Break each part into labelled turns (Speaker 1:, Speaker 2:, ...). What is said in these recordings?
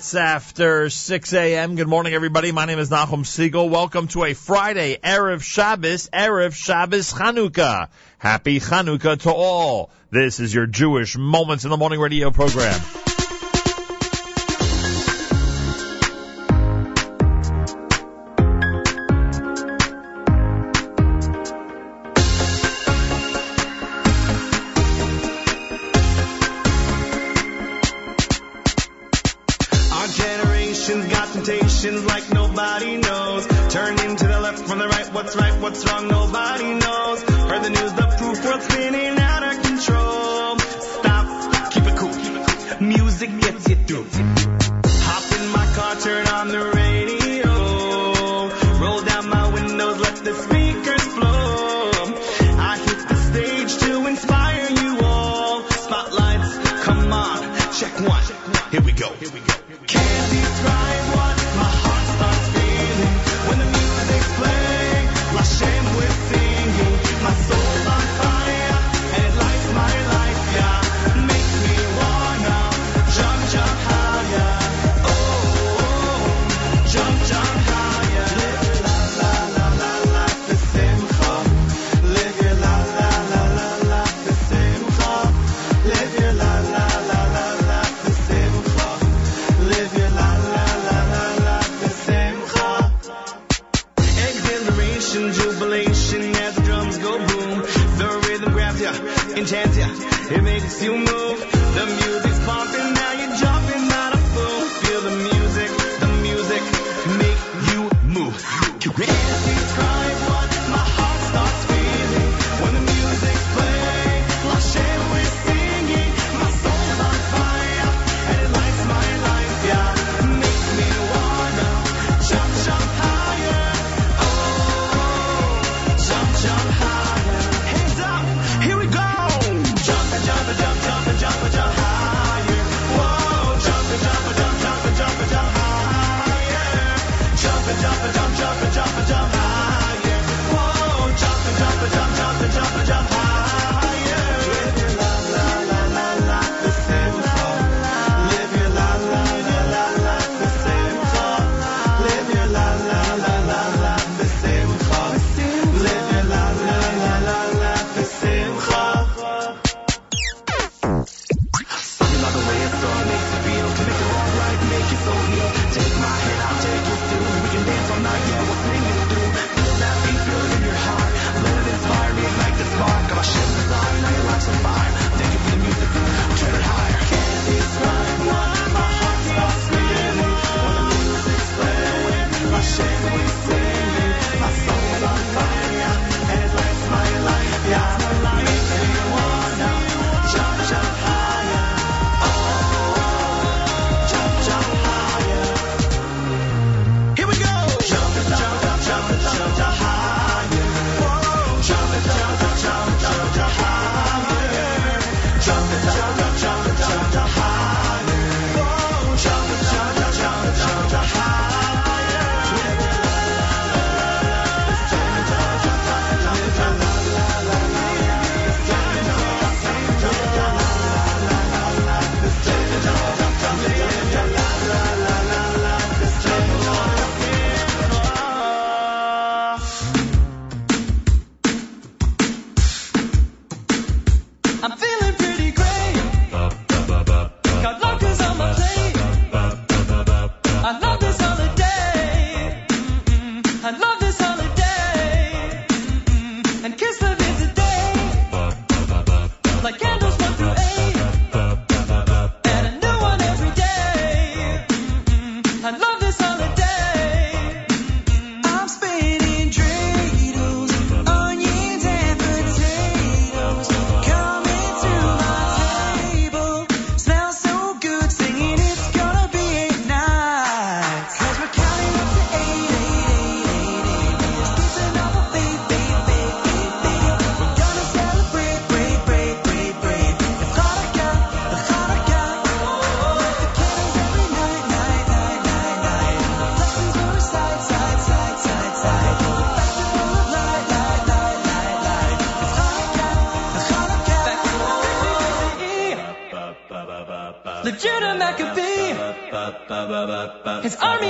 Speaker 1: minutes after 6 a.m. Good morning, everybody. My name is Nachum Segal. Welcome to a Friday, Erev Shabbos, Erev Shabbos Chanukah. Happy Chanukah to all. This is your Jewish Moments in the Morning radio program.
Speaker 2: questions like nobody knows. Turning to the left from the right, what's right, what's wrong, nobody knows. Heard the news, the proof, world spinning out of control. Stop, keep it cool. Music gets you through. Hop in my car, turn on the radio.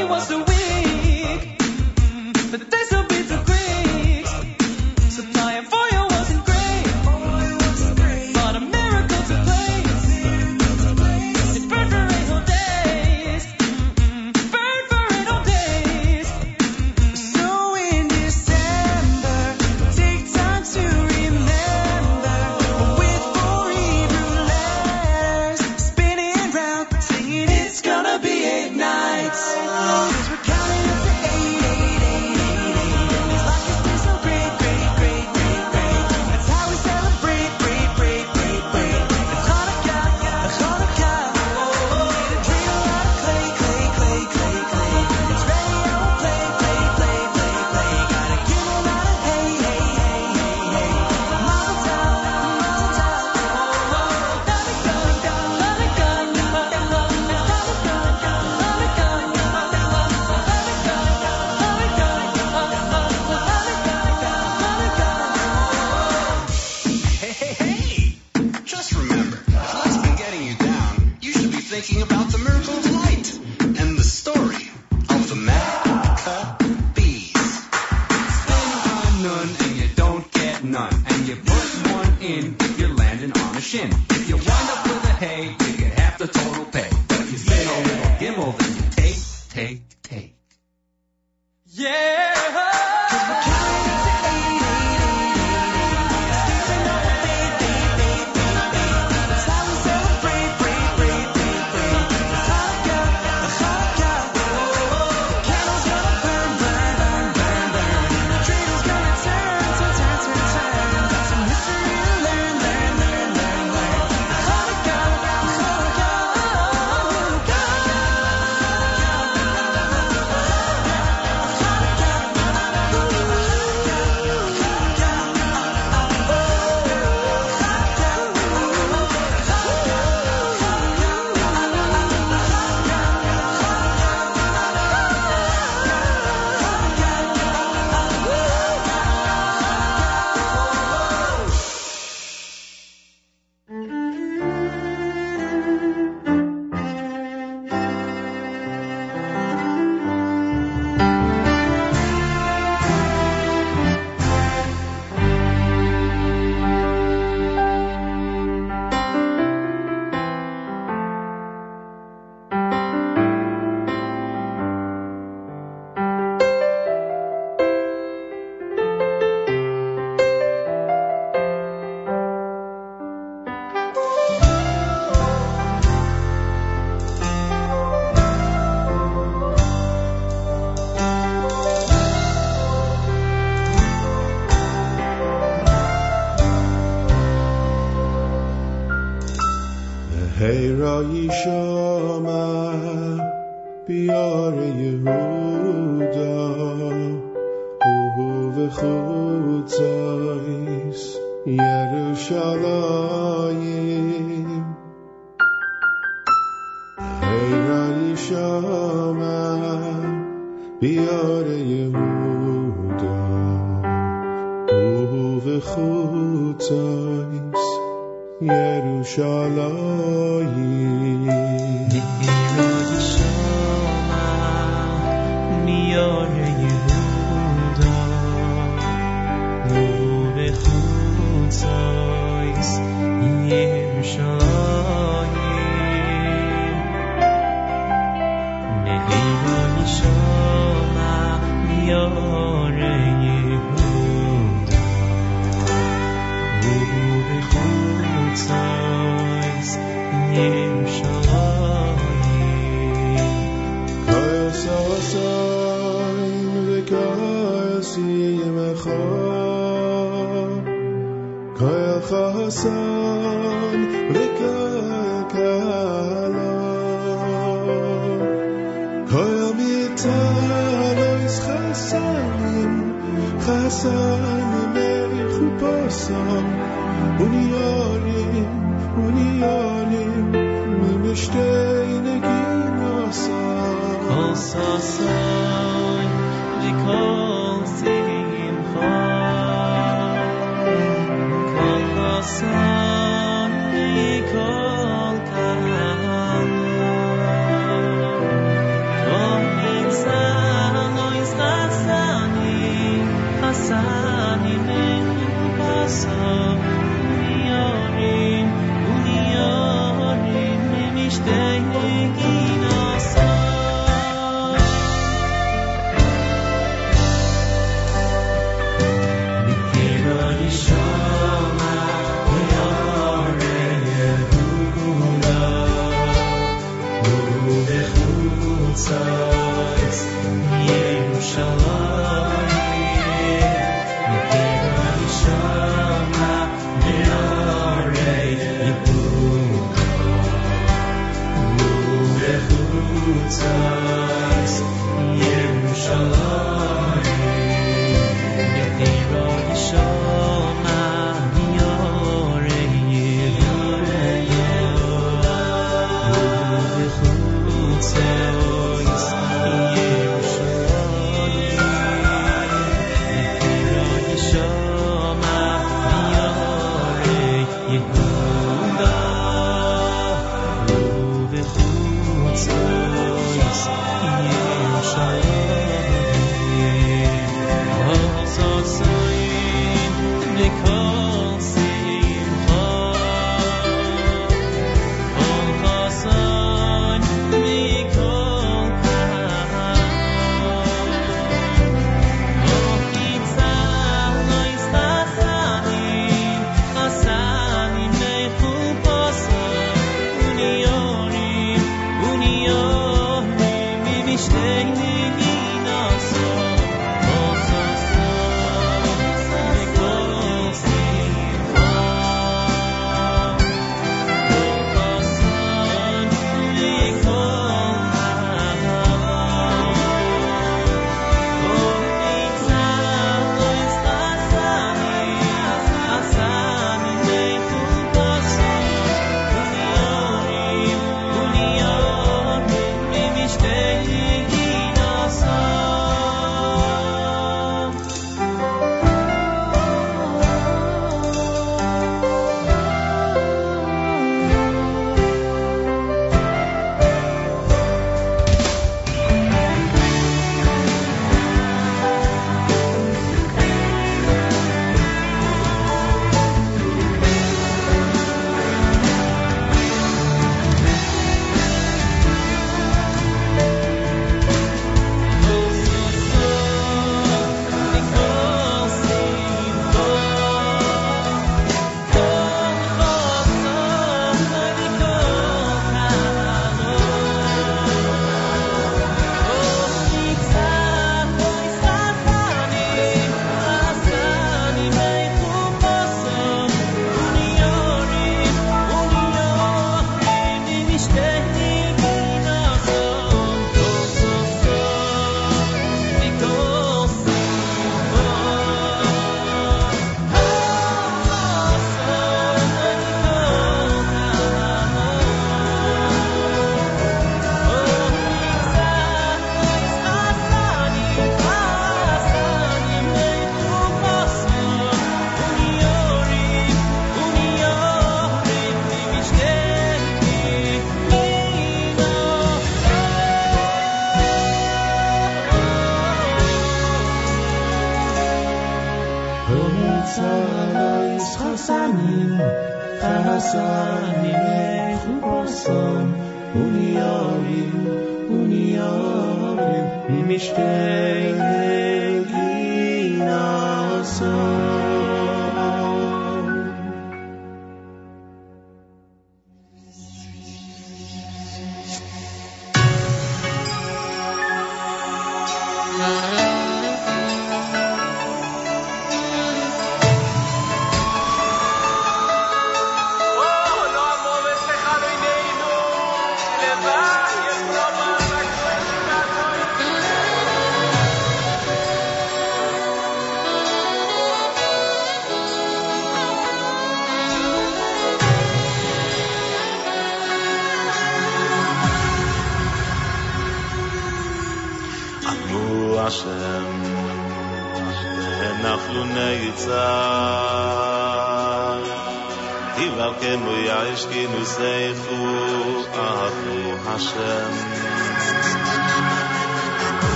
Speaker 2: he was the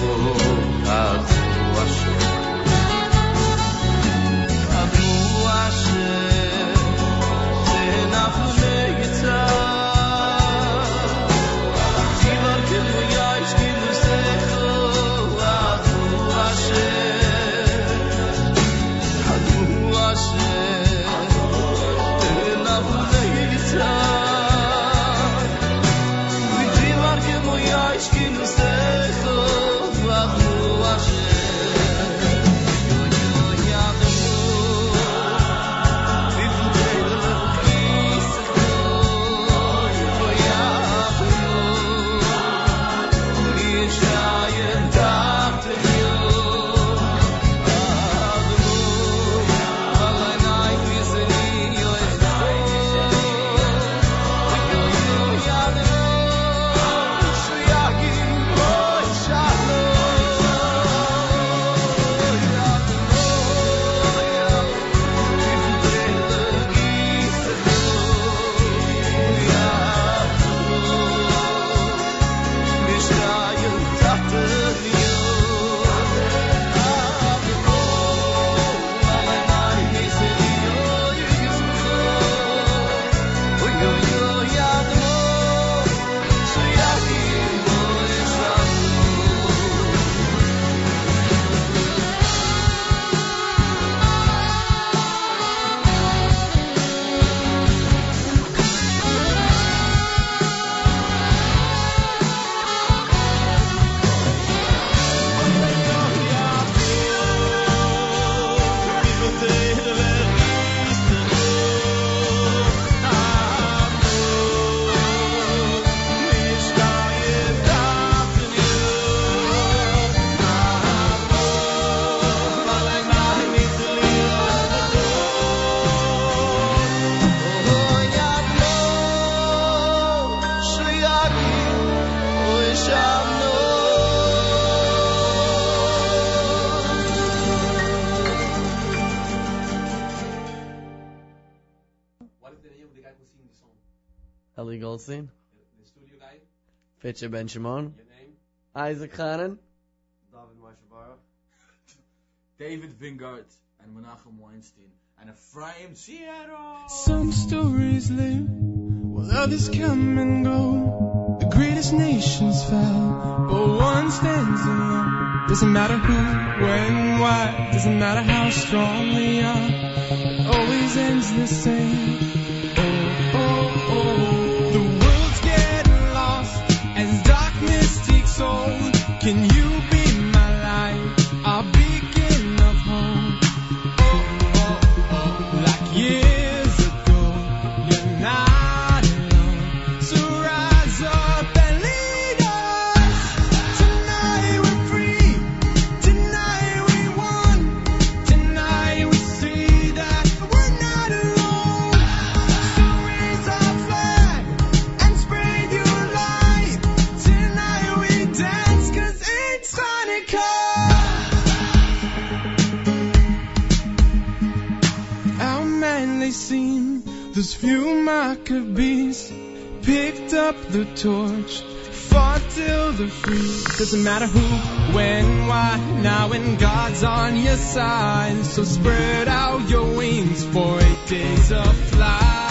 Speaker 3: Oh.
Speaker 4: Fitcher Ben Shimon,
Speaker 3: your name?
Speaker 4: Isaac Hanan,
Speaker 5: David Mashabara.
Speaker 3: David Vingart and Menachem Weinstein and Ephraim Sierra.
Speaker 6: Some stories live while others come and go. The greatest nations fell, but one stands alone. Doesn't matter who, when, why, doesn't matter how strong we are. It always ends the same. Can you be those few Maccabees picked up the torch, fought till the free. Doesn't matter who, when, why, now when God's on your side. So spread out your wings for eight days of flight.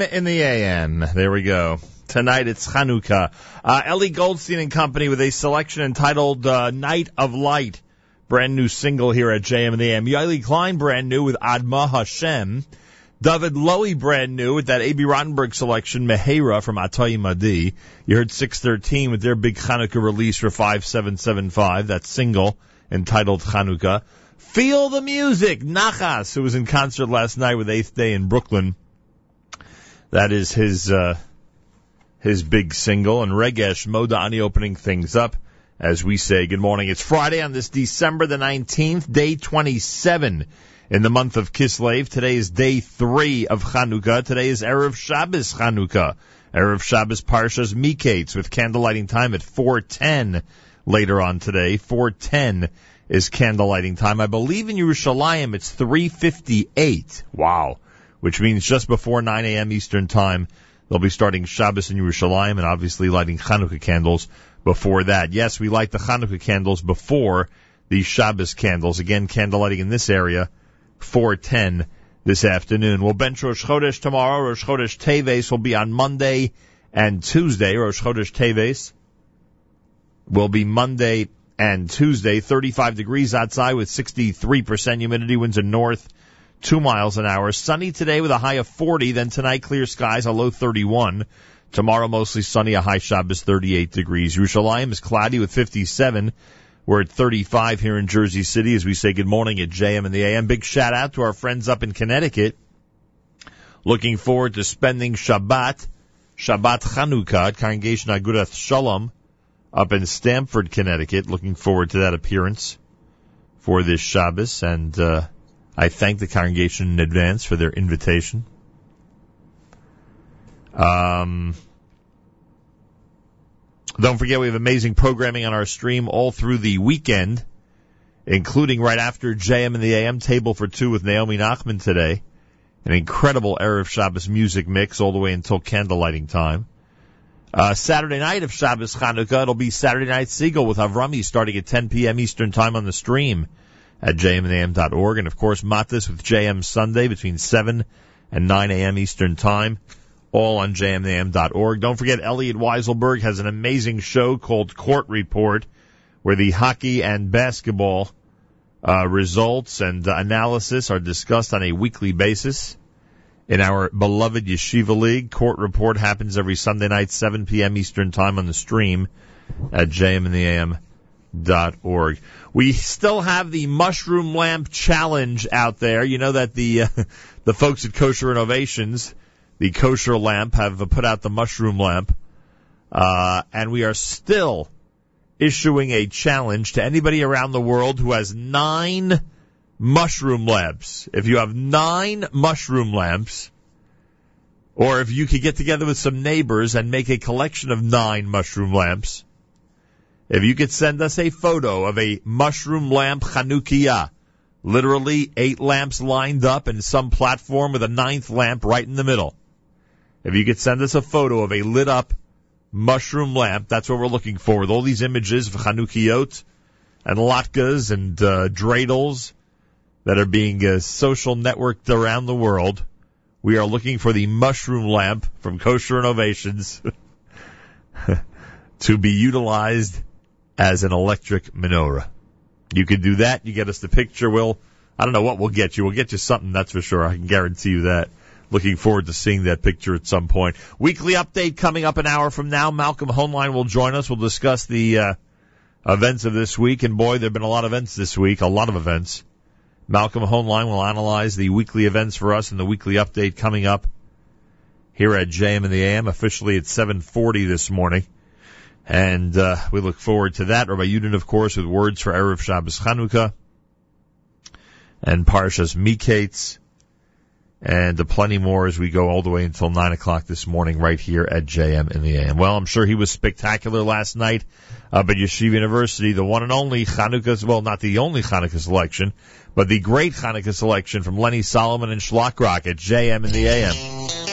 Speaker 1: In the AM. There we go. Tonight it's Chanukah. Uh, Ellie Goldstein and Company with a selection entitled uh, Night of Light. Brand new single here at JM in the AM. Yaeli Klein brand new with Adma Hashem. David Lowy brand new with that Abie Rotenberg selection, Mehera from Atayi Madi. You heard 613 with their big Chanukah release for 5775. That single entitled Chanukah. Feel the music. Nachas, who was in concert last night with Eighth Day in Brooklyn. That is his uh, his big single, and Regesh Modani opening things up as we say good morning. It's Friday on this December the 19th, day 27 in the month of Kislev. Today is day three of Chanukah. Today is Erev Shabbos Chanukah. Erev Shabbos Parshas Miketz with candlelighting time at 410 later on today. 410 is candlelighting time. I believe in Yerushalayim it's 358. Wow which means just before 9 a.m. Eastern Time, they'll be starting Shabbos in Yerushalayim and obviously lighting Chanukah candles before that. Yes, we light the Chanukah candles before the Shabbos candles. Again, candle lighting in this area, 410 this afternoon. We'll bench Rosh Chodesh tomorrow. Rosh Chodesh Teves will be on Monday and Tuesday. Rosh Chodesh Teves will be Monday and Tuesday. 35 degrees outside with 63% humidity. Winds are north, two miles an hour. Sunny today with a high of 40. Then tonight, clear skies, a low 31. Tomorrow, mostly sunny, a high Shabbos 38 degrees. Yerushalayim is cloudy with 57. We're at 35 here in Jersey City as we say good morning at JM and the AM. Big shout out to our friends up in Connecticut. Looking forward to spending Shabbat, Shabbat Chanukah at Congregation Agudath Shalom up in Stamford, Connecticut. Looking forward to that appearance for this Shabbos and, uh, I thank the congregation in advance for their invitation. Um, don't forget we have amazing programming on our stream all through the weekend, including right after JM and the AM table for two with Naomi Nachman today. An incredible Erev Shabbos music mix all the way until candlelighting time. Uh, Saturday night of Shabbos Chanukah, it'll be Saturday Night Segal with Avrami starting at 10 p.m. Eastern Time on the stream at jmandam.org. And of course, Matis with JM Sunday between 7 and 9 a.m. Eastern Time all on jmam.org. Don't forget, Elliot Weiselberg has an amazing show called Court Report, where the hockey and basketball uh, results and uh, analysis are discussed on a weekly basis. In our beloved Yeshiva League, Court Report happens every Sunday night, 7 p.m. Eastern Time on the stream at jmandtheam.org. We still have the mushroom lamp challenge out there. You know that the uh, the folks at Kosher Innovations the kosher lamp have put out the mushroom lamp, uh, and we are still issuing a challenge to anybody around the world who has nine mushroom lamps. If you have nine mushroom lamps, or if you could get together with some neighbors and make a collection of nine mushroom lamps, if you could send us a photo of a mushroom lamp Chanukiah, literally eight lamps lined up in some platform with a ninth lamp right in the middle. If you could send us a photo of a lit up mushroom lamp, that's what we're looking for with all these images of Chanukiot and latkes and uh, dreidels that are being uh, social networked around the world. We are looking for the mushroom lamp from Kosher Innovations to be utilized as an electric menorah. You can do that. You get us the picture. We'll, I don't know what we'll get you. We'll get you something, that's for sure. I can guarantee you that. Looking forward to seeing that picture at some point. Weekly update coming up an hour from now. Malcolm Hoenlein will join us. We'll discuss the uh, events of this week. And boy, there have been a lot of events this week, a lot of events. Malcolm Hoenlein will analyze the weekly events for us and the weekly update coming up here at JM and the AM, officially at 740 this morning. And uh, we look forward to that. Rabbi Yudin, of course, with words for Erev Shabbos Chanukah and Parshas Miketz and the plenty more as we go all the way until 9 o'clock this morning right here at JM in the AM. Well, I'm sure he was spectacular last night up at Yeshiva University, the one and only Chanukah, well, not the only Chanukah selection, but the great Chanukah selection from Lenny Solomon and Shlock Rock at JM in the AM.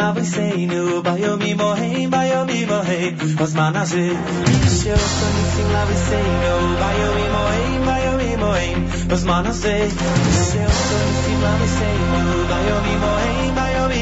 Speaker 7: lavicejnu, bajo mimo hej, bajo mimo hej, os manaži. Išel sam si lavicejnu, bajo mimo hej, bajo mimo hej, os manaži. Išel sam si lavicejnu, bajo mimo hej, bajo mimo.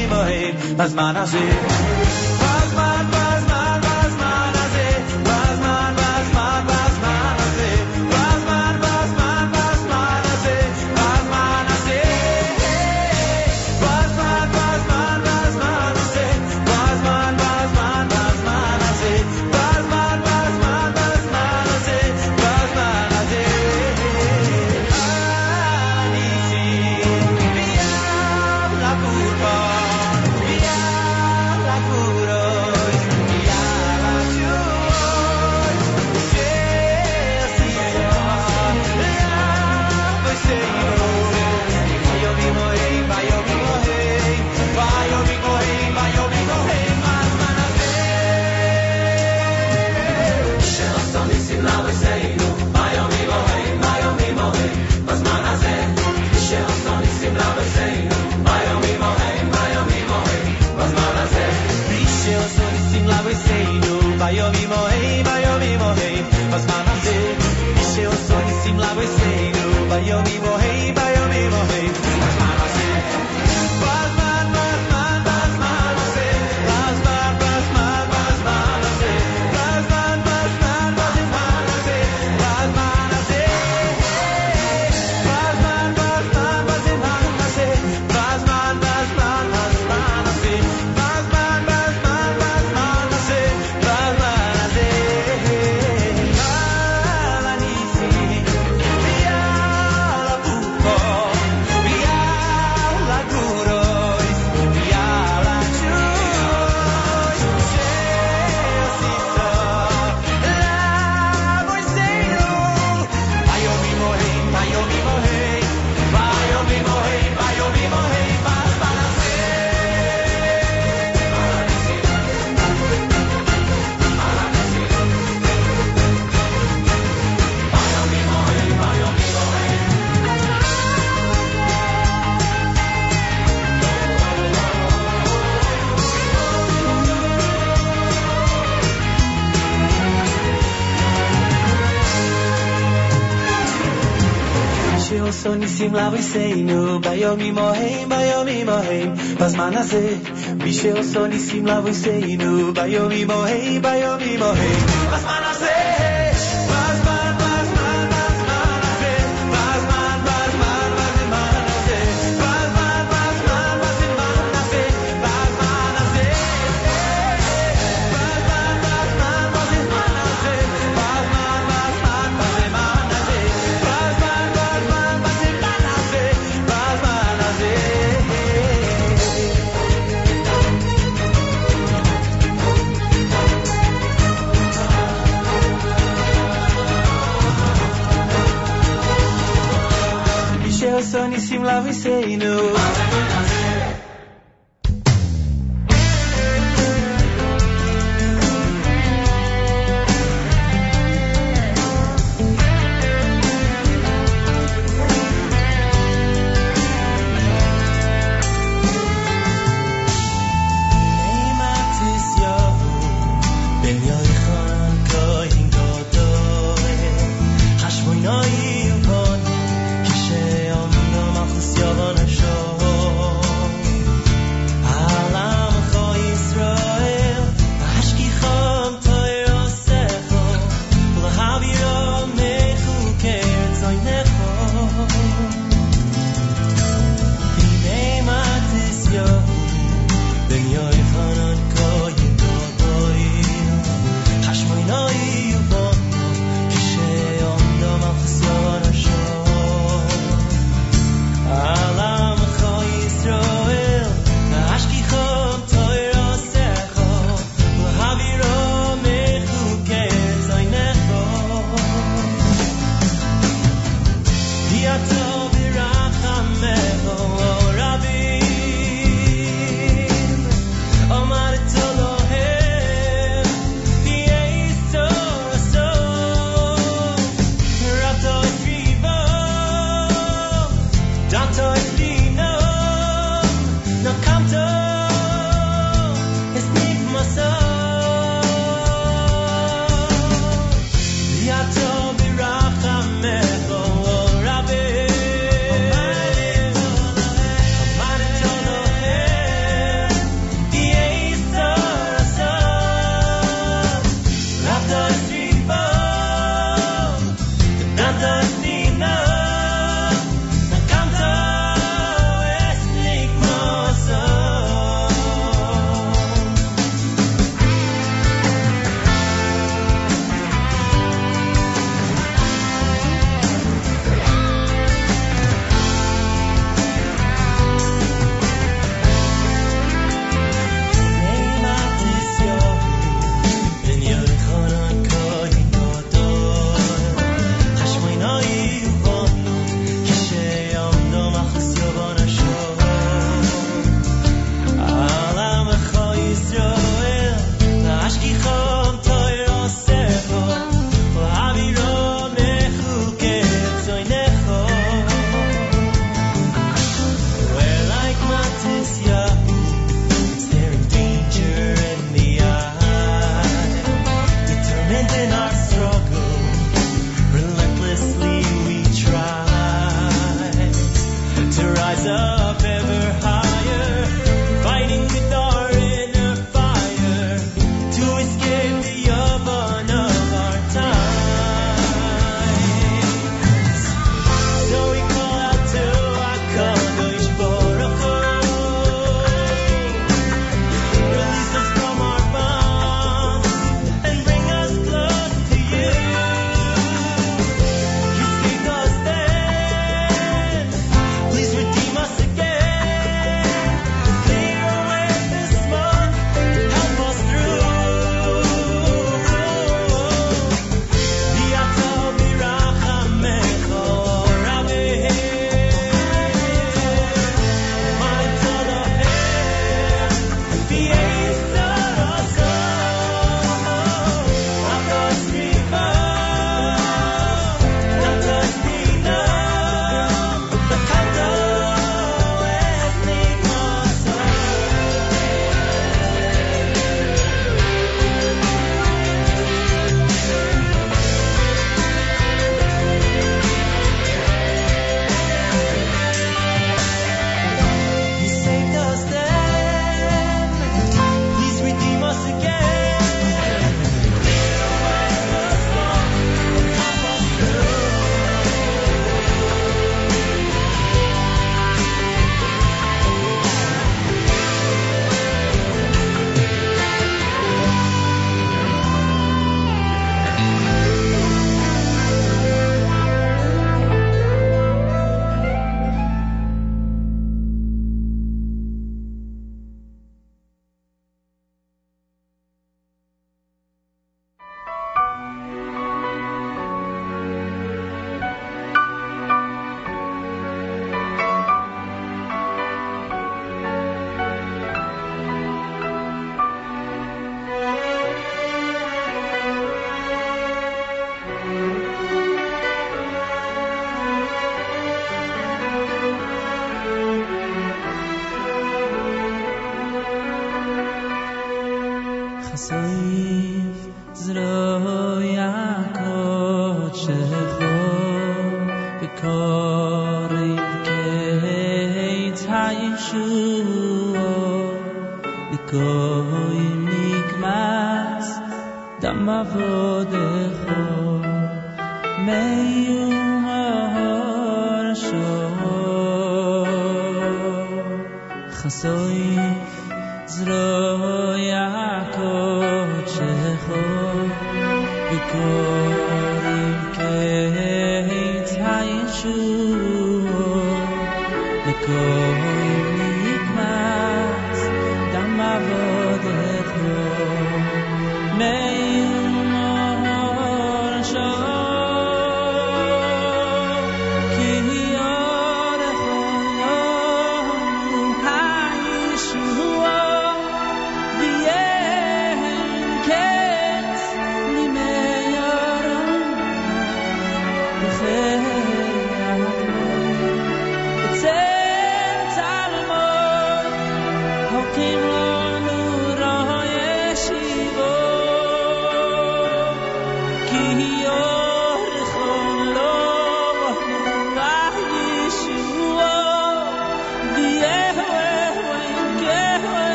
Speaker 7: אומרים לאבויסנו, ביום ימוהם, ביום ימוהם. בזמן הזה, מי שעושה ניסים
Speaker 8: לאבויסנו, ביום ימוהם, ביום
Speaker 9: ימוהם. love is saying no.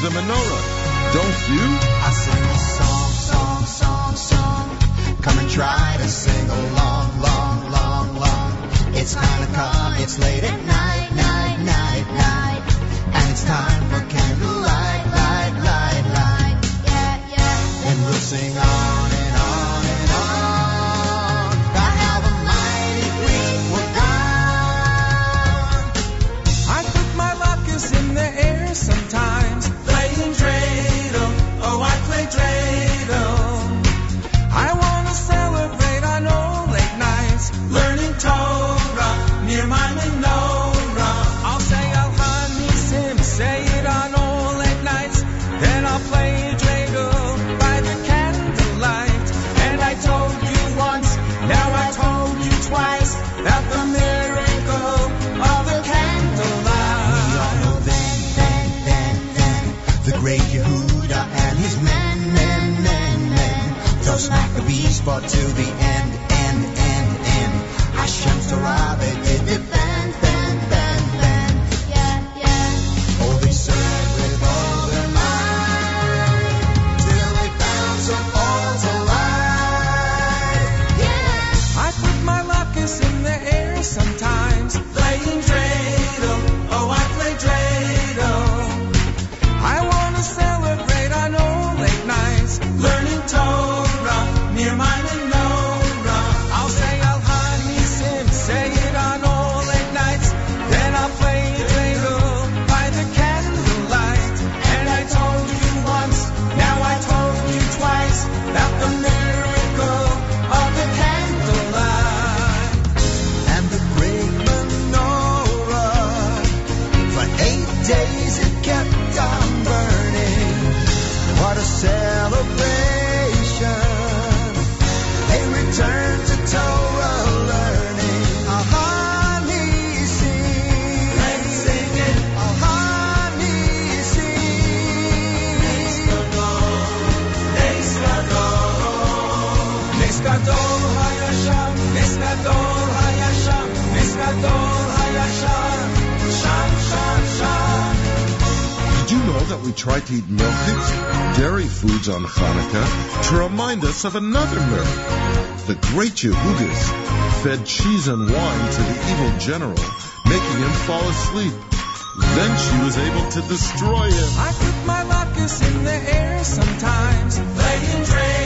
Speaker 9: The
Speaker 10: on
Speaker 11: Hanukkah to remind us of another miracle. The great Yehudis fed cheese and wine to the evil general, making him fall asleep. Then she was able to destroy him.
Speaker 6: I put my latkes in the air sometimes, playing tricks.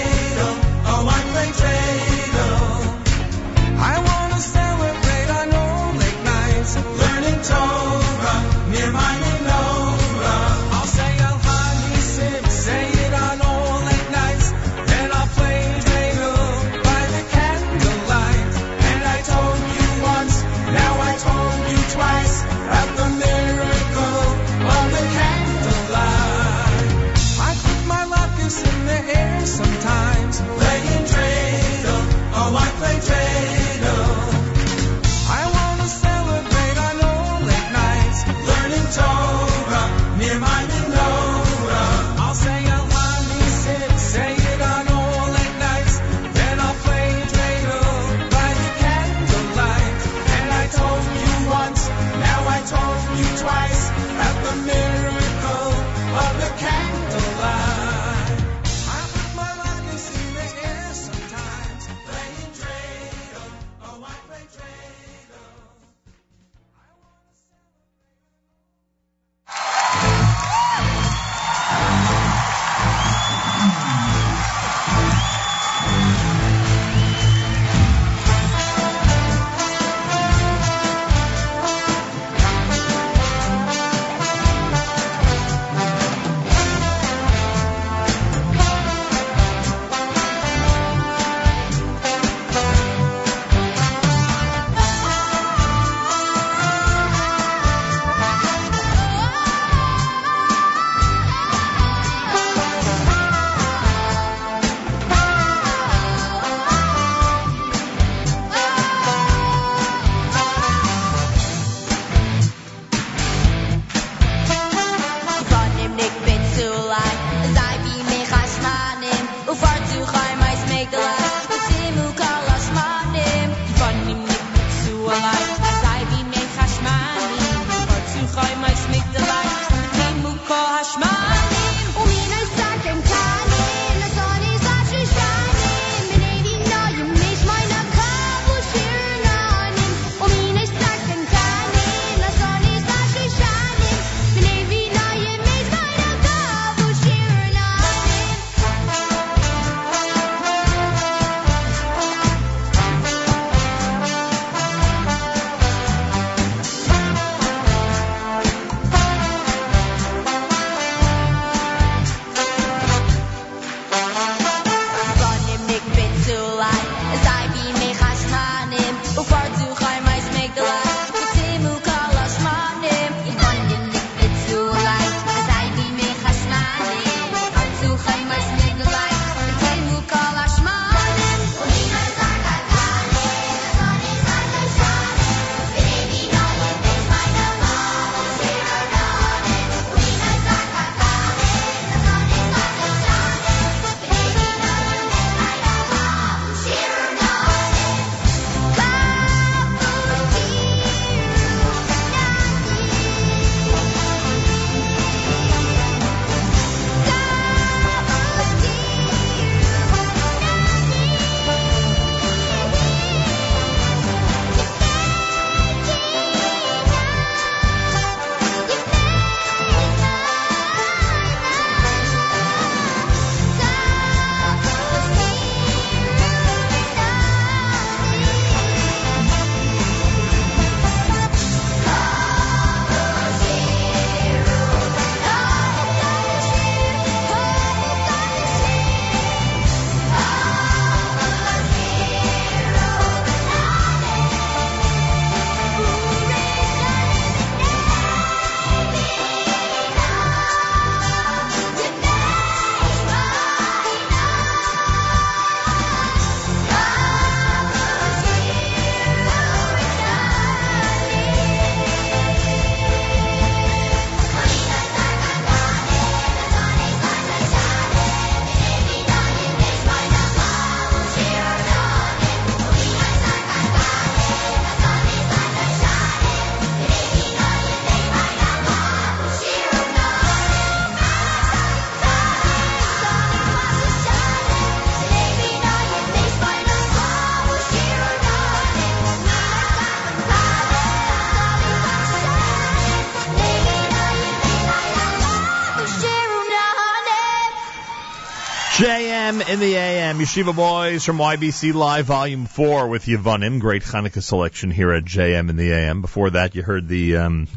Speaker 6: In the
Speaker 1: AM, Yeshiva Boys from YBC Live Volume 4 with Yevanim. Great Hanukkah selection here at JM in the AM. Before that, you heard the, um,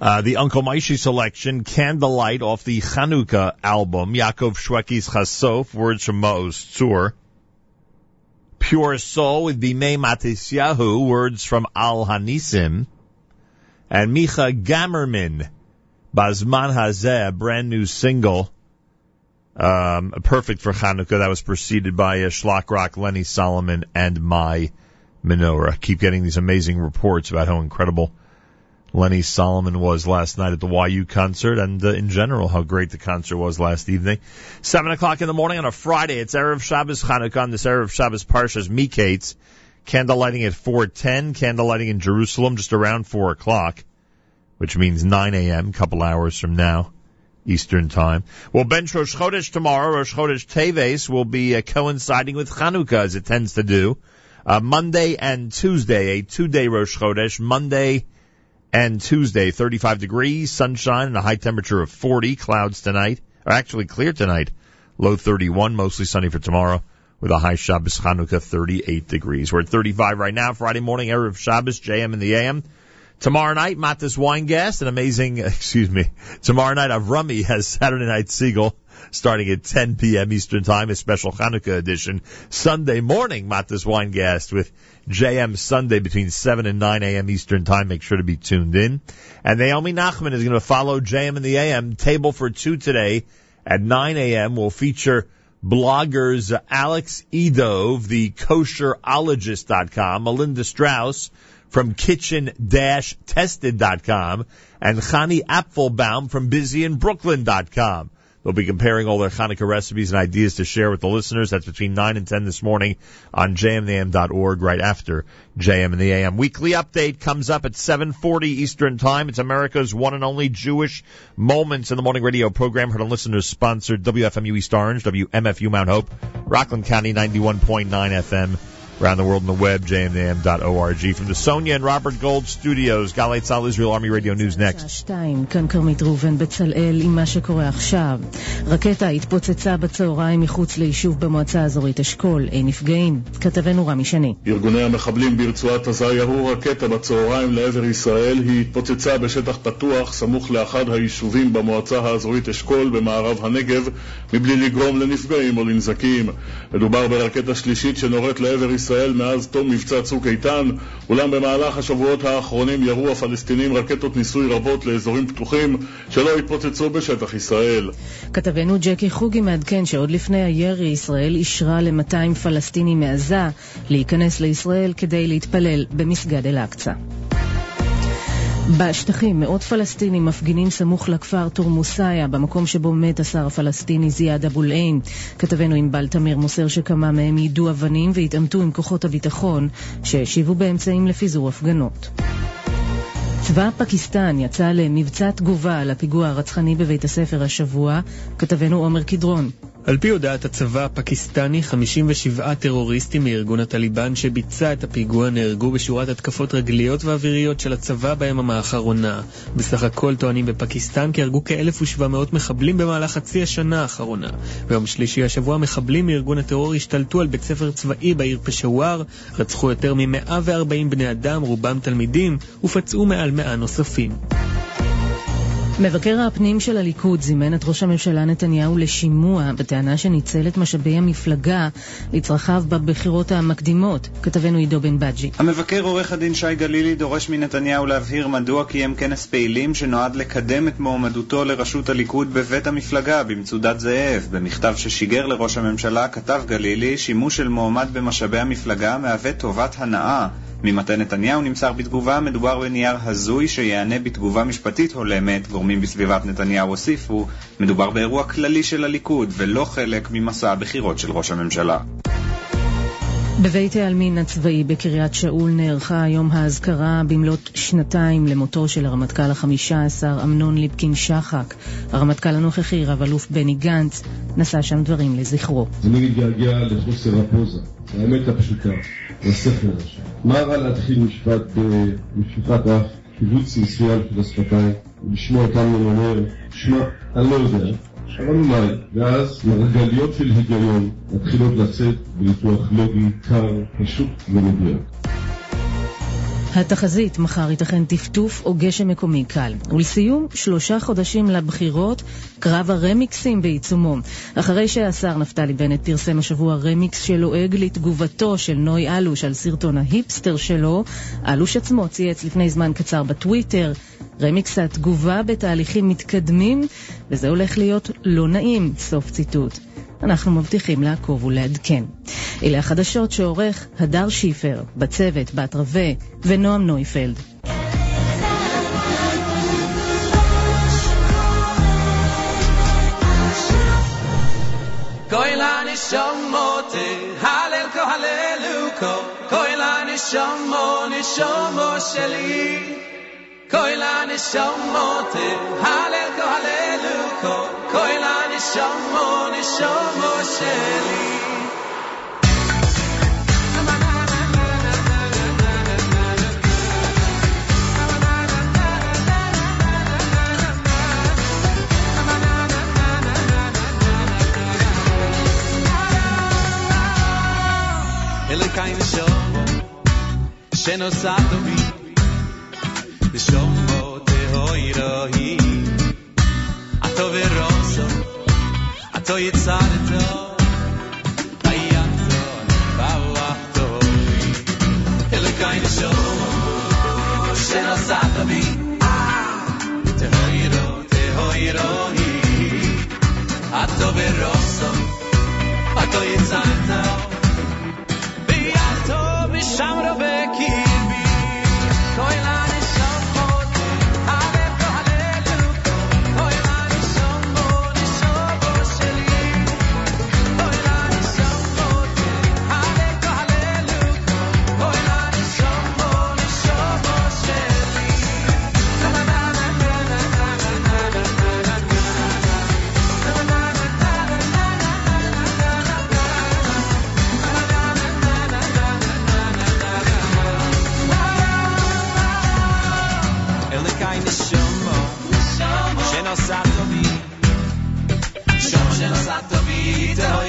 Speaker 1: uh, the Uncle Moishy selection, Candlelight off the Chanukah album, Yaakov Shwekey's Chasof, words from Maoz Tzur. Pure Soul with Bimei Matisyahu, words from Al Hanisim. And Micha Gamerman, Bazman Hazeh, brand new single, um, perfect for Hanukkah. That was preceded by uh, Shlock Rock, Lenny Solomon, and My Menorah. Keep getting these amazing reports about how incredible Lenny Solomon was last night at the YU concert, and uh, in general how great the concert was last evening. Seven o'clock in the morning on a Friday. It's erev Shabbos Hanukkah on this erev Shabbos Parshas Miketz. Candle lighting at 4:10. Candle lighting in Jerusalem just around four o'clock, which means 9 a.m. A couple hours from now. Eastern Time. Well, bench Rosh Chodesh tomorrow. Rosh Chodesh Teves will be uh, coinciding with Chanukah, as it tends to do. Uh, Monday and Tuesday, a two-day Rosh Chodesh. Monday and Tuesday, 35 degrees, sunshine, and a high temperature of 40. Clouds tonight, or actually clear tonight. Low 31, mostly sunny for tomorrow, with a high Shabbos Chanukah 38 degrees. We're at 35 right now. Friday morning, Erev Shabbos, JM in the AM. Tomorrow night, Matis Weingast, an amazing, excuse me, tomorrow night Avrami has Saturday Night Segal starting at 10 p.m. Eastern Time, a special Hanukkah edition. Sunday morning, Matis Weingast with JM Sunday between 7 and 9 a.m. Eastern Time. Make sure to be tuned in. And Naomi Nachman is going to follow JM in the AM. Table for two today at 9 a.m. will feature bloggers Alex Edove, the kosherologist.com, Melinda Strauss, from kitchen-tested.com and Chani Apfelbaum from busyinbrooklyn.com. They'll be comparing all their Hanukkah recipes and ideas to share with the listeners. That's between 9 and 10 this morning on jmtheam.org right after JM in the AM. Weekly update comes up at 7.40 Eastern Time. It's America's one and only Jewish Moments in the Morning radio program. Heard on listeners sponsored WFMU East Orange, WMFU Mount Hope, Rockland County 91.9 FM around the world on the web, jmam.org. From the Sonia and Robert Gold studios, Galei Tzal Israel Army Radio News next.
Speaker 12: שתיים, כאן כרמית ראובן בצלאל עם מה שקורה עכשיו. רקטה התפוצצה בצהריים מחוץ ליישוב במועצה האזורית אשכול. אין נפגעים. כתבנו רמי שני.
Speaker 13: ארגוני המחבלים ברצועת עזה ירו רקטה בצהריים לעבר ישראל. היא התפוצצה בשטח פתוח סמוך לאחד היישובים במועצה האזורית אשכול במערב הנגב מבלי לגרום לנפגעים או לנזקים. מדובר ברקטה שלישית שנורית לעבר ישראל ישראל מאז תום מבצע צוק איתן, אולם במהלך השבועות האחרונים ירו הפלסטינים רקטות ניסוי רבות לאזורים פתוחים שלא התפוצצו בשטח ישראל.
Speaker 12: כתבנו ג'קי חוגי מעדכן שעוד לפני הירי ישראל אישרה ל-200 פלסטינים מעזה להיכנס לישראל כדי להתפלל במסגד אל-אקצא. בשטחים מאות פלסטינים מפגינים סמוך לכפר תורמוסיה, במקום שבו מת השר הפלסטיני זיאד אבו אל-עין. כתבנו ענבל תמיר מוסר שכמה מהם יידו אבנים והתעמתו עם כוחות הביטחון, שהשיבו באמצעים לפיזור הפגנות. צבא פקיסטן יצא למבצע תגובה על הפיגוע הרצחני בבית הספר השבוע, כתבנו עומר קדרון.
Speaker 14: על פי הודעת הצבא הפקיסטני, 57 טרוריסטים מארגון הטליבן שביצע את הפיגוע נהרגו בשורת התקפות רגליות ואוויריות של הצבא ביממה האחרונה. בסך הכל טוענים בפקיסטן כי הרגו כ-1,700 מחבלים במהלך חצי השנה האחרונה. ביום שלישי השבוע מחבלים מארגון הטרור השתלטו על בית ספר צבאי בעיר פשוואר, רצחו יותר מ-140 בני אדם, רובם תלמידים, ופצעו מעל 100 נוספים.
Speaker 12: מבקר הפנים של הליכוד זימן את ראש הממשלה נתניהו לשימוע בטענה שניצל את משאבי המפלגה לצרכיו בבחירות המקדימות. כתבנו עידו בן בג'י.
Speaker 15: המבקר עורך הדין שי גלילי דורש מנתניהו להבהיר מדוע קיים כנס פעילים שנועד לקדם את מועמדותו לראשות הליכוד בבית המפלגה במצודת זאב. במכתב ששיגר לראש הממשלה כתב גלילי שימוש של מועמד במשאבי המפלגה מהווה טובת הנאה. ממטה נתניהו נמסר בתגובה מדובר בנייר הזוי שיענה בתגובה משפטית הולמת. גורמים בסביבת נתניהו הוסיפו, מדובר באירוע כללי של הליכוד ולא חלק ממסע הבחירות של ראש הממשלה.
Speaker 12: בבית העלמין הצבאי בקריית שאול נערכה היום האזכרה במלאת שנתיים למותו של הרמטכ"ל החמישה עשר אמנון ליפקין שחק. הרמטכ"ל הנוכחי, רב-אלוף בני גנץ, נשא שם דברים לזכרו.
Speaker 16: אני מתגעגע לחוסר הפוזה, האמת הפשוטה, הזה. מה רע להתחיל משפט במשפחת אף, קיבוץ מסוים של השפתיים, ולשמוע אותנו אומר, שמע, אני לא יודע, שמענו מים, ואז מרגליות של היגיון מתחילות לצאת בניתוח לוגי קר, פשוט ומדויק.
Speaker 12: התחזית, מחר ייתכן טפטוף או גשם מקומי קל. ולסיום, שלושה חודשים לבחירות, קרב הרמיקסים בעיצומו. אחרי שהשר נפתלי בנט פרסם השבוע רמיקס שלועג לתגובתו של נוי אלוש על סרטון ההיפסטר שלו, אלוש עצמו צייץ לפני זמן קצר בטוויטר, רמיקס התגובה בתהליכים מתקדמים, וזה הולך להיות לא נעים, סוף ציטוט. אנחנו מבטיחים לעקוב ולעדכן. אלה החדשות שעורך הדר שיפר, בצוות, בת רווה ונועם נויפלד.
Speaker 17: Koi la nishomote, halel ko haleluko. Koi la nishomo, nishomo sheli. Koi la nishomote, halel ko haleluko. Koi la nişan mo nişan mo şeli Elokai Neshomo, שנוסעת בי, נשומו תהוי אלוהי, הטוב ורוב so you're tired Peter.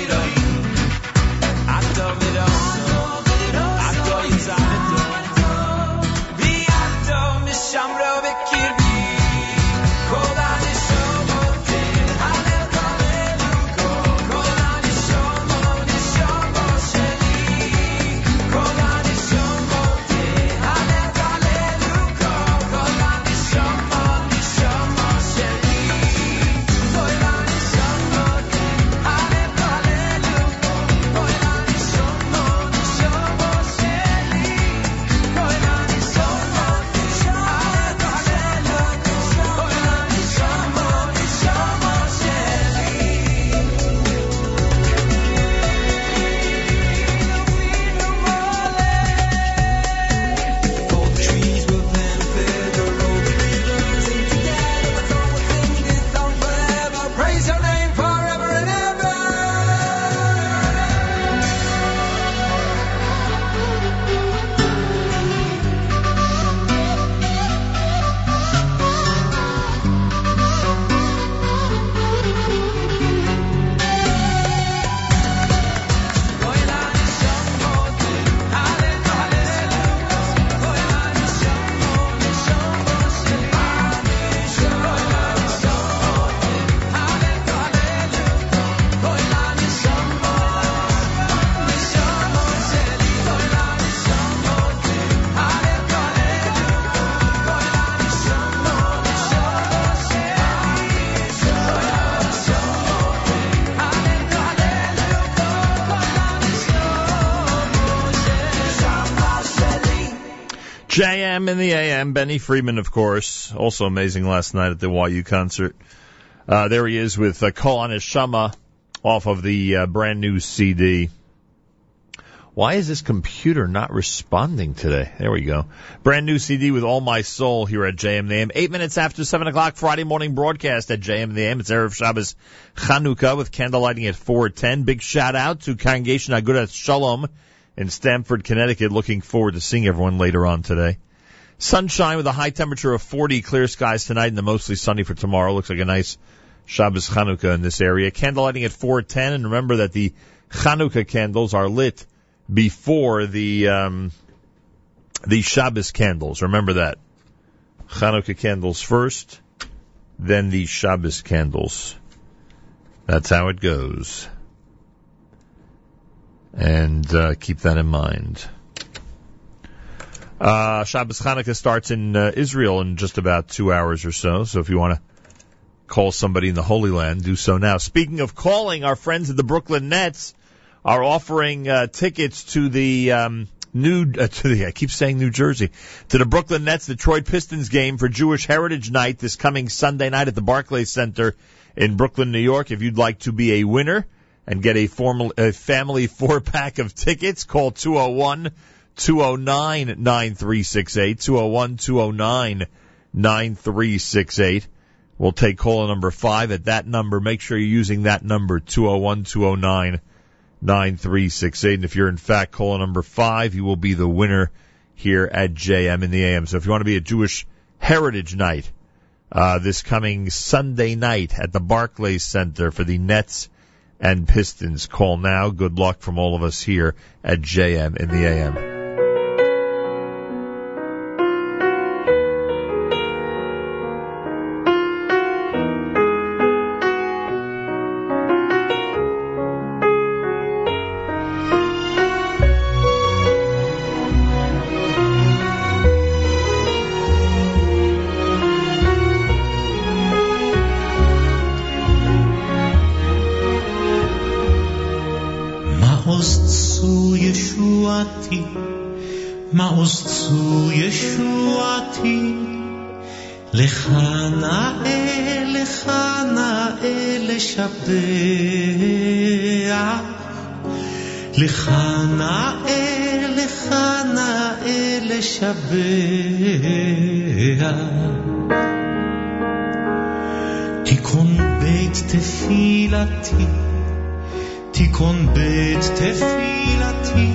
Speaker 1: JM in the AM, Benny Friedman, of course. Also amazing last night at the YU concert. Uh, there he is with uh, Kol Shama off of the uh, brand new CD. Why is this computer not responding today? There we go. Brand new CD with All My Soul here at JM the AM. Eight minutes after seven o'clock Friday morning broadcast at JM the AM. It's Erev Shabbos Chanukah with candle lighting at 410. Big shout out to Congregation Agudat Shalom in Stamford, Connecticut. Looking forward to seeing everyone later on today. Sunshine with a high temperature of 40, clear skies tonight and the mostly sunny for tomorrow. Looks like a nice Shabbos Chanukah in this area. Candlelighting at 410, and remember that the Chanukah candles are lit before the um, the Shabbos candles. Remember that. Chanukah candles first, then the Shabbos candles. That's how it goes. And uh, keep that in mind. Uh, Shabbos Chanukah starts in uh, Israel in just about two hours or so. So if you want to call somebody in the Holy Land, do so now. Speaking of calling, our friends at the Brooklyn Nets are offering uh, tickets to the um, new uh, to the I keep saying New Jersey to the Brooklyn Nets Detroit Pistons game for Jewish Heritage Night this coming Sunday night at the Barclays Center in Brooklyn, New York. If you'd like to be a winner and get a formal a family four pack of tickets, call 201 209 9368 201 209 9368. We'll take caller number five at that number. Make sure you're using that number 201 209 9368. And if you're in fact caller number five, you will be the winner here at JM in the AM. So if you want to be a Jewish Heritage Night, uh, this coming Sunday night at the Barclays Center for the Nets and Pistons, call now. Good luck from all of us here at JM in the AM.
Speaker 7: לשבח, לך נאה, לך נאה לשבח. תיכון בית תפילתי, תיכון בית תפילתי,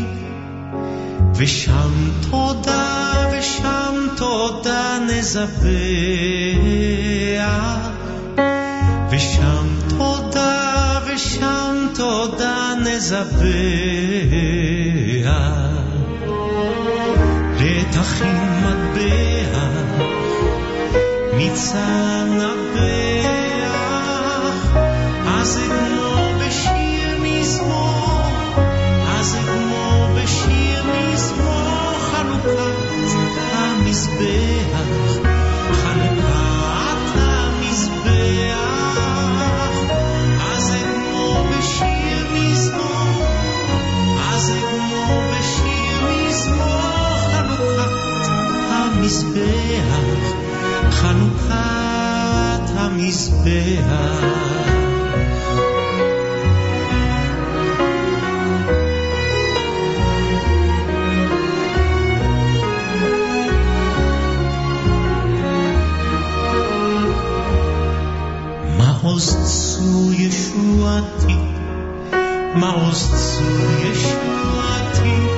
Speaker 7: ושם תודה, ושם תודה נזבח, ושם תודה, ושם תודה נזבח. לתכין מטבע, מצן המזבח, חנוכת המזבח. מעוז צור ישועתי, מעוז צור ישועתי,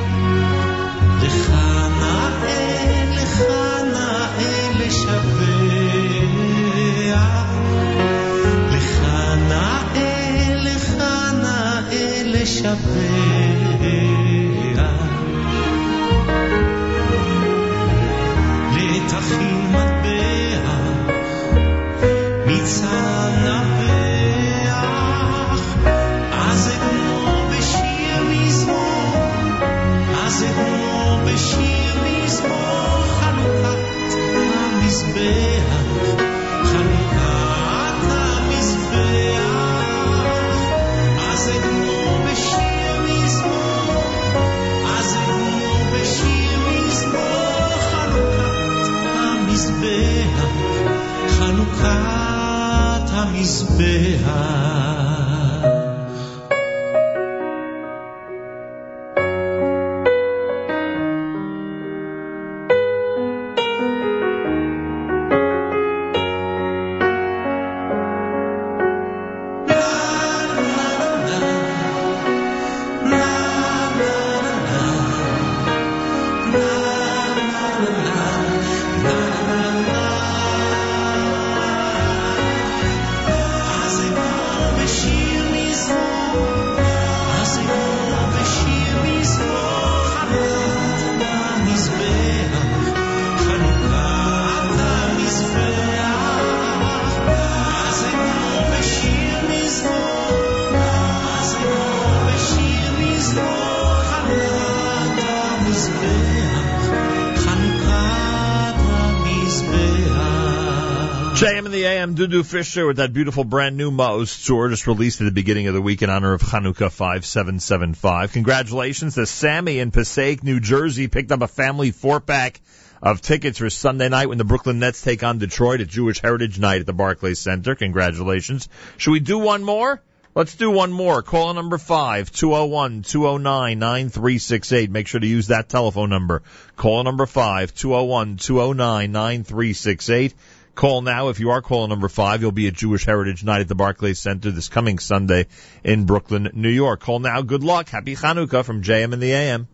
Speaker 1: café. Dudu Fisher with that beautiful brand new Maoz Tzur just released at the beginning of the week in honor of Chanukah 5775. Congratulations to Sammy in Passaic, New Jersey, picked up a family four pack of tickets for Sunday night when the Brooklyn Nets take on Detroit at Jewish Heritage Night at the Barclays Center. Congratulations. Should we do one more? Let's do one more. Call number five, 201-209-9368. Make sure to use that telephone number. Call number five, 201-209-9368. Call now. If you are caller number five, you'll be at Jewish Heritage Night at the Barclays Center this coming Sunday in Brooklyn, New York. Call now. Good luck. Happy Chanukah from JM and the AM.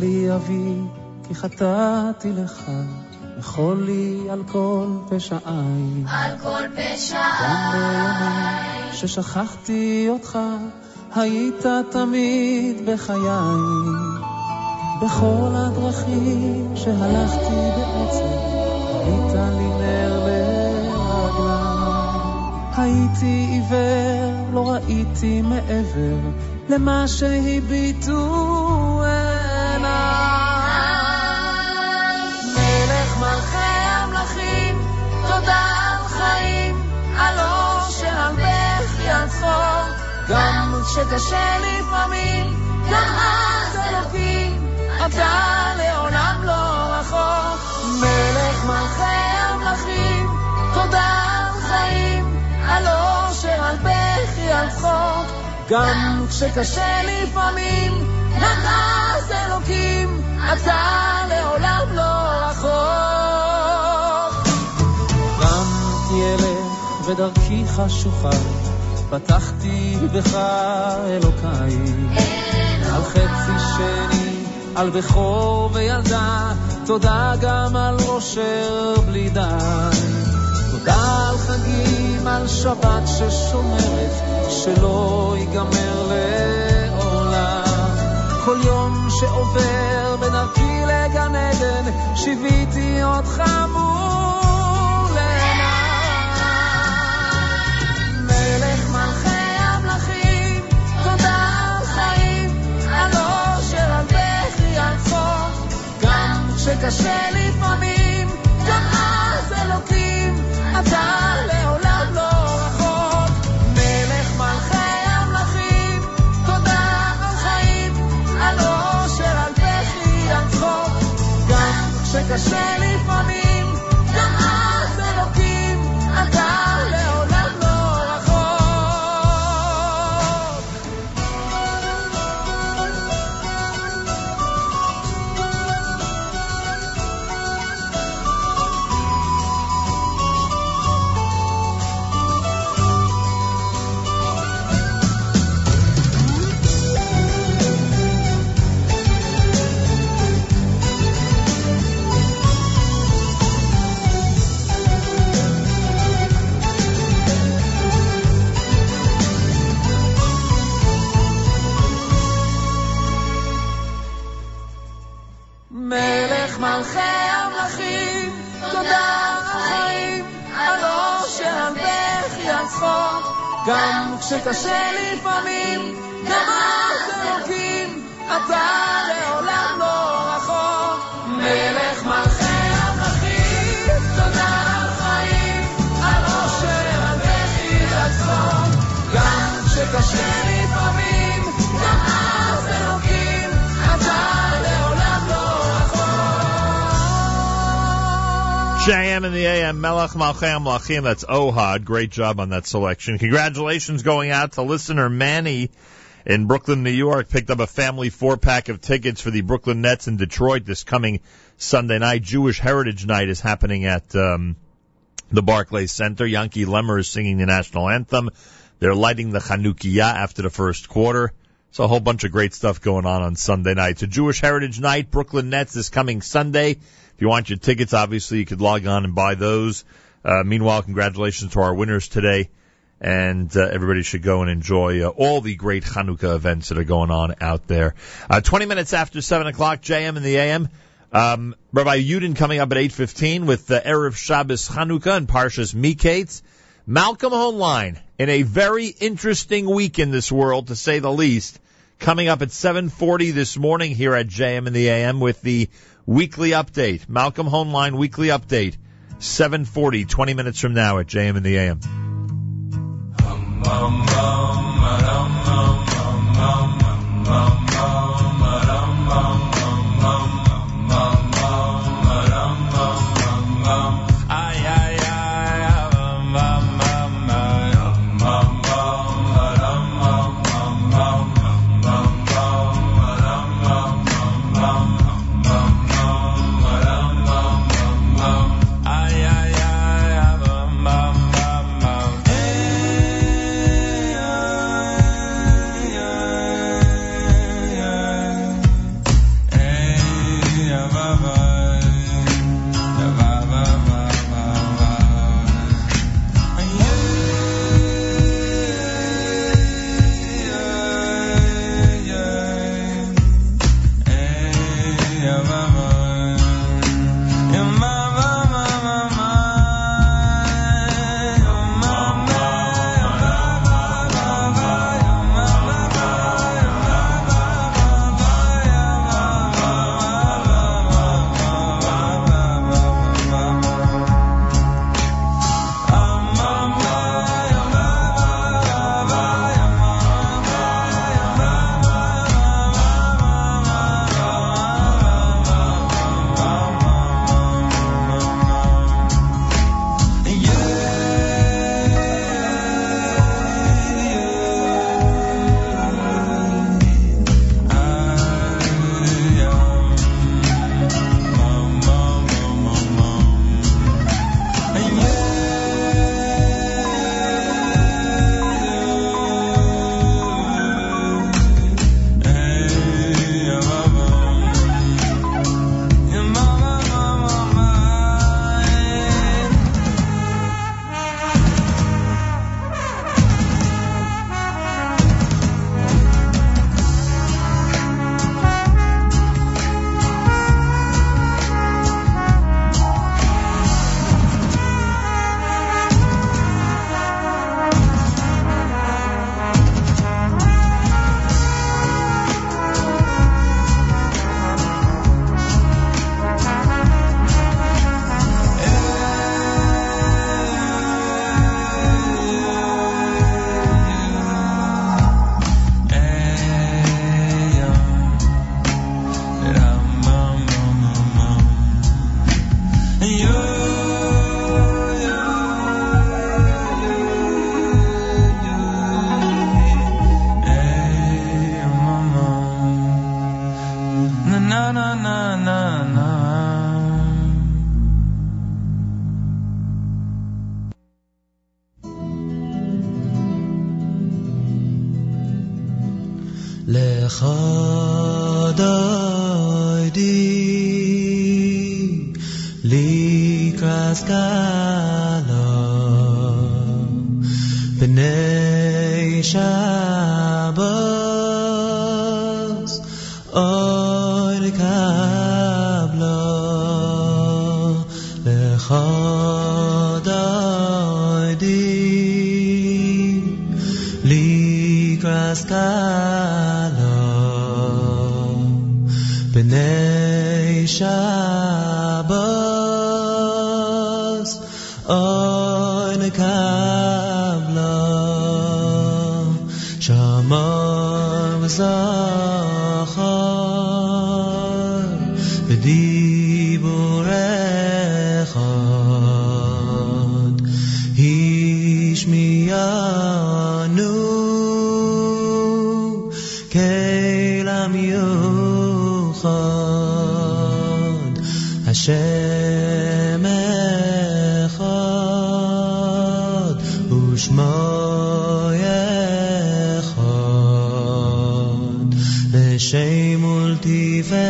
Speaker 9: לי אבי, כי חטאתי לך, וכל לי על כל פשעי.
Speaker 8: על כל פשעי.
Speaker 9: גם בימים ששכחתי אותך, היית תמיד בחיי. בכל הדרכים שהלכתי בעצם, היית לי נר לרגליי. הייתי עיוור, לא ראיתי מעבר למה שהביטו
Speaker 8: צחוק. גם כשקשה לפעמים, גם אז אלוקים, אתה לעולם לא רחוק. מלך מלכי המלכים, תודה על חיים, על אושר, על בכי, על צחוק. גם כשקשה לפעמים, גם אז אלוקים, אתה לעולם לא רחוק.
Speaker 9: רמתי ילך ודרכי חשוכה, פתחתי בך אלוקיי. על חצי שני, על בכור וילדה, תודה גם על אושר בלי די. תודה על חגים, על שבת ששומרת, שלא ייגמר לעולם. כל יום שעובר בדרכי לגן עדן, שיוויתי אותך מול
Speaker 8: כשקשה לפעמים, גם אז אלוקים, אתה לעולם לא רחוק. מלך מלכי המלכים, תודה על חיים, על אושר, על בכי, על צחוק. גם כשקשה לפעמים, גם כשקשה לפעמים, גם אז אלוקים, אתה לעולם לא רחוק. מלך מלכי המלכים, תודה על חיים, על אושר, על בכי, צחוק. גם כשקשה
Speaker 1: JM and the AM, Melech Malchei Hamelachim. That's Ohad. Great job on that selection. Congratulations going out to listener Manny in Brooklyn, New York. Picked up a family four pack of tickets for the Brooklyn Nets in Detroit this coming Sunday night. Jewish Heritage Night is happening at um, the Barclays Center. Yanky Lemmer is singing the national anthem. They're lighting the Chanukiah after the first quarter.
Speaker 7: So a whole bunch of great stuff going on on Sunday night. So Jewish Heritage Night, Brooklyn Nets is coming Sunday. You want your tickets, obviously you could log on and buy those. Uh, meanwhile, congratulations to our winners today. And uh, everybody should go and enjoy uh, all the great Hanukkah events that are going on out there. Uh, 20 minutes after 7 o'clock, JM and the AM. Um, Rabbi Yudin coming up at 8.15 with the Erev Shabbos Hanukkah and Parshas Miketz. Malcolm Hoenlein in a very interesting week in this world, to say the least, coming up at 7.40 this morning here at JM and the AM with the weekly update. Malcolm Hoenlein weekly update. 740, 20 minutes from now at JM in the AM. Um, um, um, um, um, um, um, um, um,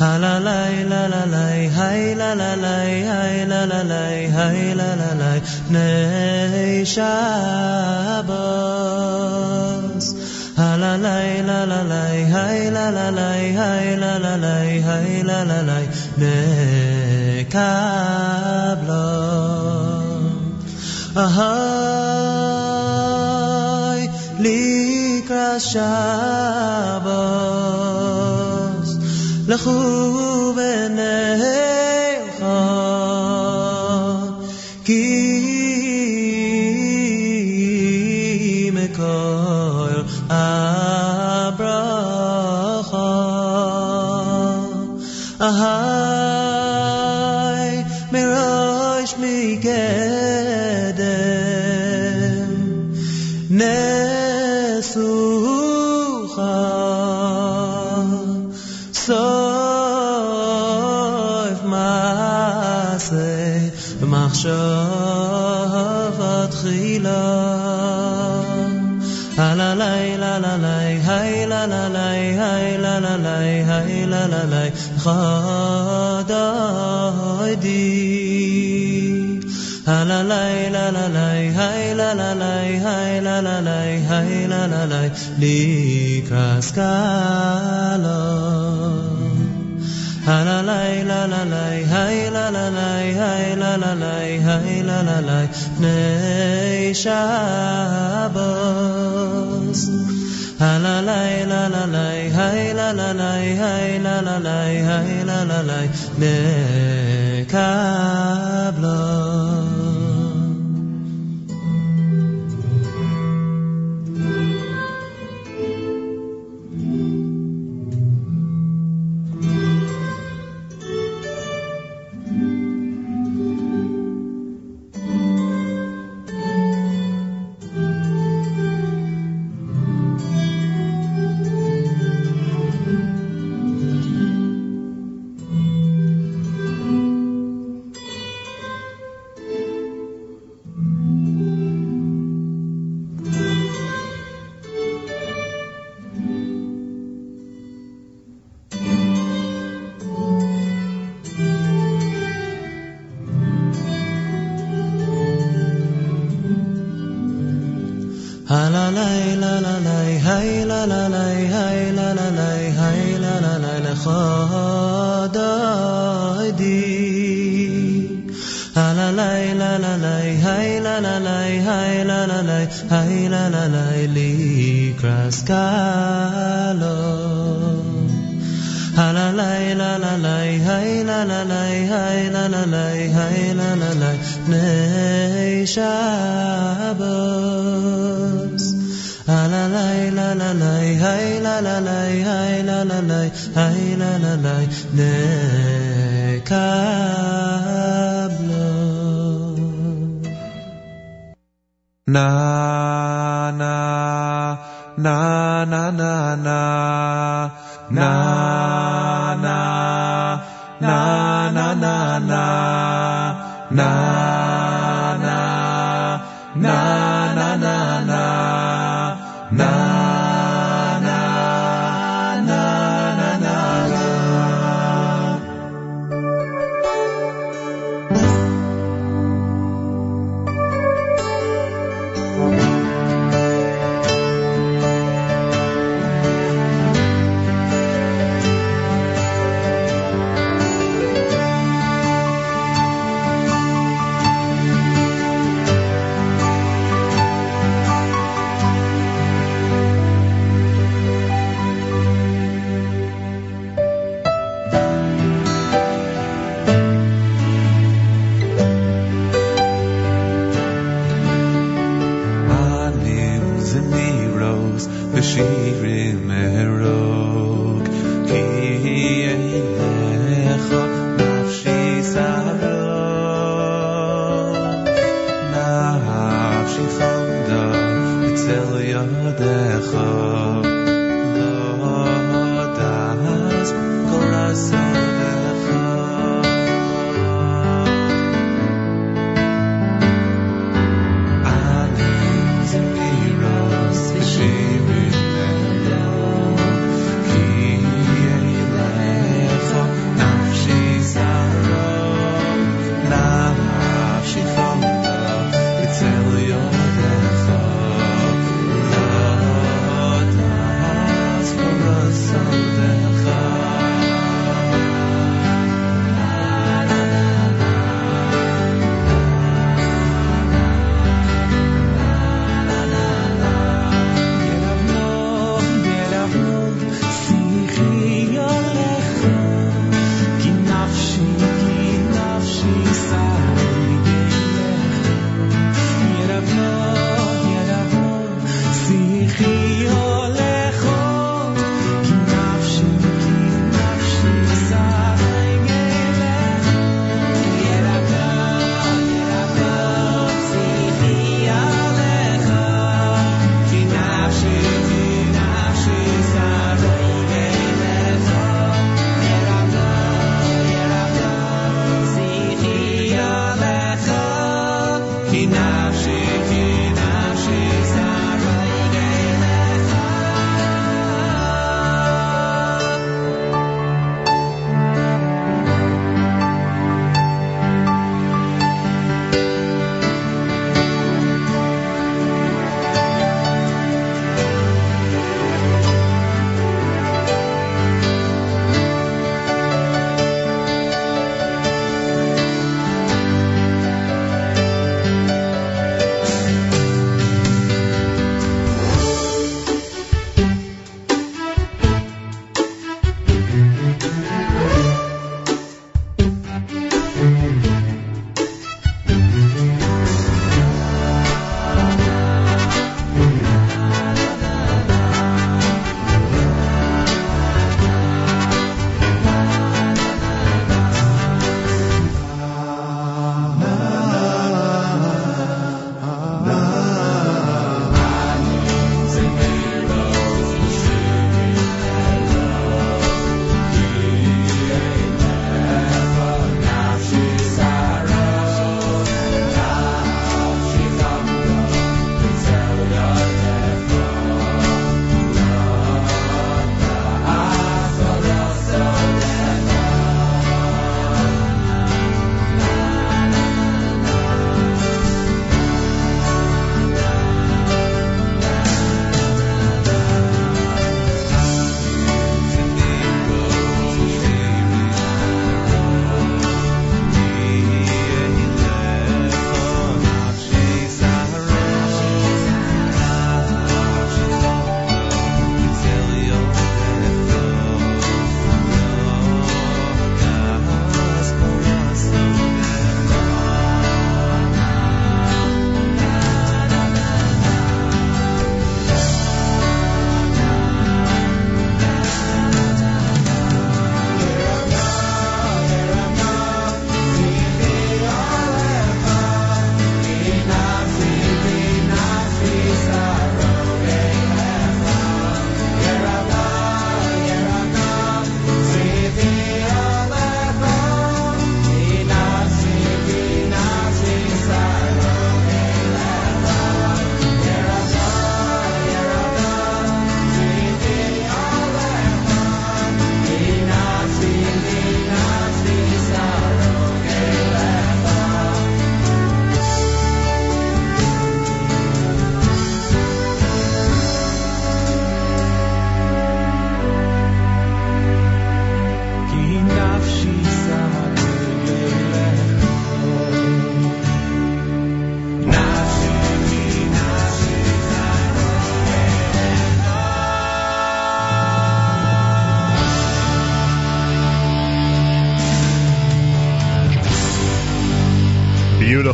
Speaker 7: Ha la la la la la, hey la la la, hey la la la, hey la la la, Nei Shabbos. Ha la la la la la, hey la la la, hey la la la, hey la la la, Nekablo. Ahoy, Likra Shabbos. له khadadi. La lay
Speaker 18: la la lay hay la la lay hay la la lay hay la la lay likraskala ha la lay
Speaker 7: la
Speaker 19: la lay hay la la lay hay la la lay hay la la lay nei shabbos ha la la la la la hai la la la hai la la la hai la la la me kablo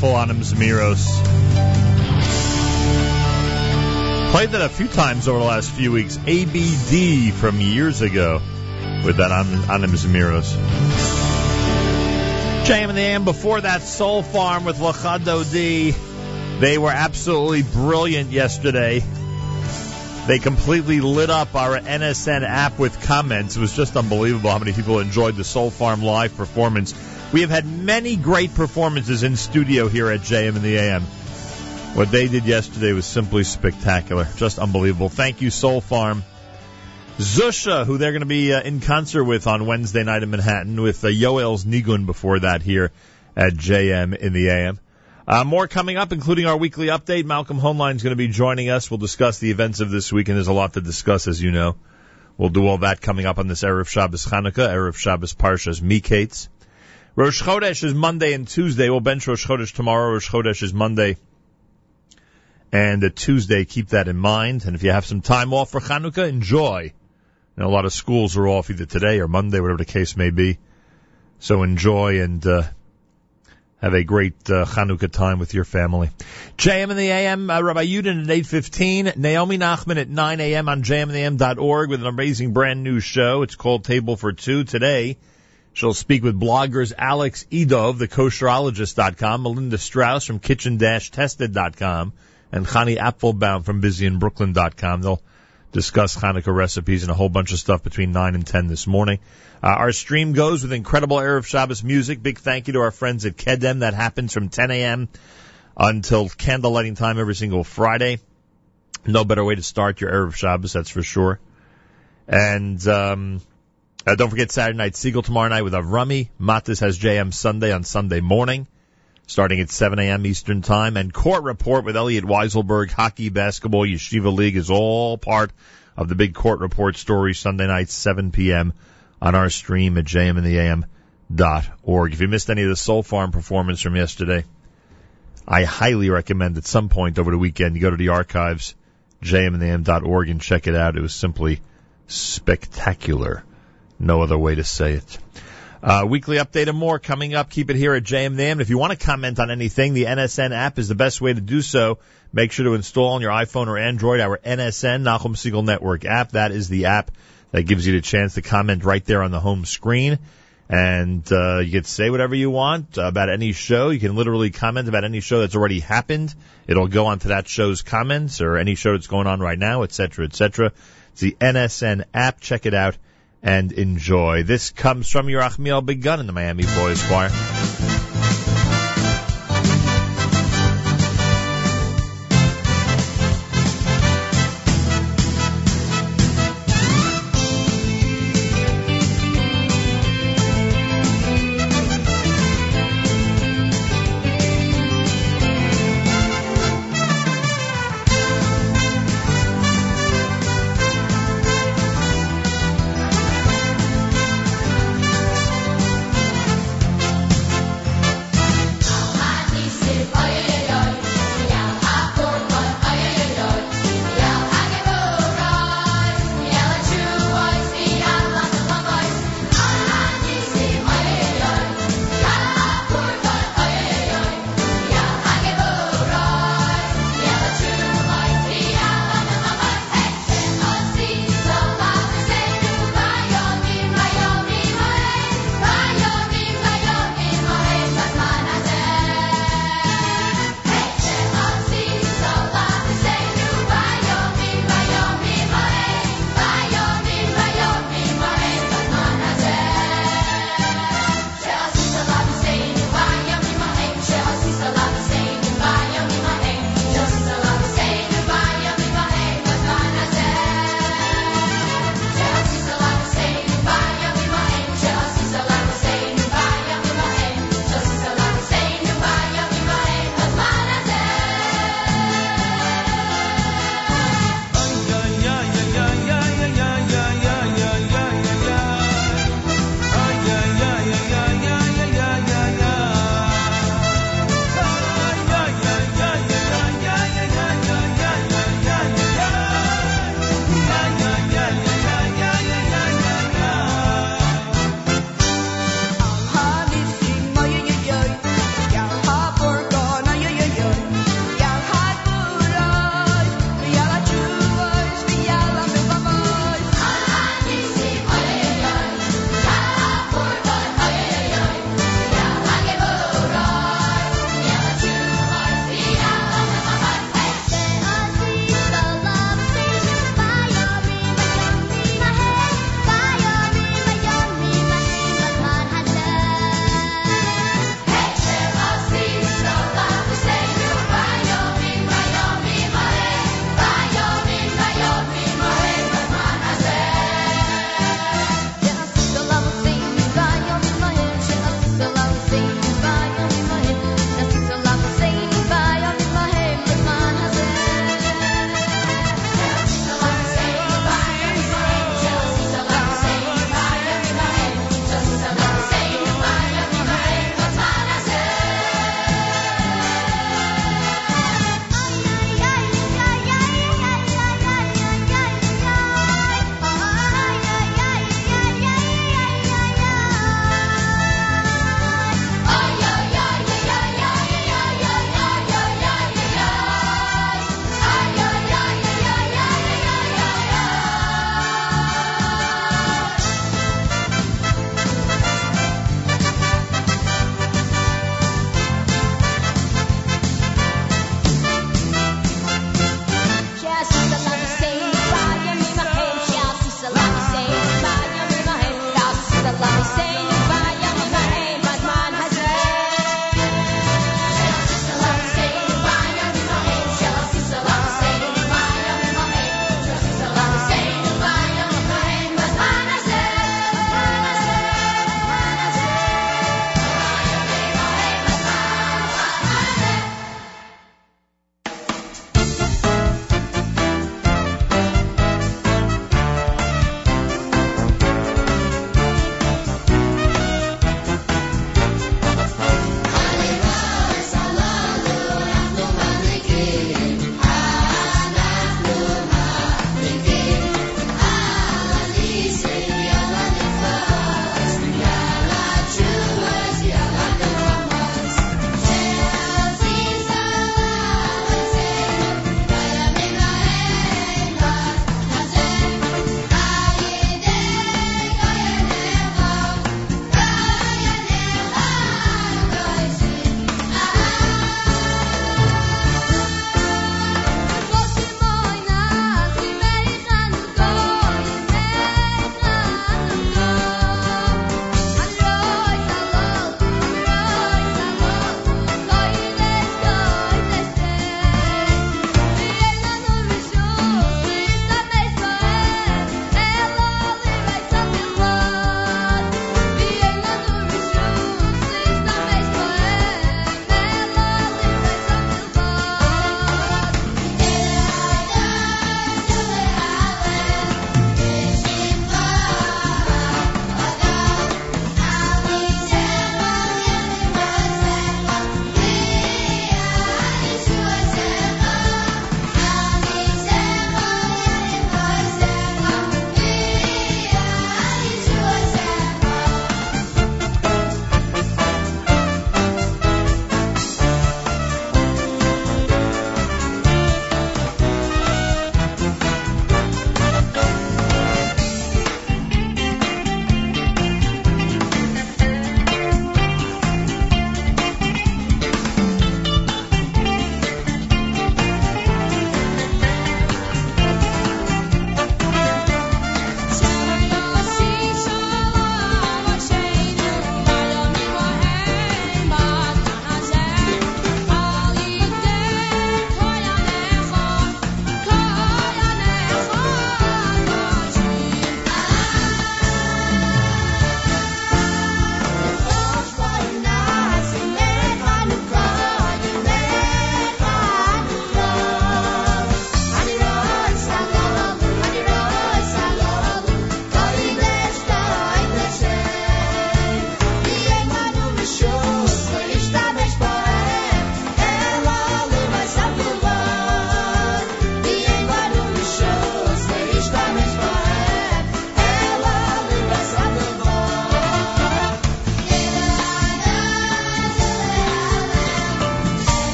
Speaker 1: Beautiful hymn, Played that a few times over the last few weeks. ABD from years ago with that on Anim Zmiros. JM and the AM before that Soul Farm with Lecha Dodi. They were absolutely brilliant yesterday. They completely lit up our NSN app with comments. It was just unbelievable how many people enjoyed the Soul Farm live performance. We have had many great performances in studio here at JM in the AM. What they did yesterday was simply spectacular. Just unbelievable. Thank you, Soul Farm. Zusha, who they're going to be uh, in concert with on Wednesday night in Manhattan, with uh, Yoel's Nigun before that here at JM in the AM. Uh, more coming up, including our weekly update. Malcolm Hoenlein is going to be joining us. We'll discuss the events of this week, and there's a lot to discuss, as you know. We'll do all that coming up on this Erev Shabbos Chanukah, Erev Shabbos Parshas Miketz. Rosh Chodesh is Monday and Tuesday. We'll bench Rosh Chodesh tomorrow. Rosh Chodesh is Monday and a Tuesday. Keep that in mind. And if you have some time off for Chanukah, enjoy. And a lot of schools are off either today or Monday, whatever the case may be. So enjoy and uh, have a great uh, Chanukah time with your family. JM in the AM, uh, Rabbi Yudin at 8.15, Naomi Nachman at 9 a.m. on jmintheam.org with an amazing brand new show. It's called Table for Two. Today, she'll speak with bloggers Alex Edov, the kosherologist.com, Melinda Strauss from kitchen-tested.com, and Chani Applebaum from busyinbrooklyn.com. They'll discuss Hanukkah recipes and a whole bunch of stuff between 9 and 10 this morning. Uh, our stream goes with incredible Erev Shabbos music. Big thank you to our friends at Kedem. That happens from 10 a.m. until candle lighting time every single Friday. No better way to start your Erev Shabbos, that's for sure. And um, uh, don't forget Saturday night Segal tomorrow night with Avrami. Matis has JM Sunday on Sunday morning starting at 7 a.m. Eastern Time. And Court Report with Elliot Weiselberg, Hockey, Basketball, Yeshiva League is all part of the big Court Report story Sunday night, 7 p.m. on our stream at jmintheam.org. If you missed any of the Soul Farm performance from yesterday, I highly recommend at some point over the weekend you go to the archives, jmintheam.org and check it out. It was simply spectacular. No other way to say it. Uh, weekly update and more coming up. Keep it here at JMNAM. If you want to comment on anything, the NSN app is the best way to do so. Make sure to install on your iPhone or Android our NSN Nachum Segal Network app. That is the app that gives you the chance to comment right there on the home screen. And uh, you can say whatever you want about any show. You can literally comment about any show that's already happened. It'll go onto that show's comments or any show that's going on right now, etc., etc. It's the NSN app. Check it out and enjoy. This comes from Yerachmiel Begun in the Miami Boys Choir.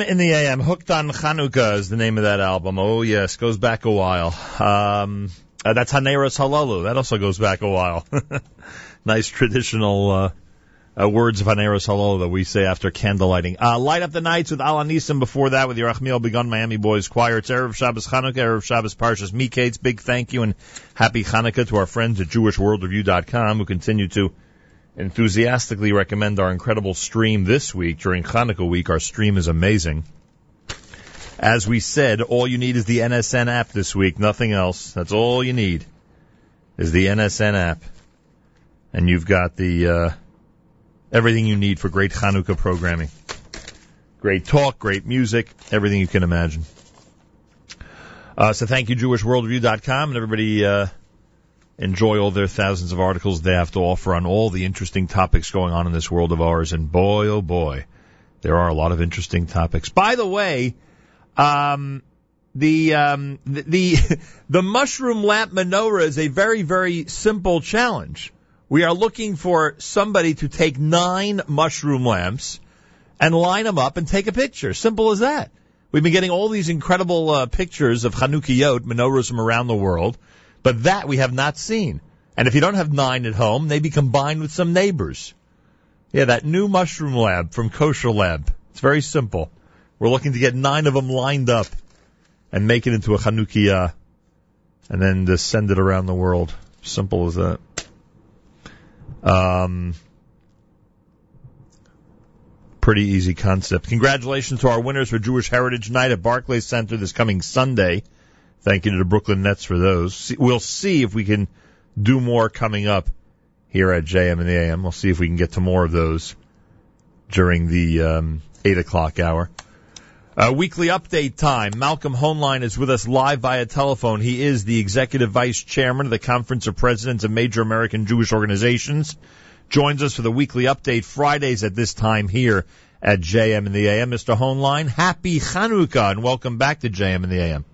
Speaker 1: In the AM, Hooked on Chanukah is the name of that album. Oh yes, goes back a while. Um, uh, that's Haneros Halalu. That also goes back a while. nice traditional uh, uh, words of Haneros Halalu that we say after candlelighting. Uh, light up the nights with Alan Nisim. Before that, with Yerachmiel Begun Miami Boys Choir. It's Erev Shabbos Chanukah, Erev Shabbos Parshas Miketz. Big thank you and happy Chanukah to our friends at JewishWorldReview.com who continue to enthusiastically recommend our incredible stream this week during Hanukkah week. Our stream is amazing. As we said, all you need is the NSN app this week, nothing else. That's all you need is the NSN app. And you've got the uh, everything you need for great Hanukkah programming. Great talk, great music, everything you can imagine. Uh, so thank you, JewishWorldReview.com, and everybody uh, enjoy all their thousands of articles they have to offer on all the interesting topics going on in this world of ours. And boy, oh boy, there are a lot of interesting topics. By the way, um, the, um, the the the mushroom lamp menorah is a very very simple challenge. We are looking for somebody to take nine mushroom lamps and line them up and take a picture. Simple as that. We've been getting all these incredible uh, pictures of Hanukkahot menorahs from around the world. But that we have not seen. And if you don't have nine at home, they be combined with some neighbors. Yeah, that new mushroom lamp from Kosher Lamp. It's very simple. We're looking to get nine of them lined up and make it into a Chanukiah and then just send it around the world. Simple as that. Um, pretty easy concept. Congratulations to our winners for Jewish Heritage Night at Barclays Center this coming Sunday. Thank you to the Brooklyn Nets for those. We'll see if we can do more coming up here at JM and the AM. We'll see if we can get to more of those during the um, 8 o'clock hour. Uh, weekly update time. Malcolm Hoenlein is with us live via telephone. He is the executive vice chairman of the Conference of Presidents of Major American Jewish Organizations. Joins us for the weekly update Fridays at this time here at JM and the AM. Mr. Hoenlein, happy Chanukah and welcome back to JM and the AM.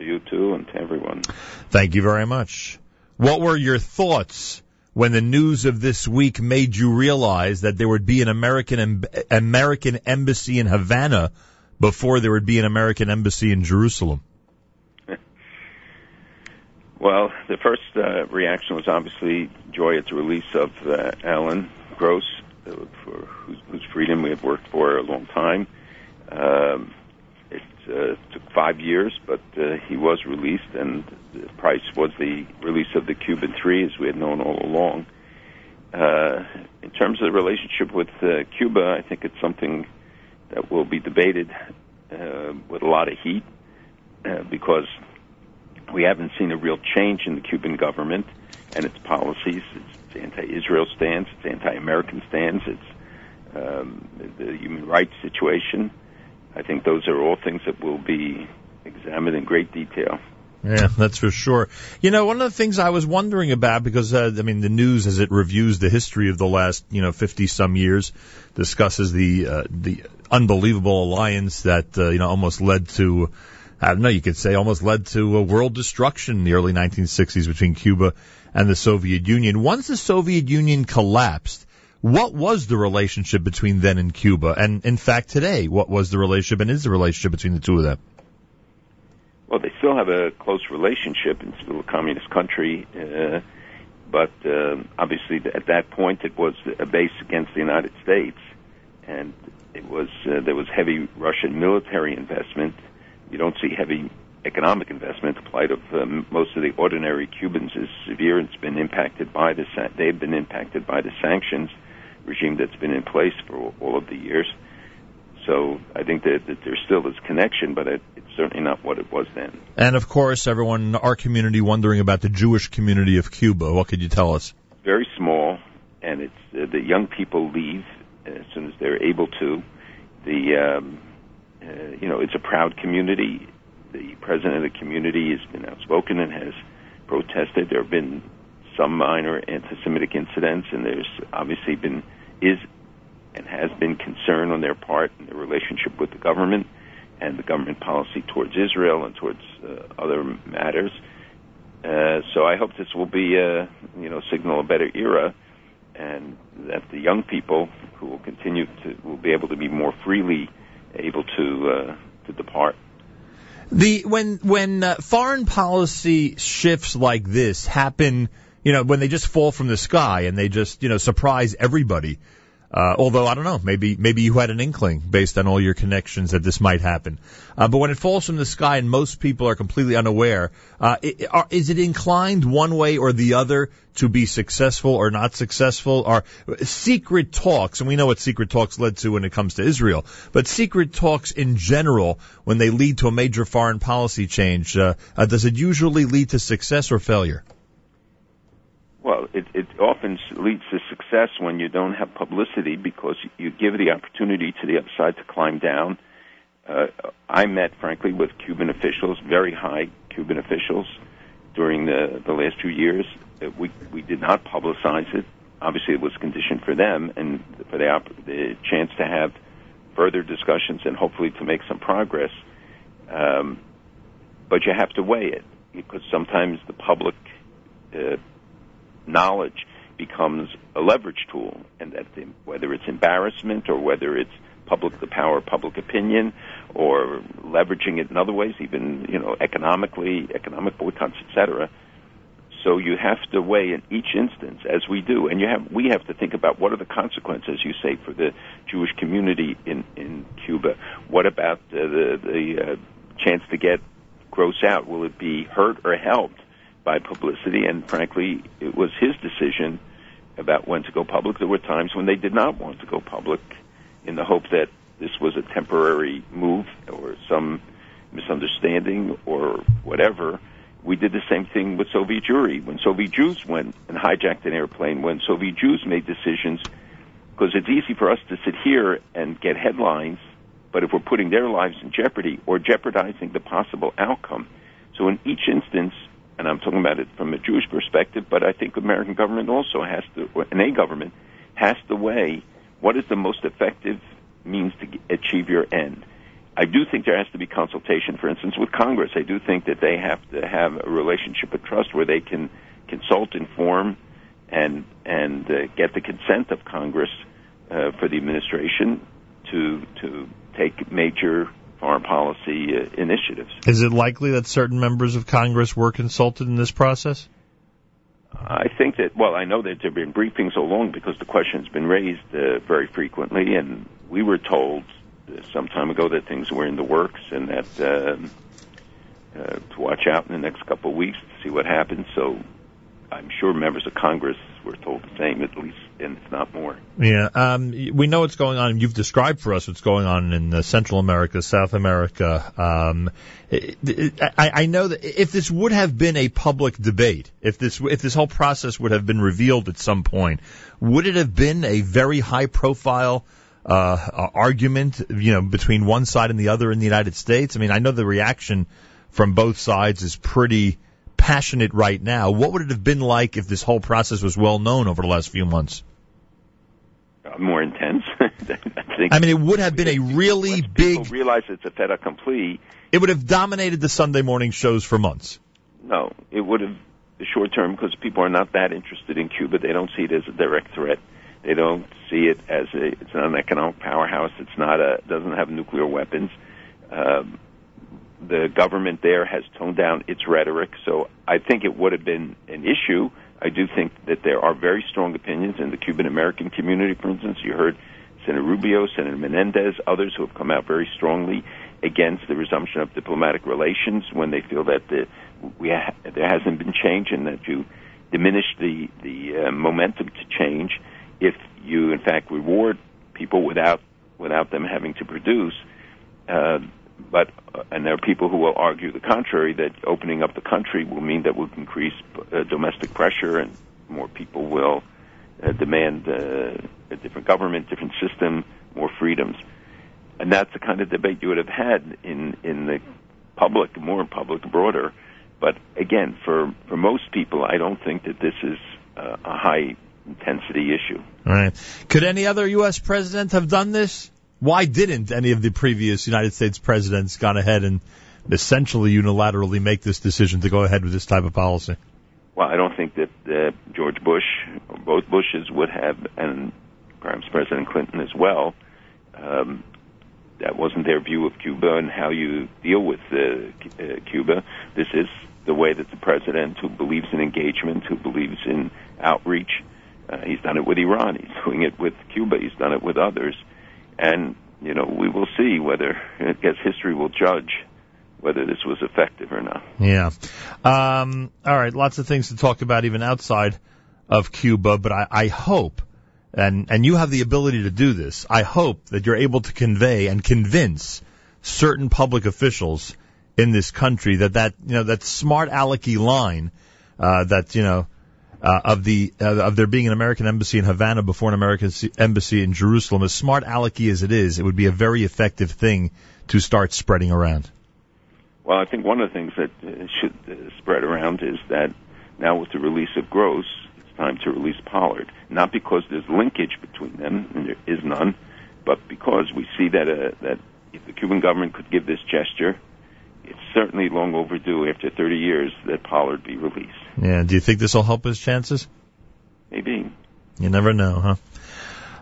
Speaker 20: To you too and to everyone.
Speaker 1: Thank you very much. What were your thoughts when the news of this week made you realize that there would be an American American embassy in Havana before there would be an American embassy in Jerusalem?
Speaker 20: Well, the first uh, reaction was obviously joy at the release of uh, Alan Gross, uh, for whose, whose freedom we have worked for a long time. Um, uh, took five years, but uh, he was released, and the price was the release of the Cuban Three, as we had known all along. Uh, in terms of the relationship with uh, Cuba, I think it's something that will be debated uh, with a lot of heat uh, because we haven't seen a real change in the Cuban government and its policies. It's, anti-Israel stance, it's anti-American stance, it's um, the human rights situation. I think those are all things that will be examined in great detail.
Speaker 1: Yeah, that's for sure. You know, one of the things I was wondering about because uh, I mean the news as it reviews the history of the last you know fifty some years discusses the uh, the unbelievable alliance that uh, you know almost led to I don't know you could say almost led to a world destruction in the early 1960s between Cuba and the Soviet Union. Once the Soviet Union collapsed, what was the relationship between then and Cuba? And in fact, today, what was the relationship and is the relationship between the two of them?
Speaker 20: Well, they still have a close relationship. It's still a communist country, uh, but uh, obviously at that point it was a base against the United States, and it was uh, there was heavy Russian military investment. You don't see heavy economic investment. The plight of um, most of the ordinary Cubans is severe. It's been impacted by the they've been impacted by the sanctions regime that's been in place for all of the years. So I think that, that there still is connection, but it, it's certainly not what it was then.
Speaker 1: And of course, everyone in our community wondering about the Jewish community of Cuba. What could you tell us?
Speaker 20: Very small, and it's uh, the young people leave as soon as they're able to. The um, uh, you know it's a proud community. The president of the community has been outspoken and has protested. There have been some minor anti-Semitic incidents, and there's obviously been is and has been concern on their part in their relationship with the government and the government policy towards Israel and towards uh, other matters. Uh, so I hope this will be, a, you know, signal a better era. Uh, and that the young people who will continue to will be able to be more freely able to uh, to depart.
Speaker 1: The when when uh, foreign policy shifts like this happen, you know, when they just fall from the sky and they just you know surprise everybody. Uh, although I don't know, maybe maybe you had an inkling based on all your connections that this might happen. Uh, but when it falls from the sky and most people are completely unaware, uh, i are, is it inclined one way or the other to be successful or not successful? Are secret talks, and we know what secret talks led to when it comes to Israel, but secret talks in general, when they lead to a major foreign policy change, uh, uh, does it usually lead to success or failure?
Speaker 20: Well, it, it often leads to success when you don't have publicity because you give the opportunity to the other side to climb down. Uh, I met, frankly, with Cuban officials, very high Cuban officials, during the, the last few years. Uh, we we did not publicize it. Obviously, it was conditioned for them and for the, op- the chance to have further discussions and hopefully to make some progress. Um, but you have to weigh it because sometimes the public uh, knowledge becomes a leverage tool, and that the, whether it's embarrassment or whether it's public the power of public opinion or leveraging it in other ways, even you know economically, economic boycotts, etc. So you have to weigh in each instance, as we do, and you have we have to think about what are the consequences, you say, for the Jewish community in in Cuba. What about uh, the the uh, chance to get gross out? Will it be hurt or helped by publicity? And frankly, it was his decision about when to go public. There were times when they did not want to go public, in the hope that this was a temporary move or some misunderstanding or whatever. We did the same thing with Soviet Jewry. When Soviet Jews went and hijacked an airplane, when Soviet Jews made decisions, because it's easy for us to sit here and get headlines, but if we're putting their lives in jeopardy or jeopardizing the possible outcome. So in each instance, and I'm talking about it from a Jewish perspective, but I think American government also has to, or an A government has to weigh what is the most effective means to achieve your end. I do think there has to be consultation, for instance, with Congress. I do think that they have to have a relationship of trust where they can consult, inform, and and uh, get the consent of Congress uh, for the administration to to take major foreign policy uh, initiatives.
Speaker 1: Is it likely that certain members of Congress were consulted in this process?
Speaker 20: I think that, well, I know that there have been briefings so long because the question's been raised uh, very frequently, and we were told uh, some time ago that things were in the works and that um, uh, to watch out in the next couple of weeks to see what happens. So I'm sure members of Congress were told the same, at least, and if not more.
Speaker 1: Yeah, um, we know what's going on. You've described for us what's going on in uh, Central America, South America. Um, it, it, I, I know that if this would have been a public debate, if this if this whole process would have been revealed at some point, would it have been a very high profile? Uh, uh, argument, you know, between one side and the other in the United States. I mean, I know the reaction from both sides is pretty passionate right now. What would it have been like if this whole process was well known over the last few months?
Speaker 20: Uh, more intense. I think.
Speaker 1: I mean, it would have been a really big.
Speaker 20: Realize it's a fait accompli.
Speaker 1: It would have dominated the Sunday morning shows for months.
Speaker 20: No, it would have the short term because people are not that interested in Cuba. They don't see it as a direct threat. They don't see it as a it's not an economic powerhouse. It's not a doesn't have nuclear weapons. Um, the government there has toned down its rhetoric, so I think it would have been an issue. I do think that there are very strong opinions in the Cuban American community. For instance, you heard Senator Rubio, Senator Menendez, others who have come out very strongly against the resumption of diplomatic relations when they feel that the, we ha- there hasn't been change and that you diminish the the uh, momentum to change if you in fact reward people without without them having to produce. Uh, but uh, and there are people who will argue the contrary that opening up the country will mean that we'll increase uh, domestic pressure and more people will uh, demand uh, a different government, different system, more freedoms, and that's the kind of debate you would have had in in the public, more public, broader. But again, for for most people, I don't think that this is uh, a high intensity issue.
Speaker 1: All right. Could any other U.S. president have done this? Why didn't any of the previous United States presidents gone ahead and essentially unilaterally make this decision to go ahead with this type of policy?
Speaker 20: Well, I don't think that uh, George Bush, or both Bushes, would have, and perhaps President Clinton as well. Um, that wasn't their view of Cuba and how you deal with uh, uh, Cuba. This is the way that the president, who believes in engagement, who believes in outreach, uh, he's done it with Iran. He's doing it with Cuba. He's done it with others, and you know we will see whether I guess history will judge whether this was effective or not.
Speaker 1: Yeah. Um, all right. Lots of things to talk about even outside of Cuba, but I, I hope, and, and you have the ability to do this, I hope that you're able to convey and convince certain public officials in this country that that, you know, that smart alecky line, uh, that, you know, uh, of the uh, of there being an American embassy in Havana before an American embassy in Jerusalem, as smart alecky as it is, it would be a very effective thing to start spreading around.
Speaker 20: Well, I think one of the things that uh, should uh, spread around is that now with the release of Gross, it's time to release Pollard. Not because there's linkage between them, and there is none, but because we see that uh, that if the Cuban government could give this gesture, it's certainly long overdue after 30 years that Pollard be released.
Speaker 1: Yeah. Do you think this will help his chances?
Speaker 20: Maybe.
Speaker 1: You never know, huh?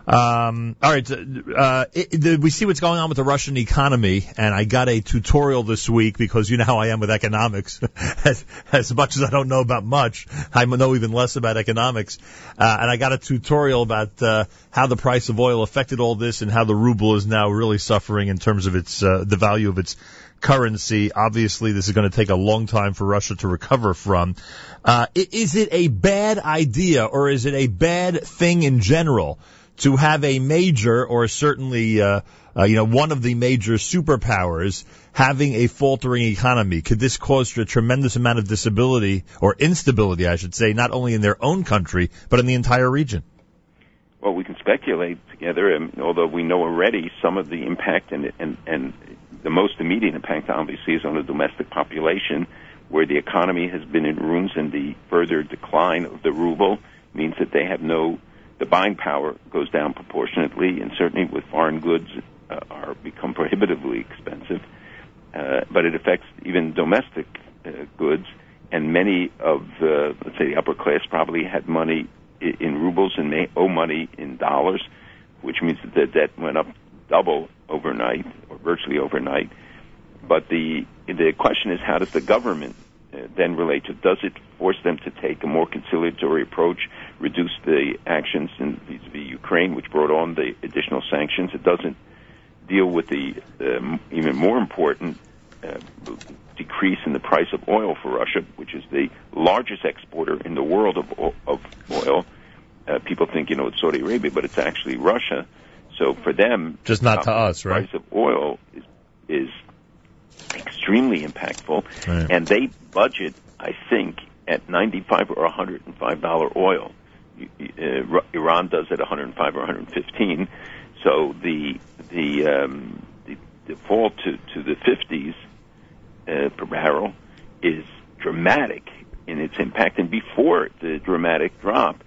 Speaker 1: Um, all right, uh, it, the, we see what's going on with the Russian economy, and I got a tutorial this week because you know how I am with economics. as, as much as I don't know about much, I know even less about economics. Uh, and I got a tutorial about uh, how the price of oil affected all this and how the ruble is now really suffering in terms of its uh, the value of its currency. Obviously, this is going to take a long time for Russia to recover from. Uh, is it a bad idea or is it a bad thing in general? to have a major, or certainly, uh, uh, you know, one of the major superpowers having a faltering economy? Could this cause a tremendous amount of disability or instability, I should say, not only in their own country but in the entire region?
Speaker 20: Well, we can speculate together, and although we know already some of the impact and and and the most immediate impact, obviously, is on the domestic population, where the economy has been in ruins, and the further decline of the ruble means that they have no the buying power goes down proportionately, and certainly with foreign goods uh, are become prohibitively expensive. Uh, but it affects even domestic uh, goods, and many of uh, let's say the upper class probably had money in rubles and may owe money in dollars, which means that the debt went up double overnight or virtually overnight. But the the question is, how does the government uh, then relate to? Does it force them to take a more conciliatory approach, reduce the actions in vis-a-vis Ukraine, which brought on the additional sanctions? It doesn't deal with the even more important uh, decrease in the price of oil for Russia, which is the largest exporter in the world of, of oil. Uh, people think you know it's Saudi Arabia, but it's actually Russia. So for them,
Speaker 1: Just not to
Speaker 20: uh,
Speaker 1: us, right?
Speaker 20: price of oil is is extremely impactful,
Speaker 1: Right.
Speaker 20: and they budget, I think, at 95 or 105 dollar oil. You- you- Uh, Iran does at 105 or 115. So the the um, the, the fall to to the 50s uh, per barrel is dramatic in its impact. And before the dramatic drop,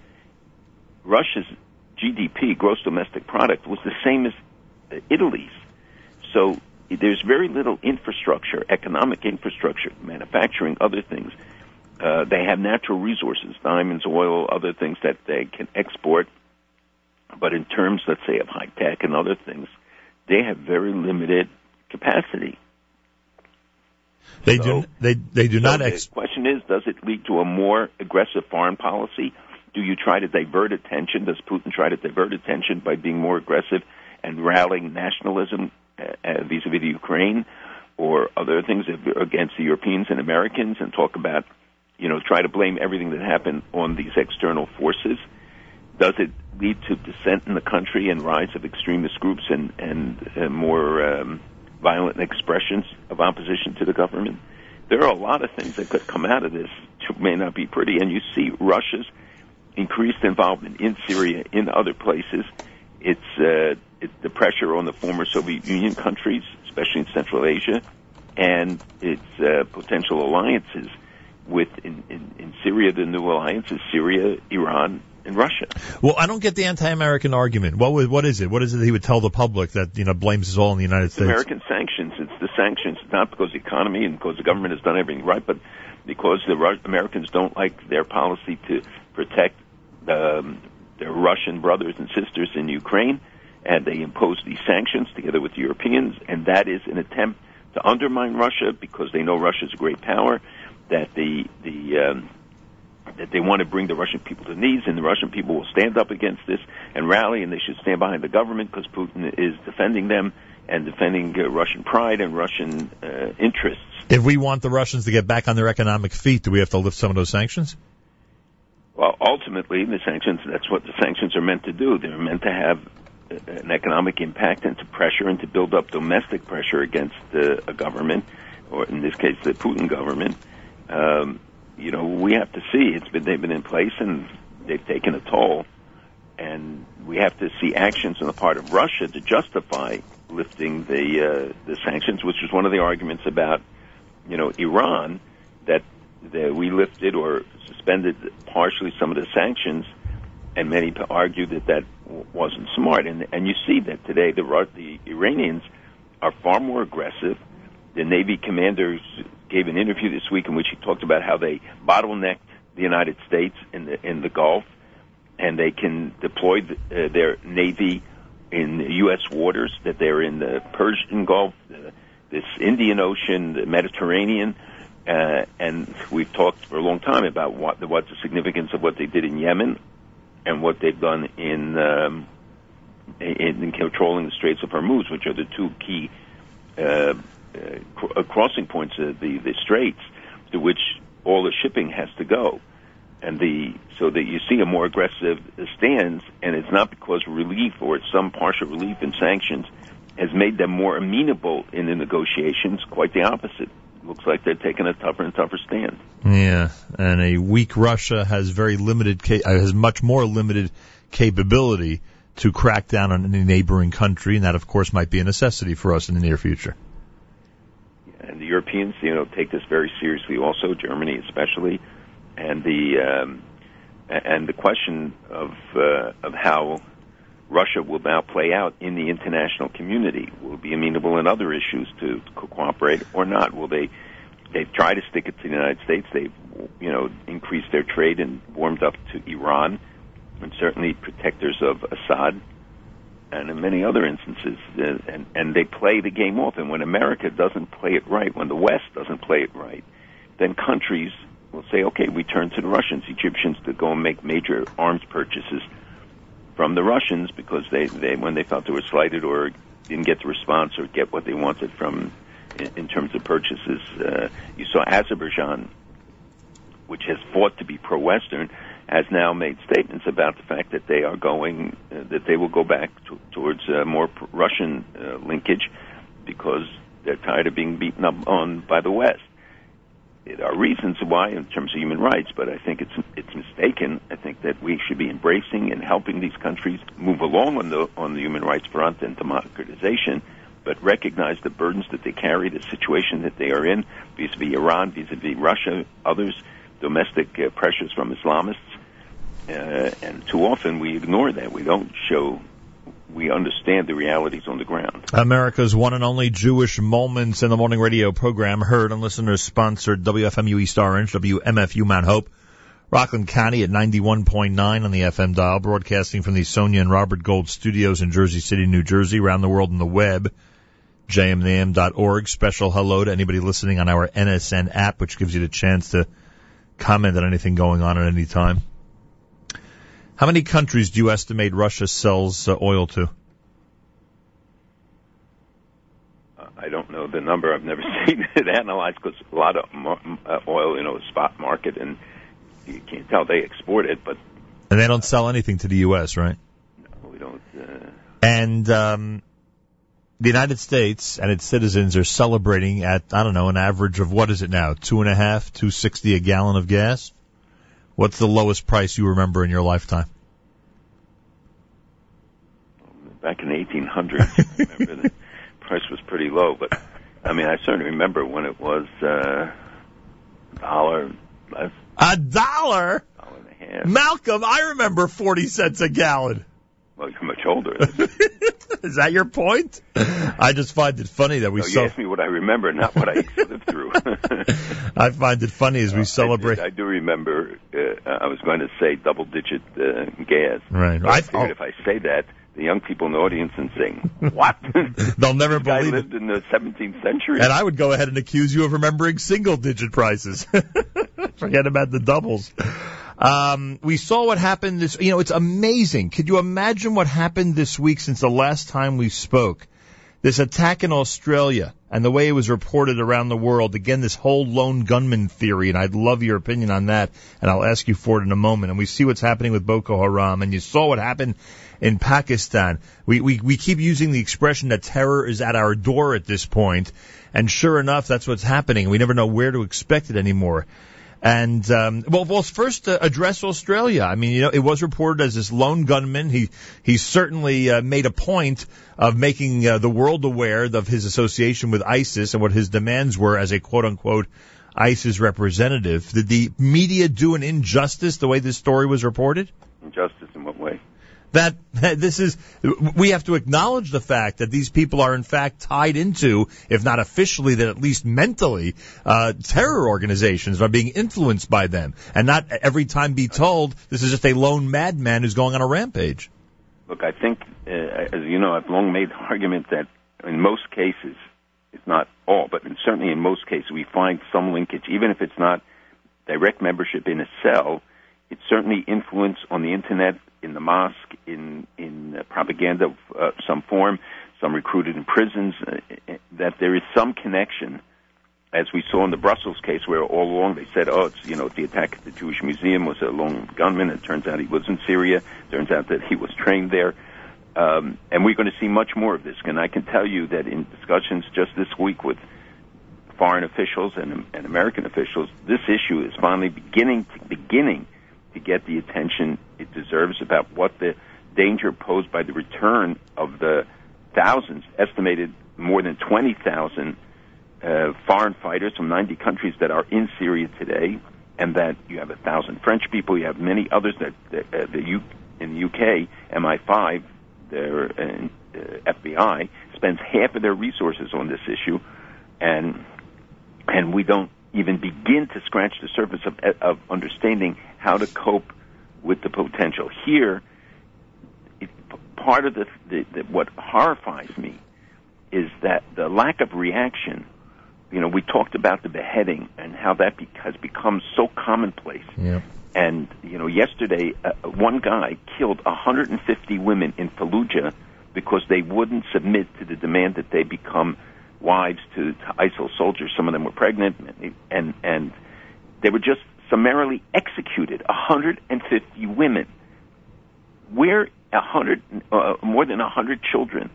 Speaker 20: Russia's GDP, gross domestic product, was the same as Italy's. So there's very little infrastructure, economic infrastructure, manufacturing, other things. Uh, they have natural resources, diamonds, oil, other things that they can export. But in terms, let's say, of high tech and other things, they have very limited capacity.
Speaker 1: They do. They they do
Speaker 20: So
Speaker 1: not.
Speaker 20: the question is, does it lead to a more aggressive foreign policy? Do you try to divert attention? Does Putin try to divert attention by being more aggressive and rallying nationalism uh, uh, vis-a-vis the Ukraine or other things against the Europeans and Americans and talk about, you know, try to blame everything that happened on these external forces? Does it lead to dissent in the country and rise of extremist groups and and uh, more um, violent expressions of opposition to the government? There are a lot of things that could come out of this which may not be pretty, and you see Russia's increased involvement in Syria, in other places. It's uh, it's the pressure on the former Soviet Union countries, especially in Central Asia, and its uh, potential alliances with in, in, in Syria. The new alliance is Syria, Iran, and Russia.
Speaker 1: Well, I don't get the anti-American argument. What would, what is it? What is it that he would tell the public that you know blames us all in the United
Speaker 20: It's
Speaker 1: States?
Speaker 20: American sanctions. It's the sanctions, not because the economy and because the government has done everything right, but because the Ru- Americans don't like their policy to protect um, their Russian brothers and sisters in Ukraine, and they impose these sanctions together with the Europeans, and that is an attempt to undermine Russia because they know Russia is a great power, that the the um, that they want to bring the Russian people to knees, and the Russian people will stand up against this and rally, and they should stand behind the government because Putin is defending them and defending uh, Russian pride and Russian uh, interests.
Speaker 1: If we want the Russians to get back on their economic feet, do we have to lift some of those sanctions?
Speaker 20: Well, ultimately, the sanctions, that's what the sanctions are meant to do. They're meant to have an economic impact and to pressure and to build up domestic pressure against uh, a government, or in this case, the Putin government. Um, you know, we have to see. It's been they've been in place and they've taken a toll, and we have to see actions on the part of Russia to justify lifting the uh, the sanctions, which was one of the arguments about, you know, Iran that that we lifted or suspended partially some of the sanctions, and many argue that that wasn't smart. And and you see that today the the Iranians are far more aggressive. The Navy commanders gave an interview this week in which he talked about how they bottlenecked the United States in the in the Gulf, and they can deploy the, uh, their navy in U.S. waters. That they're in the Persian Gulf, the, this Indian Ocean, the Mediterranean. Uh, and we've talked for a long time about what the, what's the significance of what they did in Yemen and what they've done in um, in, in controlling the Straits of Hormuz, which are the two key uh, uh, uh, crossing points of the the straits to which all the shipping has to go. And the so that you see a more aggressive stance, and it's not because relief or it's some partial relief in sanctions has made them more amenable in the negotiations. Quite the opposite. Looks like they're taking a tougher and tougher stand.
Speaker 1: Yeah, and a weak Russia has very limited, uh, has much more limited capability to crack down on any neighboring country, and that, of course, might be a necessity for us in the near future.
Speaker 20: and the Europeans, you know, take this very seriously. Also, Germany, especially, and the um, and the question of uh, of how Russia will now play out in the international community. Will be amenable in other issues to co- cooperate or not? Will they? They've tried to stick it to the United States. They've, you know, increased their trade and warmed up to Iran, and certainly protectors of Assad and in many other instances, uh, and and they play the game off. And when America doesn't play it right, when the West doesn't play it right, then countries will say, "Okay, we turn to the Russians, Egyptians, to go and make major arms purchases from the Russians because they they when they felt they were slighted or didn't get the response or get what they wanted from in, in terms of purchases. Uh, you saw Azerbaijan, which has fought to be pro-Western, has now made statements about the fact that they are going, uh, that they will go back to, towards uh, more pr- Russian uh, linkage because they're tired of being beaten up on by the West. There are reasons why in terms of human rights, but I think it's it's mistaken. I think that we should be embracing and helping these countries move along on the on the human rights front and democratization, but recognize the burdens that they carry, the situation that they are in, vis-a-vis Iran, vis-a-vis Russia, others, domestic uh, pressures from Islamists, uh, and too often we ignore that. We don't show. We understand the realities on the ground.
Speaker 1: America's one and only Jewish Moments in the Morning radio program, heard on listeners sponsored WFMU East Orange, WMFU Mount Hope, Rockland County at 91.9 on the FM dial, broadcasting from the Sonia and Robert Gold studios in Jersey City, New Jersey, around the world on the web, jmnam.org. Special hello to anybody listening on our NSN app, which gives you the chance to comment on anything going on at any time. How many countries do you estimate Russia sells uh, oil to?
Speaker 20: I don't know the number. I've never seen it analyzed because a lot of uh, oil, you know, is spot market, and you can't tell they export it, but
Speaker 1: And they don't sell anything to the U.S., right?
Speaker 20: No, we don't. Uh,
Speaker 1: And um, the United States and its citizens are celebrating at I don't know an average of what is it now two and a half, two sixty a gallon of gas. What's the lowest price you remember in your lifetime?
Speaker 20: back in the 1800s, I remember the price was pretty low, but I mean, I certainly remember when it was uh, a dollar less,
Speaker 1: A dollar.
Speaker 20: dollar and a gas.
Speaker 1: Malcolm, I remember 40 cents a gallon.
Speaker 20: Well, you're much older.
Speaker 1: Is that your point? I just find it funny that we
Speaker 20: no, you
Speaker 1: so
Speaker 20: asked me what I remember, not what I lived through.
Speaker 1: I find it funny as we celebrate.
Speaker 20: I, do remember. Uh, I was going to say double-digit uh, gas.
Speaker 1: Right.
Speaker 20: But I
Speaker 1: I-
Speaker 20: figured if I say that, the young people in the audience and sing, "What?
Speaker 1: They'll never
Speaker 20: This
Speaker 1: believe it.
Speaker 20: I lived in the 17th century."
Speaker 1: And I would go ahead and accuse you of remembering single digit prices. Forget about the doubles. Um, we saw what happened this, you know, it's amazing. Could you imagine what happened this week since the last time we spoke? This attack in Australia and the way it was reported around the world. Again, this whole lone gunman theory, and I'd love your opinion on that, and I'll ask you for it in a moment. And we see what's happening with Boko Haram, and you saw what happened in Pakistan. We, we, we keep using the expression that terror is at our door at this point, and sure enough, that's what's happening. We never know where to expect it anymore. And um, well, well, first uh, address Australia. I mean, you know, it was reported as this lone gunman. He he certainly uh, made a point of making uh, the world aware of his association with ISIS and what his demands were as a quote unquote ISIS representative. Did the media do an injustice the way this story was reported?
Speaker 20: Injustice in what way?
Speaker 1: That, this is we have to acknowledge the fact that these people are in fact tied into if not officially then at least mentally uh terror organizations are being influenced by them and not every time be told this is just a lone madman who's going on a rampage
Speaker 20: Look, I think, uh, as you know, I've long made the argument that in most cases, it's not all, but in, certainly in most cases, we find some linkage, even if it's not direct membership in a cell. It's certainly influence on the internet, in the mosque, in in uh, propaganda of uh, some form, some recruited in prisons. Uh, uh, that there is some connection, as we saw in the Brussels case, where all along they said, "Oh, it's you know the attack at the Jewish Museum was a lone gunman." It turns out he was in Syria. Turns out that he was trained there. Um, and we're going to see much more of this. And I can tell you that in discussions just this week with foreign officials and, and American officials, this issue is finally beginning to, beginning to get the attention it deserves about what the danger posed by the return of the thousands, estimated more than 20,000 uh, foreign fighters from 90 countries that are in Syria today, and that you have a thousand French people, you have many others that, that uh, the U, in the UK, MI5, their uh, FBI spends half of their resources on this issue, and and we don't even begin to scratch the surface of, of understanding how to cope with the potential. Here, it, part of the, the, the what horrifies me is that the lack of reaction. You know, we talked about the beheading and how that be, has become so commonplace.
Speaker 1: Yeah.
Speaker 20: And you know, yesterday, uh, one guy killed 150 women in Fallujah because they wouldn't submit to the demand that they become wives to, to ISIL soldiers. Some of them were pregnant, and and, and they were just summarily executed. 150 women. Where a hundred, uh, more than 100 children.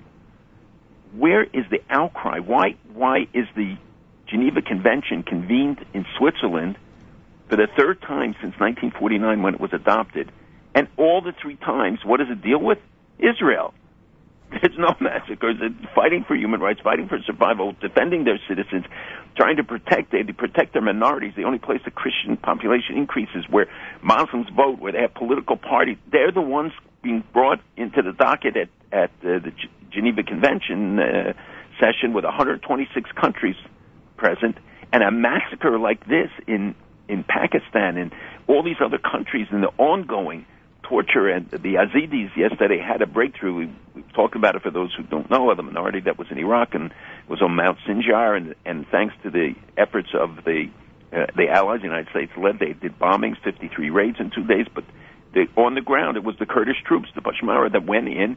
Speaker 20: Where is the outcry? Why why is the Geneva Convention convened in Switzerland for the third time since 1949 when it was adopted, and all the three times, what does it deal with? Israel. There's no massacres. It's fighting for human rights, fighting for survival, defending their citizens, trying to protect they to protect their minorities. The only place the Christian population increases where Muslims vote, where they have political parties. They're the ones being brought into the docket at at uh, the G- Geneva Convention uh, session with 126 countries present, and a massacre like this in in Pakistan and all these other countries and the ongoing torture and the Yazidis yesterday had a breakthrough. We, we talked about it for those who don't know. The minority that was in Iraq and was on Mount Sinjar, and, and thanks to the efforts of the uh, the Allies, the United States led, they did bombings, 53 raids in two days. But the, on the ground, it was the Kurdish troops, the Peshmerga, that went in,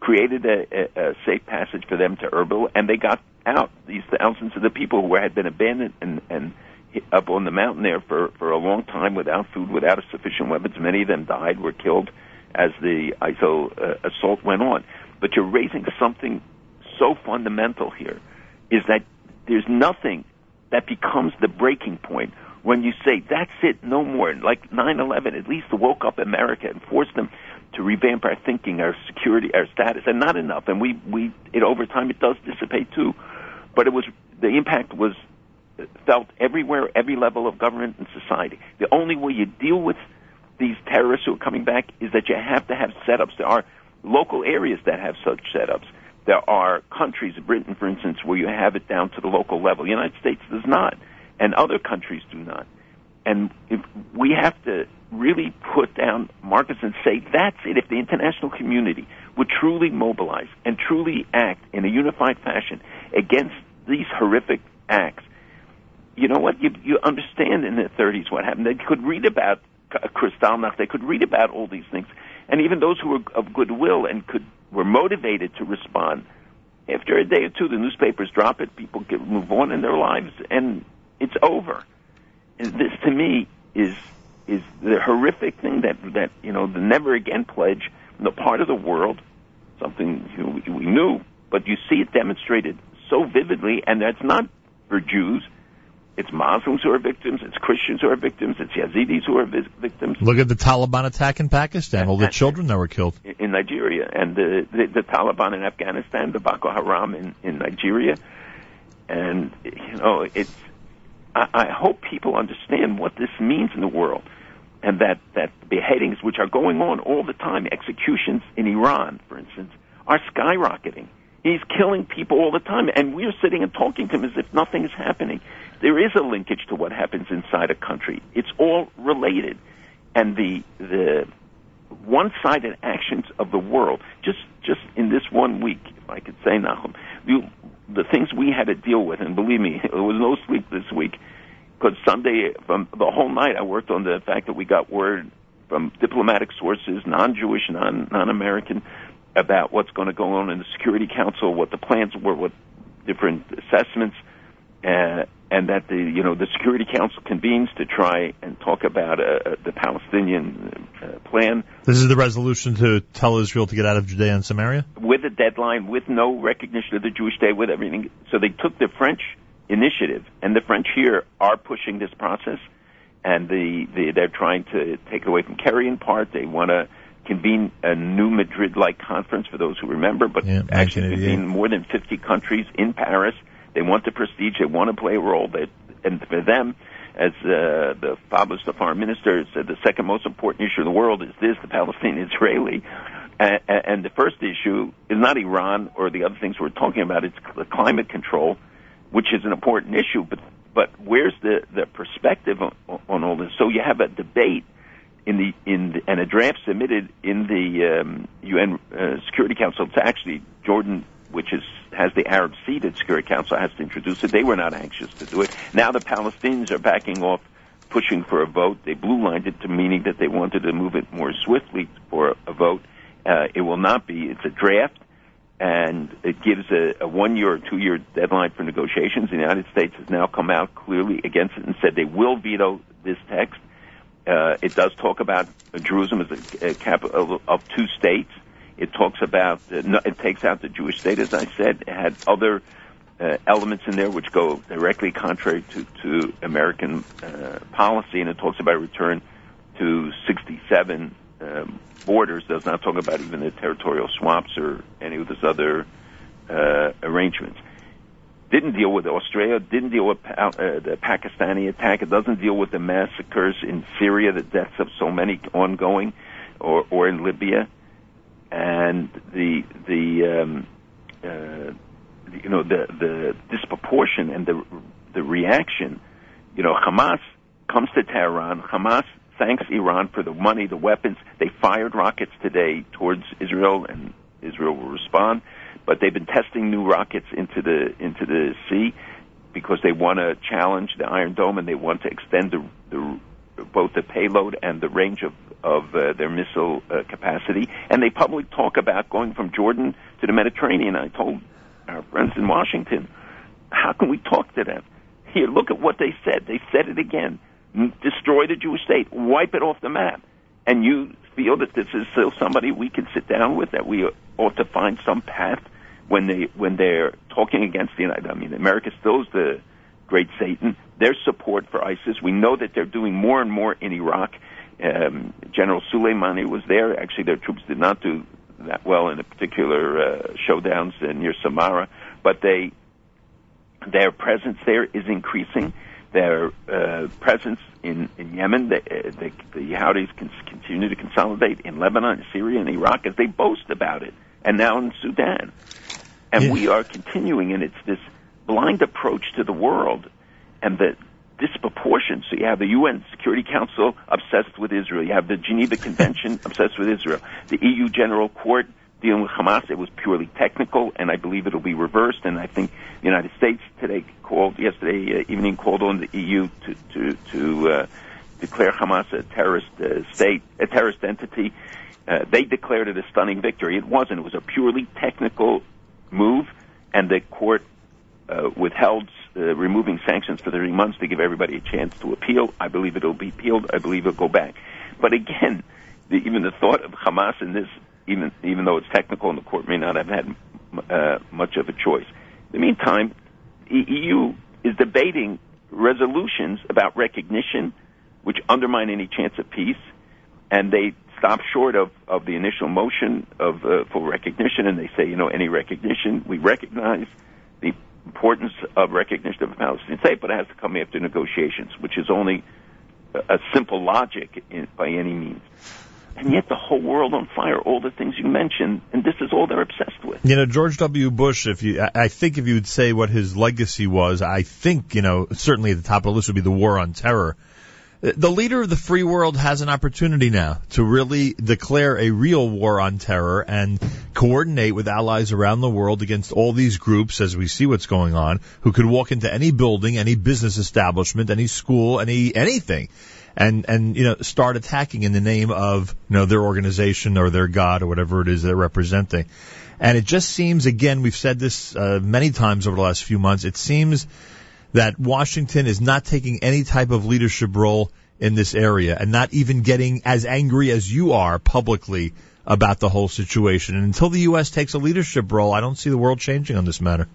Speaker 20: created a, a, a safe passage for them to Erbil, and they got out. These thousands of the people who had been abandoned and and up on the mountain there for for a long time without food, without sufficient weapons. Many of them died, were killed as the ISIL uh, assault went on. But you're raising something so fundamental here, is that there's nothing that becomes the breaking point when you say that's it, no more. Like 9/11, at least woke up America and forced them to revamp our thinking, our security, our status, and not enough. And we we it over time it does dissipate too, but it was the impact was felt everywhere, every level of government and society. The only way you deal with these terrorists who are coming back is that you have to have setups. There are local areas that have such setups. There are countries, Britain, for instance, where you have it down to the local level. The United States does not, and other countries do not. And if we have to really put down markers and say that's it. If the international community would truly mobilize and truly act in a unified fashion against these horrific acts, you know what? You you understand in the 30s what happened. They could read about Kristallnacht. They could read about all these things, and even those who were of goodwill and could were motivated to respond. After a day or two, the newspapers drop it. People get, move on in their lives, and it's over. And this, to me, is is the horrific thing that that you know the never again pledge the part of the world, something you know, we, we knew, but you see it demonstrated so vividly, and that's not for Jews. It's Muslims who are victims. It's Christians who are victims. It's Yazidis who are victims
Speaker 1: Look at the Taliban attack in Pakistan, all the children that were killed.
Speaker 20: in Nigeria, and the, the the Taliban in Afghanistan, the Boko Haram in in Nigeria, and you know it's. I, I hope people understand what this means in the world, and that that beheadings, which are going on all the time, executions in Iran, for instance, are skyrocketing. He's killing people all the time, and we're sitting and talking to him as if nothing is happening. There is a linkage to what happens inside a country. It's all related, and the the one-sided actions of the world. Just just in this one week, if I could say, Nachum, the things we had to deal with, and believe me, there was no sleep this week because Sunday, from the whole night, I worked on the fact that we got word from diplomatic sources, non-Jewish, non non-American, about what's going to go on in the Security Council, what the plans were, what different assessments, uh, and that the you know the Security Council convenes to try and talk about uh, the Palestinian uh, plan
Speaker 1: This is the resolution to tell Israel to get out of Judea and Samaria.
Speaker 20: with a deadline, with no recognition of the Jewish state, with everything. So they took the French initiative, and the French here are pushing this process, and the, the they're trying to take it away from Kerry in part. They want to convene a new Madrid-like conference for those who remember, but actually convene more than 50 countries in Paris. They want the prestige. They want to play a role. They, and for them, as uh, the Fabius the foreign minister said, the second most important issue in the world is this: the Palestinian-Israeli. And, and the first issue is not Iran or the other things we're talking about. It's the climate control, which is an important issue. But but where's the the perspective on, on all this? So you have a debate in the in the, and a draft submitted in the um, UN uh, Security Council. It's actually Jordan, which is has the Arab seated Security Council, has to introduce it. They were not anxious to do it. Now the Palestinians are backing off, pushing for a vote. They blue lined it to meaning that they wanted to move it more swiftly for a vote. Uh, it will not be. It's a draft and it gives a, a one year or two year deadline for negotiations. The United States has now come out clearly against it and said they will veto this text. Uh, it does talk about Jerusalem as a, a capital of two states. It talks about it takes out the Jewish state, as I said. It had other uh, elements in there which go directly contrary to, to American uh, policy, and it talks about return to 67 um, borders. Does not talk about even the territorial swaps or any of those other uh, arrangements. Didn't deal with Australia. Didn't deal with pa- uh, the Pakistani attack. It doesn't deal with the massacres in Syria, the deaths of so many ongoing, or or in Libya, and the the um, uh, you know the the disproportion and the the reaction. You know, Hamas comes to Tehran. Hamas thanks Iran for the money, the weapons. They fired rockets today towards Israel, and Israel will respond. But they've been testing new rockets into the into the sea because they want to challenge the Iron Dome and they want to extend the, the both the payload and the range of of uh, their missile uh, capacity. And they publicly talk about going from Jordan to the Mediterranean. I told our friends in Washington, how can we talk to them? Here, look at what they said. They said it again. Destroy the Jewish state. Wipe it off the map. And you feel that this is still somebody we can sit down with, that we ought to find some path when they when they're talking against the United. I mean, America still is the great Satan. Their support for ISIS. We know that they're doing more and more in Iraq. Um, General Soleimani was there. Actually, their troops did not do that well in the particular uh, showdowns uh, near Samarra, but they their presence there is increasing. their uh, presence in, in Yemen. The, uh, the, the Houthis can continue to consolidate in Lebanon, Syria, and Iraq as they boast about it, and now in Sudan. And we are continuing, and it's this blind approach to the world and the disproportion. So you have the UN Security Council obsessed with Israel. You have the Geneva Convention obsessed with Israel. The EU General Court dealing with Hamas. It was purely technical, and I believe it'll be reversed. And I think the United States today called yesterday uh, evening called on the EU to to to uh, declare Hamas a terrorist uh, state, a terrorist entity. Uh, they declared it a stunning victory. It wasn't. It was a purely technical move, and the court uh, withheld removing sanctions for 30 months to give everybody a chance to appeal. I believe it'll be appealed. I believe it'll go back. But again, the, even the thought of Hamas in this, even even though it's technical and the court may not have had uh, much of a choice. In the meantime, the EU is debating resolutions about recognition, which undermine any chance of peace, and they stop short of, of the initial motion of uh, for recognition, and they say, you know, any recognition we recognize the importance of recognition of a Palestinian state, but it has to come after negotiations, which is only a, simple logic in, by any means. And yet the whole world on fire, all the things you mentioned, and this is all they're obsessed with.
Speaker 1: You know, George W. Bush, if you, I think if you would say what his legacy was, I think, you know, certainly at the top of the list would be the war on terror. The leader of the free world has an opportunity now to really declare a real war on terror and coordinate with allies around the world against all these groups as we see what's going on, who could walk into any building, any business establishment, any school, any, anything and and you know start attacking in the name of you know their organization or their god or whatever it is they're representing. And it just seems again we've said this uh, many times over the last few months. It seems that Washington is not taking any type of leadership role in this area and not even getting as angry as you are publicly about the whole situation. And until the U.S. takes a leadership role, I don't see the world changing on this matter.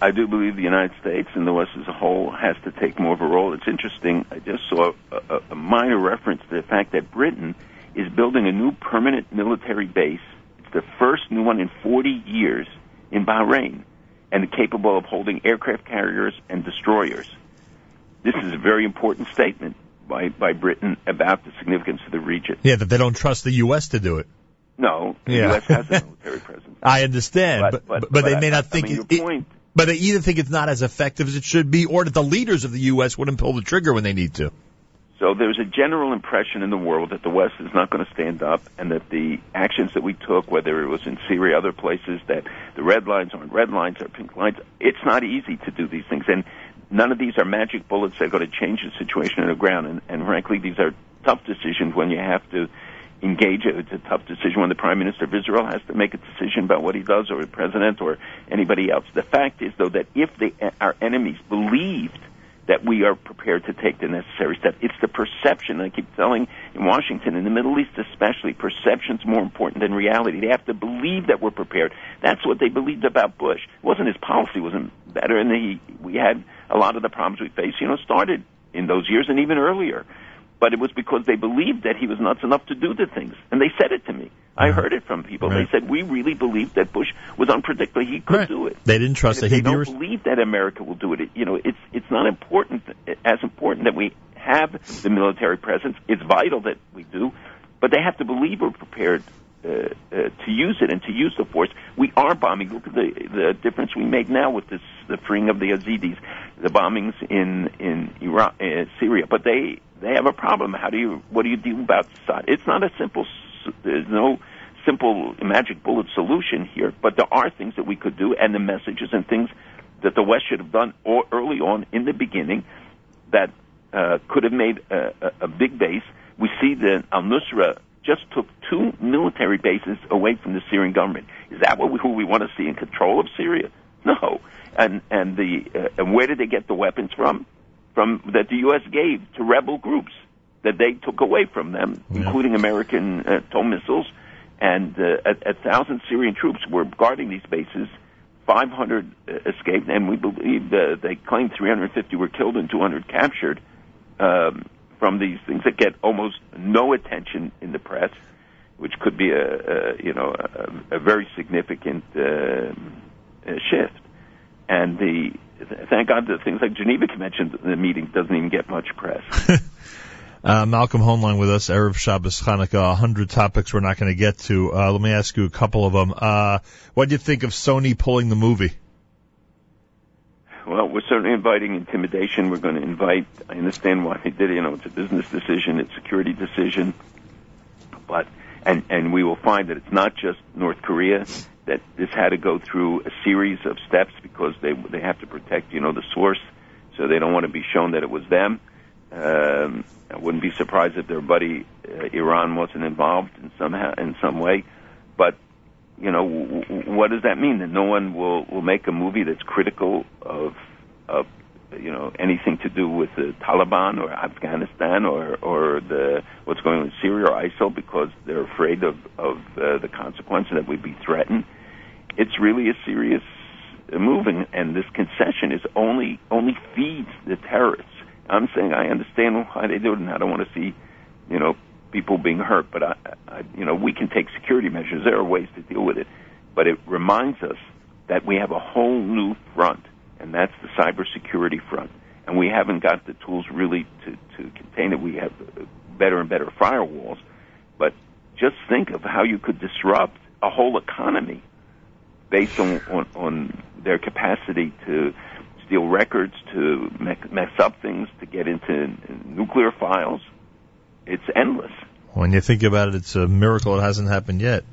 Speaker 20: I, do believe the United States and the West as a whole has to take more of a role. It's interesting. I just saw a, a minor reference to the fact that Britain is building a new permanent military base. It's the first new one in 40 years in Bahrain, and capable of holding aircraft carriers and destroyers. This is a very important statement by, by Britain about the significance of the region.
Speaker 1: Yeah, that they don't trust the U.S. to do it.
Speaker 20: No, the
Speaker 1: Yeah.
Speaker 20: U.S. has a military presence.
Speaker 1: I understand,
Speaker 20: But-
Speaker 1: but
Speaker 20: but-
Speaker 1: but, they may
Speaker 20: I-
Speaker 1: not
Speaker 20: I
Speaker 1: think
Speaker 20: mean,
Speaker 1: it,
Speaker 20: your point-
Speaker 1: but they either think it's not as effective as it should be, or that the leaders of the U.S. wouldn't pull the trigger when they need to.
Speaker 20: So there's a general impression in the world that the West is not going to stand up, and that the actions that we took, whether it was in Syria, other places, that the red lines aren't red lines or pink lines. It's not easy to do these things, and none of these are magic bullets that are going to change the situation on the ground. And, and frankly, these are tough decisions when you have to engage. It. It's a tough decision when the Prime Minister of Israel has to make a decision about what he does, or the President, or anybody else. The fact is, though, that if they, our enemies believed that we are prepared to take the necessary step. It's the perception. I keep telling in Washington, in the Middle East especially, perception's more important than reality. They have to believe that we're prepared. That's what they believed about Bush. It wasn't his policy wasn't better, and he, we had a lot of the problems we faced, You know, started in those years and even earlier. But it was because they believed that he was nuts enough to do the things, and they said it to me. I heard it from people.
Speaker 1: Right.
Speaker 20: They said we really believed that Bush was unpredictable. He could do it.
Speaker 1: They didn't trust that he'd
Speaker 20: they don't
Speaker 1: Res-
Speaker 20: believe that America will do it. it. You know, it's it's not important as important that we have the military presence. It's vital that we do, but they have to believe we're prepared uh, uh, to use it and to use the force. We are bombing. Look at the the difference we make now with this the freeing of the Yazidis, the bombings in in Iraq, uh, Syria. But they they have a problem. How do you what do you do about Assad? It's not a simple. There's no simple magic bullet solution here, but there are things that we could do, and the messages and things that the West should have done or early on in the beginning that uh, could have made a, a, a big base. We see that Al Nusra just took two military bases away from the Syrian government. Is that what we, who we want to see in control of Syria? No. And and the uh, and where did they get the weapons from? From that the U.S. gave to rebel groups that they took away from them, including American uh, tow missiles, and uh, a, a thousand Syrian troops were guarding these bases. 500 uh, escaped, and we believe uh, they claim 350 were killed and 200 captured um, from these things that get almost no attention in the press, which could be a, a you know a, a very significant uh, uh, shift. And the thank God that things like Geneva Convention, the meeting doesn't even get much press.
Speaker 1: Uh, Malcolm Hoenlein with us, Erev Shabbos Hanukkah, a hundred topics we're not going to get to. Uh, let me ask you a couple of them. Uh, what do you think of Sony pulling the movie?
Speaker 20: Well, we're certainly inviting intimidation. We're going to invite. I understand why they did it. You know, it's a business decision, it's a security decision, but and and we will find that it's not just North Korea. That this had to go through a series of steps because they they have to protect, you know, the source, so they don't want to be shown that it was them. Um, I wouldn't be surprised if their buddy uh, Iran wasn't involved in somehow in some way, but you know, w- w- what does that mean? That no one will will make a movie that's critical of of you know anything to do with the Taliban or Afghanistan or or the what's going on in Syria or ISIL because they're afraid of of uh, the consequences that we'd be threatened. It's really a serious uh, move, and, and this concession is only only feeds the terrorists. I'm saying I understand why they do it, and I don't want to see, you know, people being hurt. But I, I, you know, we can take security measures. There are ways to deal with it, but it reminds us that we have a whole new front, and that's the cybersecurity front. And we haven't got the tools really to to contain it. We have better and better firewalls, but just think of how you could disrupt a whole economy based on on, on their capacity to steal records, to me- mess up things, to get into nuclear files. It's endless.
Speaker 1: When you think about it, it's a miracle it hasn't happened yet.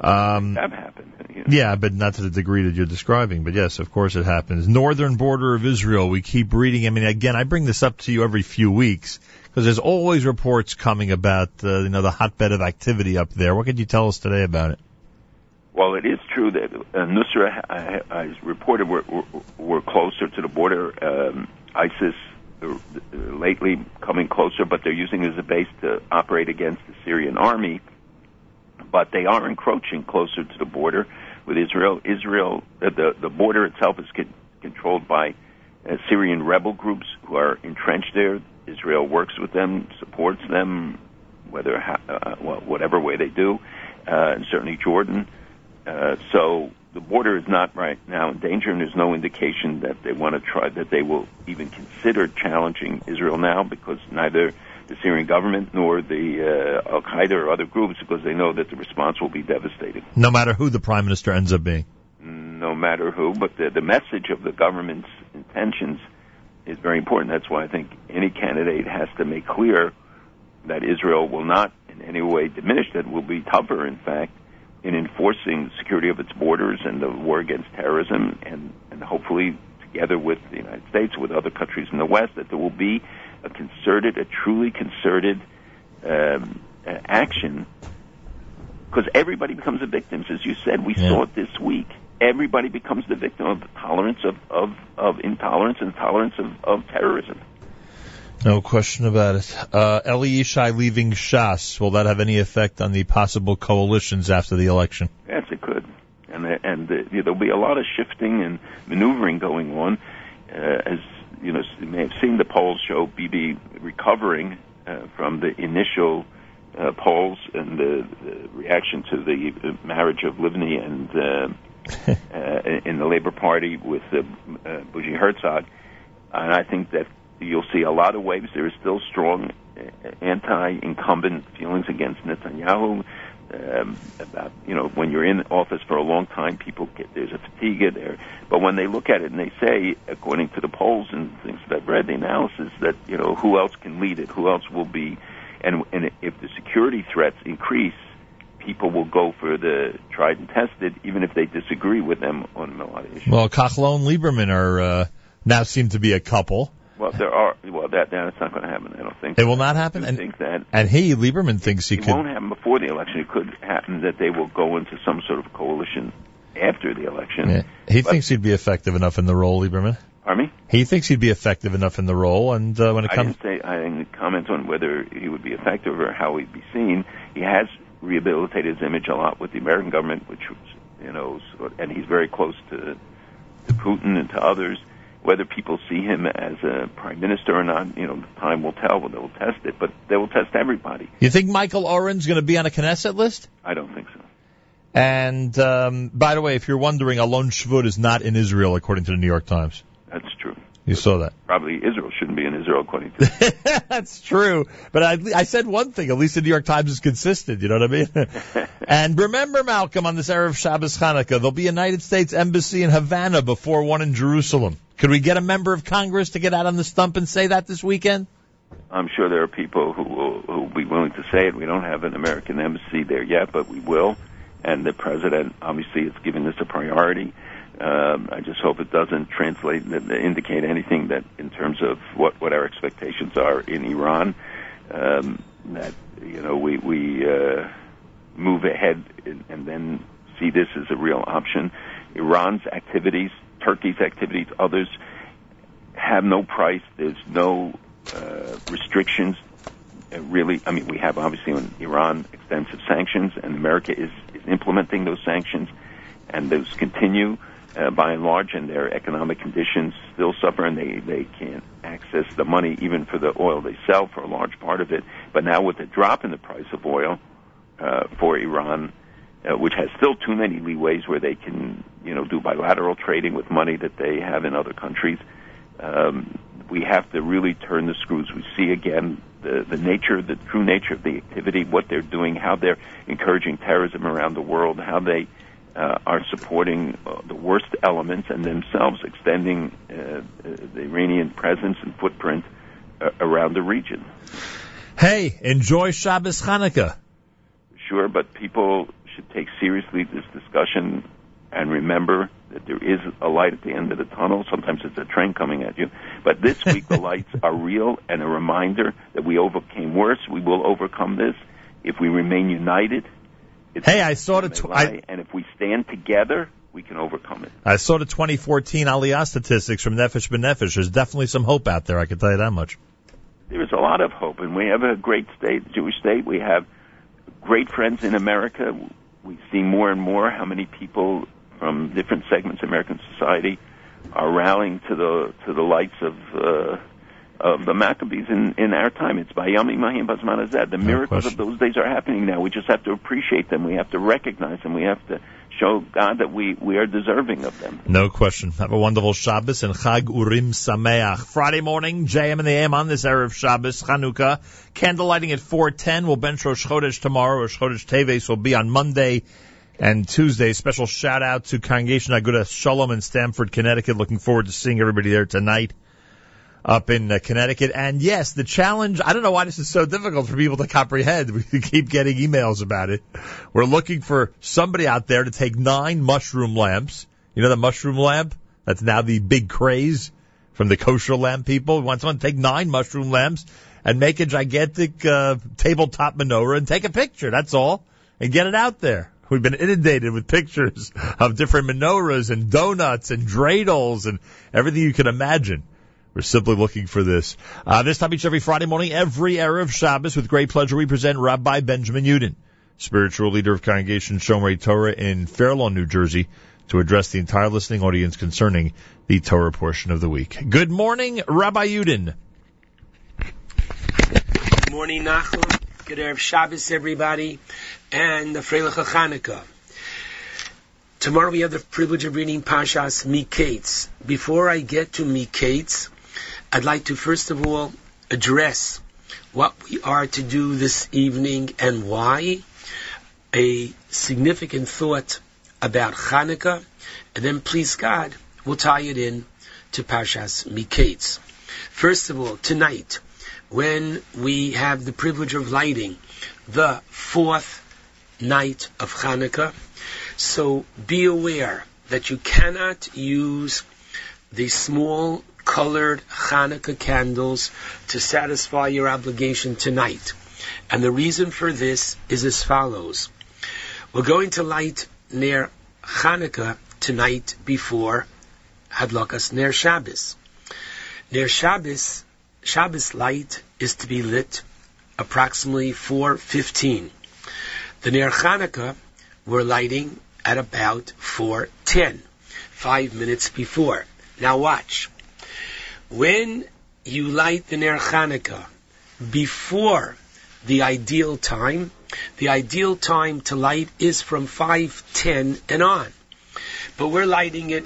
Speaker 1: Um,
Speaker 20: That happened. You know.
Speaker 1: yeah, but not to the degree that you're describing. But yes, of course it happens. Northern border of Israel. We keep reading. I mean, again, I bring this up to you every few weeks because there's always reports coming about uh, you know the hotbed of activity up there. What could you tell us today about it?
Speaker 20: Well, it is true that uh, Nusra uh, has reported we're, we're, closer to the border. Um, ISIS uh, uh, lately coming closer, but they're using it as a base to operate against the Syrian army. But they are encroaching closer to the border with Israel. Israel, uh, the the border itself is con- controlled by uh, Syrian rebel groups who are entrenched there. Israel works with them, supports them, whether ha- uh, whatever way they do, uh, and certainly Jordan. Uh, so the border is not right now in danger, and there's no indication that they want to try that they will even consider challenging Israel now, because neither the Syrian government nor the uh, Al Qaeda or other groups, because they know that the response will be devastating,
Speaker 1: No matter who the prime minister ends up being.
Speaker 20: no matter who. But the, the message of the government's intentions is very important. That's why I think any candidate has to make clear that Israel will not in any way diminish, that it will be tougher, in fact, in enforcing the security of its borders and the war against terrorism, and, and hopefully together with the United States, with other countries in the West, that there will be a concerted, a truly concerted um, uh, action, because everybody becomes a victim. As you said, we
Speaker 1: Yeah.
Speaker 20: saw it this week. Everybody becomes the victim of the tolerance of, of, of intolerance and tolerance of, of terrorism.
Speaker 1: No question about it. Uh, Eli Yishai leaving Shas. Will that have any effect on the possible coalitions after the election?
Speaker 20: Yes, it could, and and uh, there'll be a lot of shifting and maneuvering going on. Uh, as you know, you may have seen the polls show Bibi recovering uh, from the initial uh, polls and the, the reaction to the uh, marriage of Livni and uh, uh, in the Labor Party with uh, uh, Buji Herzog, and I think that you'll see a lot of waves. There is still strong uh, anti-incumbent feelings against Netanyahu. Um, about you know when you're in office for a long time, people get there's a fatigue there. But when they look at it and they say, according to the polls and things that I've read, the analysis that you know who else can lead it, who else will be, and and if the security threats increase, people will go for the tried and tested, even if they disagree with them on a lot of issues.
Speaker 1: Well, Kahlon and Lieberman are uh, now seem to be a couple.
Speaker 20: Well, there are. Well, that that's not going to happen. I don't think.
Speaker 1: It will not happen.
Speaker 20: I
Speaker 1: And
Speaker 20: think that
Speaker 1: and he Lieberman thinks he
Speaker 20: it
Speaker 1: could.
Speaker 20: won't happen before the election. It could happen that they will go into some sort of coalition after the election.
Speaker 1: Yeah. He
Speaker 20: But-
Speaker 1: thinks he'd be effective enough in the role, Lieberman.
Speaker 20: Pardon me?
Speaker 1: He thinks he'd be effective enough in the role, and uh, when it
Speaker 20: I
Speaker 1: comes,
Speaker 20: didn't say I didn't comment on whether he would be effective or how he'd be seen. He has rehabilitated his image a lot with the American government, which was, you know, and he's very close to, to Putin and to others. Whether people see him as a prime minister or not, you know, time will tell. When they will test it, but they will test everybody.
Speaker 1: you think Michael Oren's going to be on a Knesset list?
Speaker 20: I don't think so.
Speaker 1: And um, by the way, if you're wondering, Alon Shvut is not in Israel, according to the New York Times.
Speaker 20: That's true.
Speaker 1: You saw that.
Speaker 20: Probably Israel shouldn't be in Israel, according to.
Speaker 1: That's true. But I, I said one thing. At least the New York Times is consistent. You know what I mean? and remember, Malcolm, on this Erev Shabbos Hanukkah, there'll be a United States Embassy in Havana before one in Jerusalem. Could we get a member of Congress to get out on the stump and say that this weekend?
Speaker 20: I'm sure there are people who will who will be willing to say it. We don't have an American embassy there yet, but we will. And the president obviously is giving this a priority. Um, I just hope it doesn't translate indicate anything that in terms of what what our expectations are in Iran. Um, that you know we we uh, move ahead and, and then see this as a real option. Iran's activities, Turkey's activities, others have no price. There's no uh, restrictions. Uh, really, I mean, we have obviously on Iran extensive sanctions, and America is, is implementing those sanctions, and those continue uh, by and large, and their economic conditions still suffer, and they they can't access the money even for the oil they sell for a large part of it. But now with the drop in the price of oil uh, for Iran, uh, which has still too many leeways where they can you know do bilateral trading with money that they have in other countries. Um, we have to really turn the screws. We see again the, the nature, the true nature of the activity, what they're doing, how they're encouraging terrorism around the world, how they uh, are supporting uh, the worst elements and themselves extending uh, the Iranian presence and footprint uh, around the region.
Speaker 1: Hey, enjoy Shabbos Hanukkah.
Speaker 20: Sure, but people should take seriously this discussion and remember that there is a light at the end of the tunnel. Sometimes it's a train coming at you. But this week the lights are real and a reminder that we overcame worse. We will overcome this if we remain united. It's
Speaker 1: Hey, I saw the. Tw- I,
Speaker 20: and if we stand together, we can overcome it.
Speaker 1: I saw the 2014 Aliyah statistics from Nefesh B'Nefesh. There's definitely some hope out there. I can tell you that much.
Speaker 20: There is a lot of hope, and we have a great state, Jewish state. We have great friends in America. We see more and more how many people from different segments of American society are rallying to the to the lights of uh, of the Maccabees in in our time. It's Bayamim Hahem Bazman Hazeh. The miracles of those days are happening now. We just have to appreciate them. We have to recognize them. We have to show God that we we are deserving of them.
Speaker 1: No question. Have a wonderful Shabbos and Chag Urim Sameach. Friday morning, JM and the AM on this Erev Shabbos, Chanukah. Candle lighting at 410. We'll bench Rosh Chodesh tomorrow. Rosh Chodesh Teves will be on Monday and Tuesday. Special shout out to Congregation Aguda Shalom in Stamford, Connecticut. Looking forward to seeing everybody there tonight up in uh, Connecticut. And yes, the challenge, I don't know why this is so difficult for people to comprehend. We keep getting emails about it. We're looking for somebody out there to take nine mushroom lamps. You know the mushroom lamp? That's now the big craze from the kosher lamp people. We want someone to take nine mushroom lamps and make a gigantic uh, tabletop menorah and take a picture. That's all. And get it out there. We've been inundated with pictures of different menorahs and donuts and dreidels and everything you can imagine. We're simply looking for this. Uh, this time each every Friday morning, every Erev Shabbos, with great pleasure, we present Rabbi Benjamin Yudin, spiritual leader of Congregation Shomrei Torah in Fair Lawn, New Jersey, to address the entire listening audience concerning the Torah portion of the week. Good morning, Rabbi Yudin.
Speaker 21: Good morning, Nachum. Good Erev Shabbos, everybody, and the Freilich Chanukah. Tomorrow we have the privilege of reading Parshas Miketz. Before I get to Miketz, I'd like to first of all address what we are to do this evening and why, a significant thought about Hanukkah, and then please God, we'll tie it in to Parshas Miketz. First of all, tonight, when we have the privilege of lighting the fourth night of Hanukkah, so be aware that you cannot use the small colored Hanukkah candles to satisfy your obligation tonight. And the reason for this is as follows. We're going to light Ner Hanukkah tonight before Hadlakas Ner Shabbos. Ner Shabbos, Shabbos light is to be lit approximately 4.15. The Ner Hanukkah we're lighting at about 4.10, five minutes before. Now watch. When you light the Ner Hanukkah before the ideal time, the ideal time to light is from 5.10 and on. But we're lighting it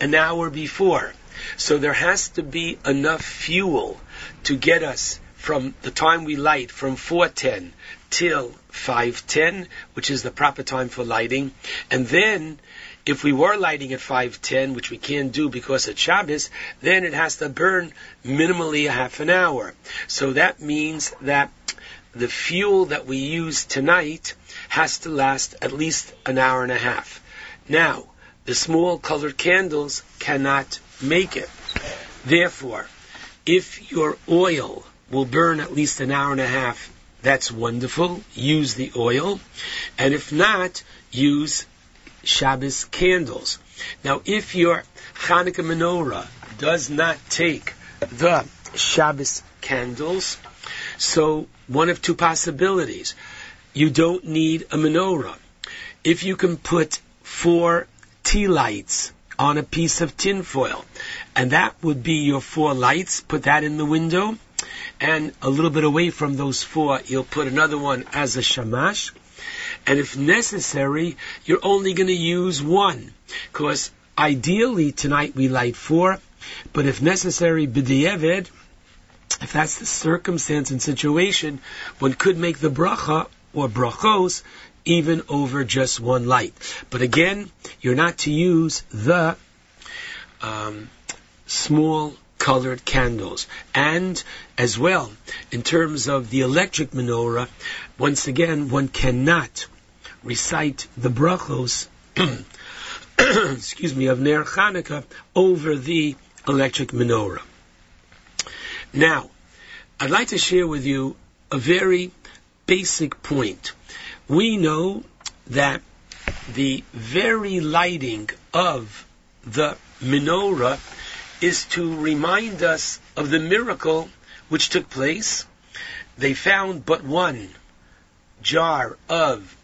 Speaker 21: an hour before. So there has to be enough fuel to get us from the time we light from 410 till 510, which is the proper time for lighting. And then, if we were lighting at 510, which we can't do because it's Shabbos, then it has to burn minimally a half an hour. So that means that the fuel that we use tonight has to last at least an hour and a half. Now, the small colored candles cannot make it. Therefore, if your oil will burn at least an hour and a half, that's wonderful. Use the oil. And if not, use Shabbos candles. Now, if your Hanukkah menorah does not take the Shabbos candles, so one of two possibilities. You don't need a menorah. If you can put four tea lights on a piece of tinfoil, and that would be your four lights, put that in the window, and a little bit away from those four, you'll put another one as a shamash. And if necessary, you're only going to use one. Because ideally tonight we light four, but if necessary, b'di'evid, if that's the circumstance and situation, one could make the bracha or brachos even over just one light. But again, you're not to use the um, small colored candles. And as well, in terms of the electric menorah, once again, one cannot recite the brachos, excuse me, of Ner Chanukah over the electric menorah. Now, I'd like to share with you a very basic point. We know that the very lighting of the menorah is to remind us of the miracle which took place. They found but one jar of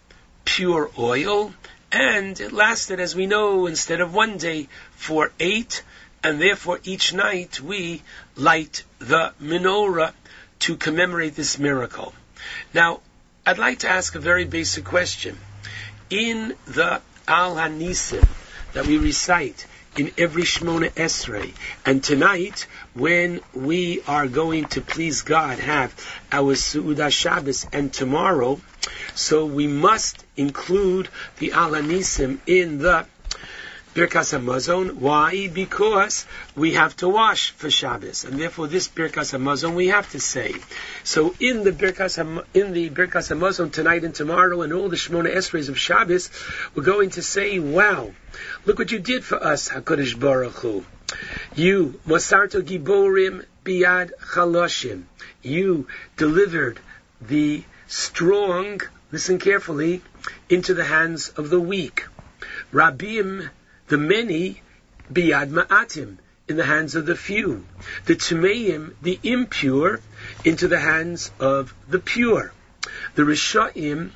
Speaker 21: pure oil, and it lasted, as we know, instead of one day, for eight, and therefore each night we light the menorah to commemorate this miracle. Now, I'd like to ask a very basic question. In the Al Hanisim that we recite in every Shmona Esrei, and tonight, when we are going to please God, have our Su'udah Shabbos, and tomorrow, so we must include the Al Hanisim in the Birkas Hamazon. Why? Because we have to wash for Shabbos, and therefore this Birkas Hamazon we have to say. So in the Birkas in the Birkas Hamazon tonight and tomorrow, and all the Shemona Esreis of Shabbos, we're going to say, "Wow, look what you did for us, Hakadosh Baruch Hu. You Masarto Giborim Biad Chaloshim. You delivered the strong. Listen carefully into the hands of the weak. Rabim the many biad ma'atim, in the hands of the few. The tmeim, the impure, into the hands of the pure. The rishaim,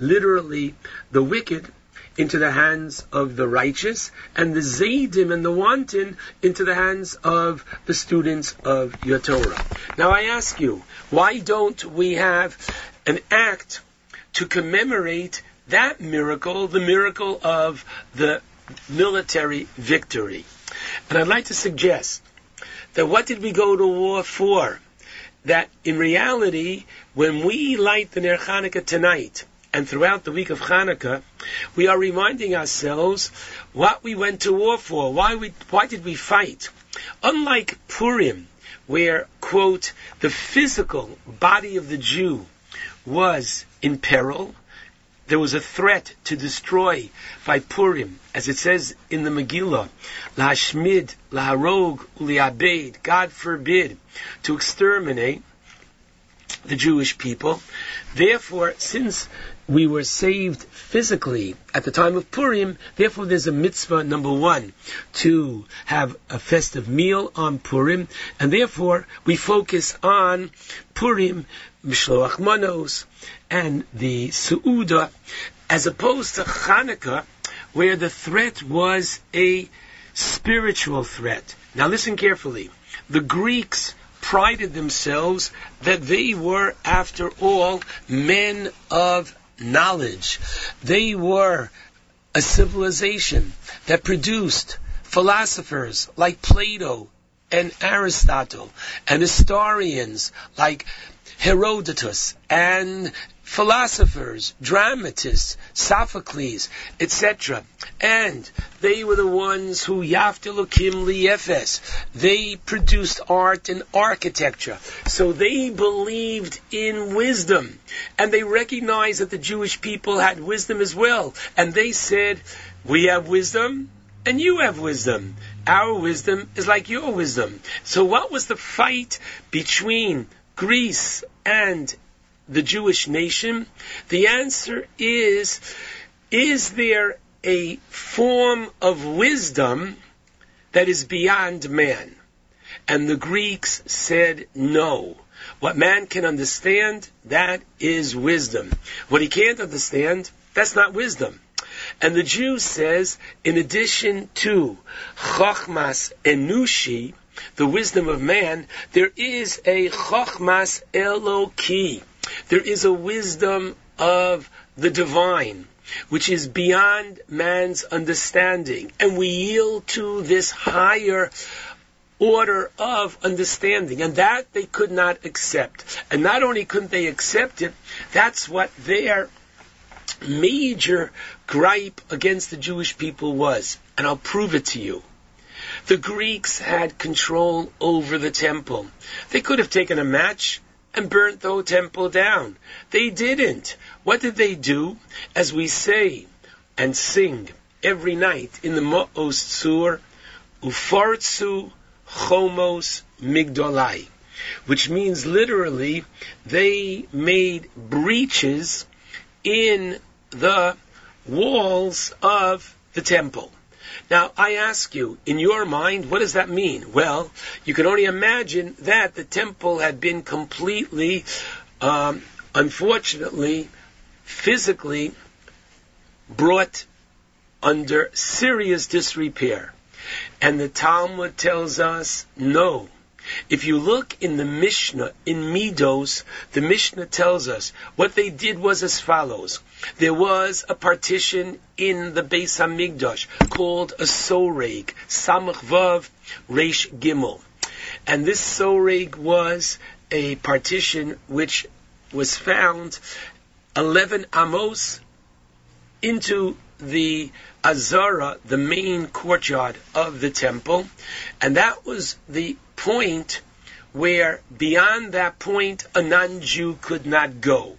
Speaker 21: literally the wicked, into the hands of the righteous, and the zaydim and the wanton into the hands of the students of your Torah. Now I ask you, why don't we have an act to commemorate that miracle, the miracle of the military victory. And I'd like to suggest that what did we go to war for? That in reality, when we light the Ner Hanukkah tonight, and throughout the week of Hanukkah, we are reminding ourselves what we went to war for. Why we, why did we fight? Unlike Purim, where, quote, the physical body of the Jew was in peril, there was a threat to destroy by Purim, as it says in the Megillah, Lahashmid, Laharog, Uliabed, God forbid, to exterminate the Jewish people. Therefore, since we were saved physically at the time of Purim, therefore there's a mitzvah, number one, to have a festive meal on Purim, and therefore we focus on Purim, Mishloach Manos, and the Su'uda, as opposed to Hanukkah, where the threat was a spiritual threat. Now listen carefully. The Greeks prided themselves that they were, after all, men of knowledge. They were a civilization that produced philosophers like Plato and Aristotle, and historians like Herodotus, and philosophers, dramatists, Sophocles, etc. And they were the ones who Yaftilukim Liefes. They produced art and architecture. So they believed in wisdom. And they recognized that the Jewish people had wisdom as well. And they said, we have wisdom, and you have wisdom. Our wisdom is like your wisdom. So what was the fight between Greece and the Jewish nation? The answer is, is there a form of wisdom that is beyond man? And the Greeks said no. What man can understand, that is wisdom. What he can't understand, that's not wisdom. And the Jew says, in addition to Chochmas Enushi, the wisdom of man, there is a Chochmas Eloki. There is a wisdom of the divine, which is beyond man's understanding. And we yield to this higher order of understanding. And that they could not accept. And not only couldn't they accept it, that's what their major gripe against the Jewish people was. And I'll prove it to you. The Greeks had control over the temple. They could have taken a match and burnt the temple down. They didn't. What did they do? As we say and sing every night in the Maoz Tzur, Ufartsu Chomos Migdolai, which means literally they made breaches in the walls of the temple. Now, I ask you, in your mind, what does that mean? Well, you can only imagine that the temple had been completely, um, unfortunately, physically brought under serious disrepair. And the Talmud tells us, no. If you look in the Mishnah, in Midos, the Mishnah tells us what they did was as follows. There was a partition in the Beis Hamikdash called a Soreg, Samach Vav Reish Gimel. And this Soreg was a partition which was found 11 amos into the Azara, the main courtyard of the temple, and that was the point where beyond that point a non-Jew could not go.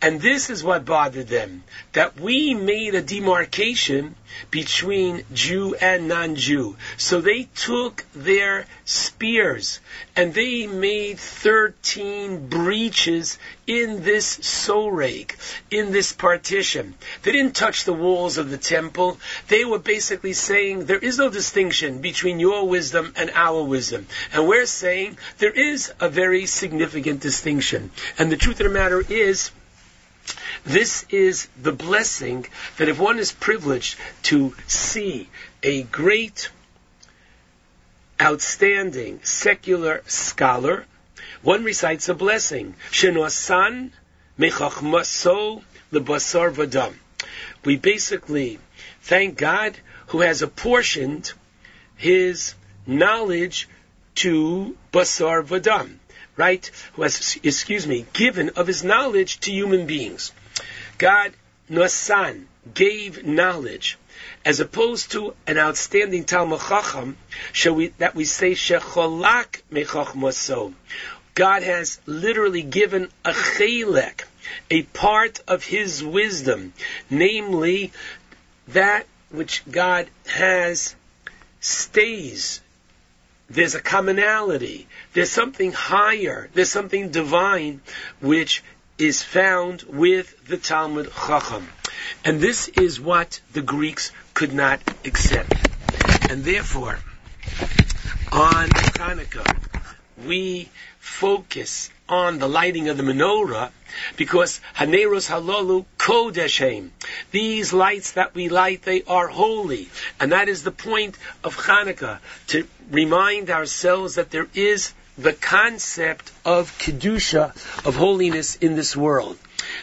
Speaker 21: And this is what bothered them, that we made a demarcation between Jew and non-Jew. So they took their spears and they made 13 breaches in this soreg, in this partition. They didn't touch the walls of the temple. They were basically saying there is no distinction between your wisdom and our wisdom. And we're saying there is a very significant distinction. And the truth of the matter is, this is the blessing that if one is privileged to see a great, outstanding secular scholar, one recites a blessing. We basically thank God who has apportioned his knowledge to basar vadam, right? Who has, excuse me, given of his knowledge to human beings. God, Nosan, gave knowledge, as opposed to an outstanding Talmud Chacham, shall we, that we say Shecholak Mechachmaso. God has literally given a chelek, a part of His wisdom, namely that which God has stays. There's a commonality. There's something higher. There's something divine which is found with the Talmud Chacham. And this is what the Greeks could not accept. And therefore, on Hanukkah, we focus on the lighting of the menorah because Haneros Halalu Kodeshem. These lights that we light, they are holy. And that is the point of Hanukkah, to remind ourselves that there is the concept of kedusha, of holiness in this world.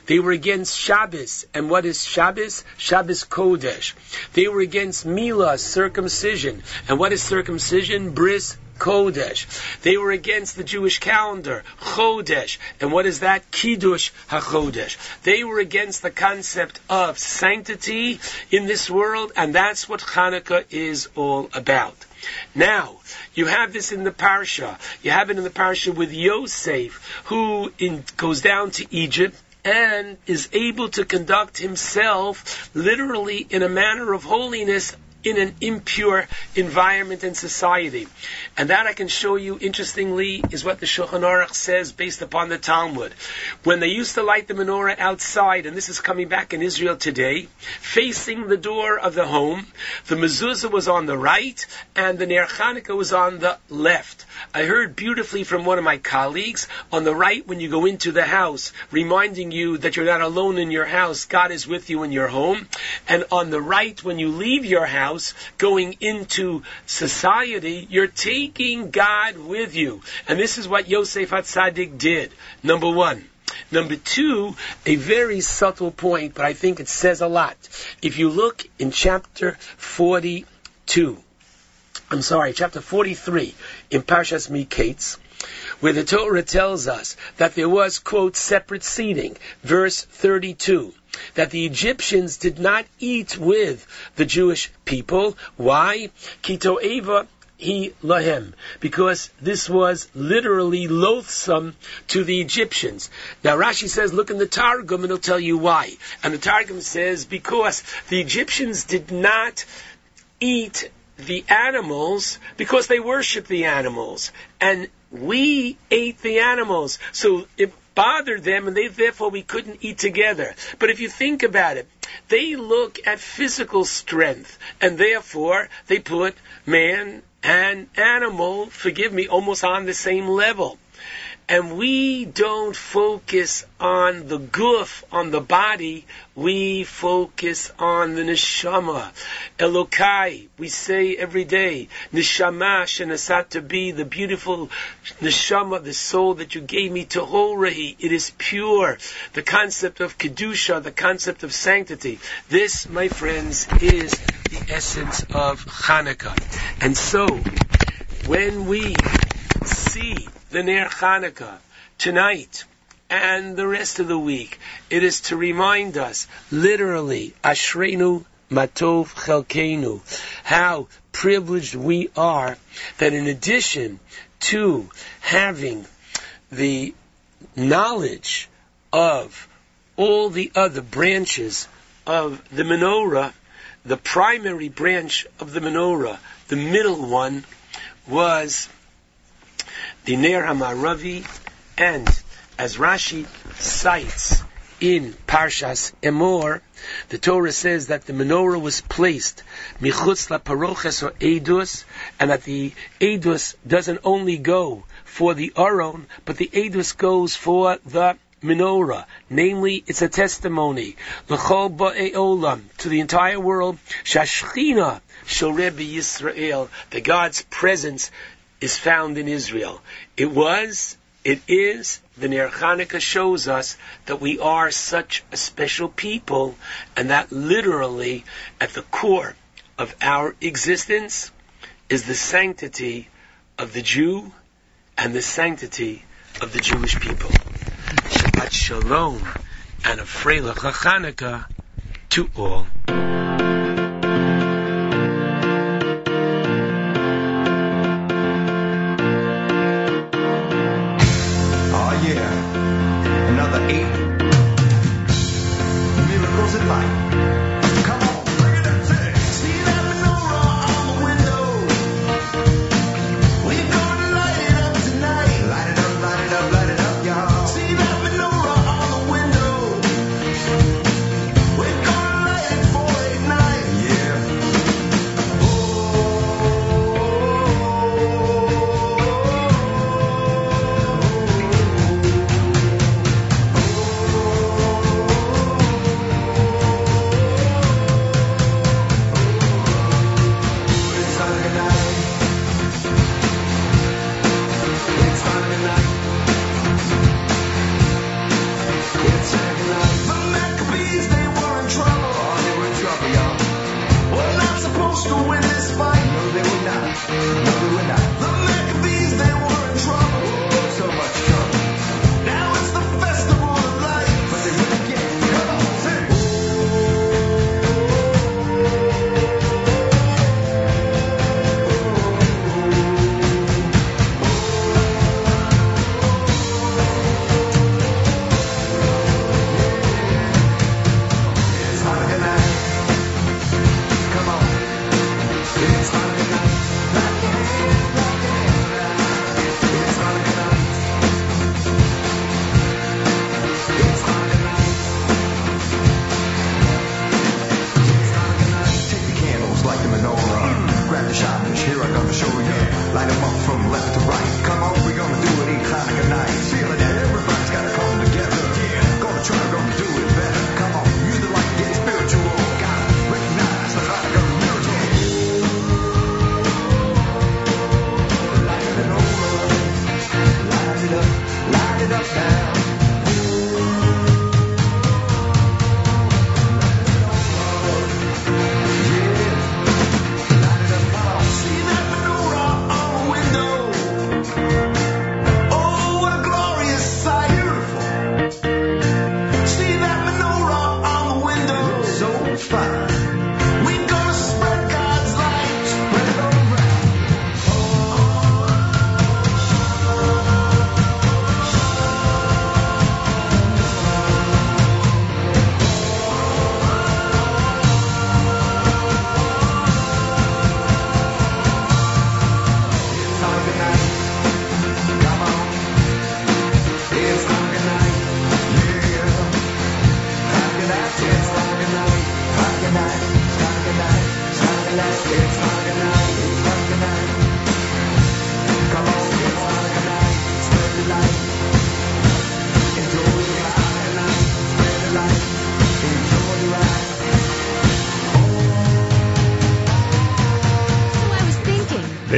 Speaker 21: They were against Shabbos. And what is Shabbos? Shabbos Kodesh. They were against Mila, circumcision. And what is circumcision? Bris Kodesh. They were against the Jewish calendar, Chodesh. And what is that? Kiddush HaChodesh. They were against the concept of sanctity in this world, and that's what Hanukkah is all about. Now, you have this in the parsha. You have it in the parsha with Yosef, who in, goes down to Egypt and is able to conduct himself literally in a manner of holiness in an impure environment and society. And that I can show you, interestingly, is what the Shulchan Aruch says based upon the Talmud. When they used to light the menorah outside, and this is coming back in Israel today, facing the door of the home, the mezuzah was on the right, and the Ner Chanukah was on the left. I heard beautifully from one of my colleagues, on the right when you go into the house, reminding you that you're not alone in your house, God is with you in your home, and on the right when you leave your house, going into society, you're taking God with you. And this is what Yosef Hatzadik did. Number one. Number two, a very subtle point, but I think it says a lot. If you look in chapter 42, I'm sorry, chapter 43 in Parshas Miketz, where the Torah tells us that there was, quote, separate seating, verse 32 that the Egyptians did not eat with the Jewish people. Why? Kito Eva he lahem, because this was literally loathsome to the Egyptians. Now Rashi says, look in the Targum and it'll tell you why. And the Targum says, because the Egyptians did not eat the animals because they worship the animals. And we ate the animals. So it bothered them and they therefore we couldn't eat together. But if you think about it, they look at physical strength and therefore they put man and animal, forgive me, almost on the same level and we don't focus on the goof, on the body, we focus on the neshama. Elokai, we say every day, neshama shenasat to be the beautiful neshama, the soul that you gave me to Horahi. It is pure. The concept of kedusha, the concept of sanctity. This, my friends, is the essence of Hanukkah. And so, when we see the Ner Chanukah tonight and the rest of the week. It is to remind us, literally, Ashrenu Matov Chelkenu, how privileged we are that in addition to having the knowledge of all the other branches of the menorah, the primary branch of the menorah, the middle one, was the Ner Hamaravi, and as Rashi cites in Parshas Emor, the Torah says that the menorah was placed michutz la paroches or edus, and that the edus doesn't only go for the aron, but the edus goes for the menorah. Namely, it's a testimony l'chol ba'e'olam to the entire world. Shashchina shel Rebbe Yisrael, the God's presence is found in Israel. It was, it is, the Ner Chanukah shows us that we are such a special people and that literally at the core of our existence is the sanctity of the Jew and the sanctity of the Jewish people. Shabbat Shalom and a Freilich Chanukah to all.
Speaker 22: Another eight miracles in life.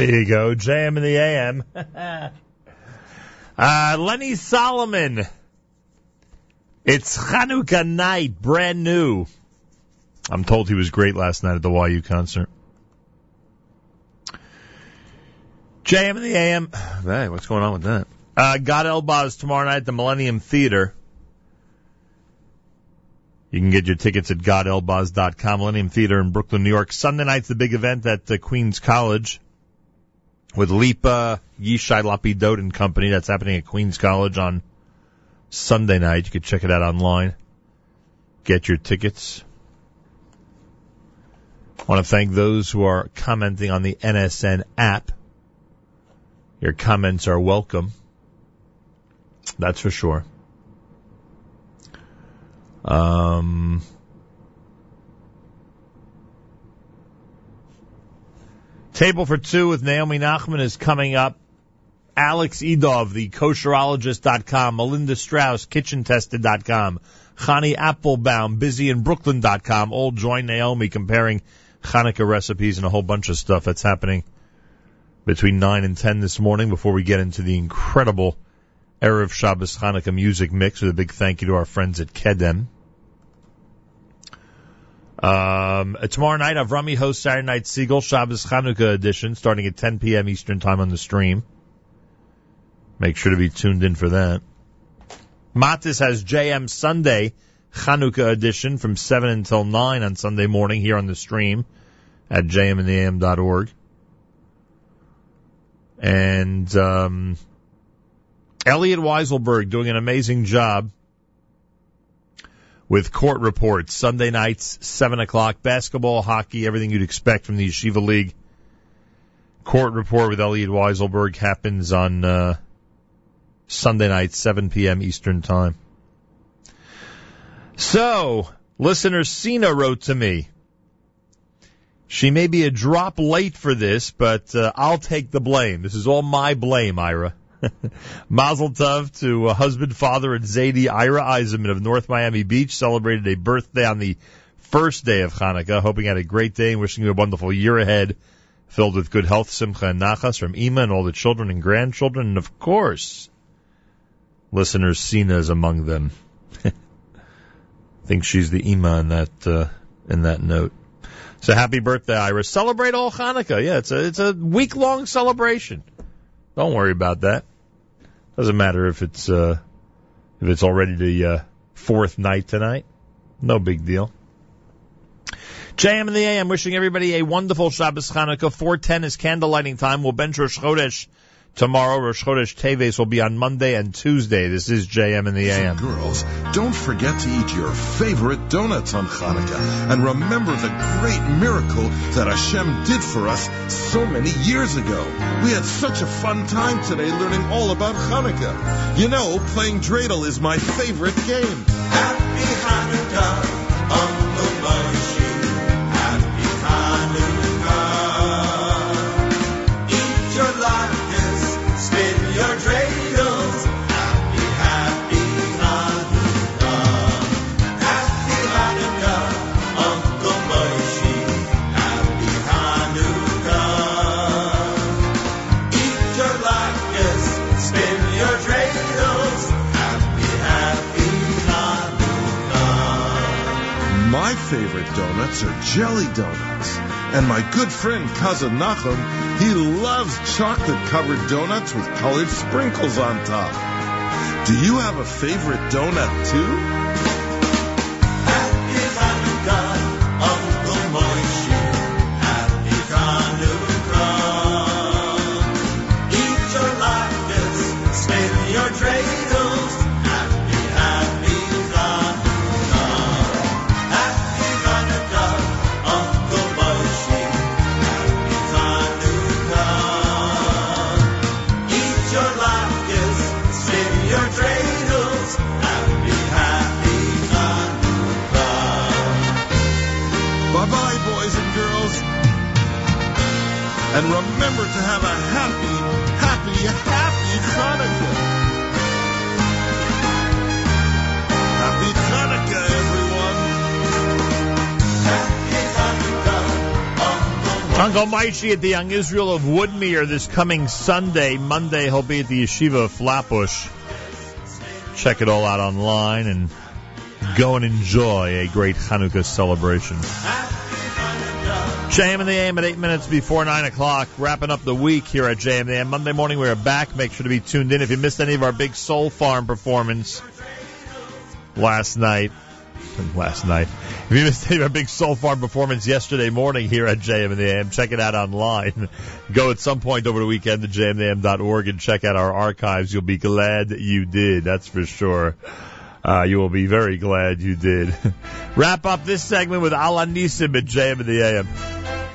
Speaker 7: You
Speaker 1: go, JM in the AM. uh, Lenny Solomon. It's Chanukah night, brand new. I'm told he was great last night at the YU concert. JM in the AM. Hey, what's going on with that? Uh, Gad Elbaz tomorrow night at the Millennium Theater. You can get your tickets at gadelbaz.com. Millennium Theater in Brooklyn, New York. Sunday night's the big event at uh, Queens College with Lipa Yishai Lapidot and Company. That's happening at Queens College on Sunday night. You can check it out online. Get your tickets. I want to thank those who are commenting on the NSN app. Your comments are welcome. That's for sure. Um, Table for Two with Naomi Nachman is coming up. Alex Idov, the kosherologist.com, Melinda Strauss, kitchentested.com, Chani Applebaum, busyinbrooklyn.com, all join Naomi comparing Hanukkah recipes and a whole bunch of stuff that's happening between 9 and 10 this morning before we get into the incredible Erev Shabbos Hanukkah music mix with a big thank you to our friends at Kedem. Um, tomorrow night, Avrami hosts Saturday Night Segal Shabbos Chanukah edition starting at 10 p.m. Eastern Time on the stream. Make sure to be tuned in for that. Matis has JM Sunday Chanukah edition from 7 until 9 on Sunday morning here on the stream at jmandtheam.org. And um, Elliot Weiselberg doing an amazing job with court reports. Sunday nights, 7 o'clock, basketball, hockey, everything you'd expect from the Yeshiva League. Court report with Elliot Weiselberg happens on uh, Sunday night, 7 p.m. Eastern Time. So, listener Cena wrote to me. She may be a drop late for this, but uh, I'll take the blame. This is all my blame, Ira. Mazel Tov to uh, husband, father, and Zadie Ira Eisenman of North Miami Beach celebrated a birthday on the first day of Hanukkah. Hoping you had a great day and wishing you a wonderful year ahead, filled with good health, simcha, and nachas from Ima and all the children and grandchildren, and of course, listeners Sina is among them. I think she's the Ima in that uh, in that note. So happy birthday, Ira. Celebrate all Hanukkah. Yeah, it's a it's a week long celebration. Don't worry about that. Doesn't matter if it's uh if it's already the uh, fourth night tonight. No big deal. JM and the AM wishing everybody a wonderful Shabbos Hanukkah. 410 is candle lighting time. We'll bench Rosh Chodesh tomorrow. Rosh Chodesh Teves will be on Monday and Tuesday. This is JM and the AM.
Speaker 11: Girls, don't forget to eat your favorite donuts on Hanukkah and remember the great miracle that Hashem did for us so many years ago. We had such a fun time today learning all about Hanukkah. You know, playing dreidel is my favorite game.
Speaker 23: Happy Hanukkah,
Speaker 11: favorite donuts are jelly donuts. And my good friend cousin Nachum, he loves chocolate covered donuts with colored sprinkles on top. Do you have a favorite donut too?
Speaker 23: Uncle
Speaker 1: Moishy at the Young Israel of Woodmere this coming Sunday. Monday he'll be at the Yeshiva of Flatbush. Check it all out online and go and enjoy a great Hanukkah celebration. JM and the AM at 8 minutes before 9 o'clock, wrapping up the week here at JM and the AM. Monday morning we are back. Make sure to be tuned in. If you missed any of our big Soul Farm performance last night, last night, if you missed our big Soul Farm performance yesterday morning here at JM and the AM, check it out online. Go at some point over the weekend to jmandam.org and check out our archives. You'll be glad you did. That's for sure. Uh, you will be very glad you did. Wrap up this segment with Al Hanisim at JM and the AM.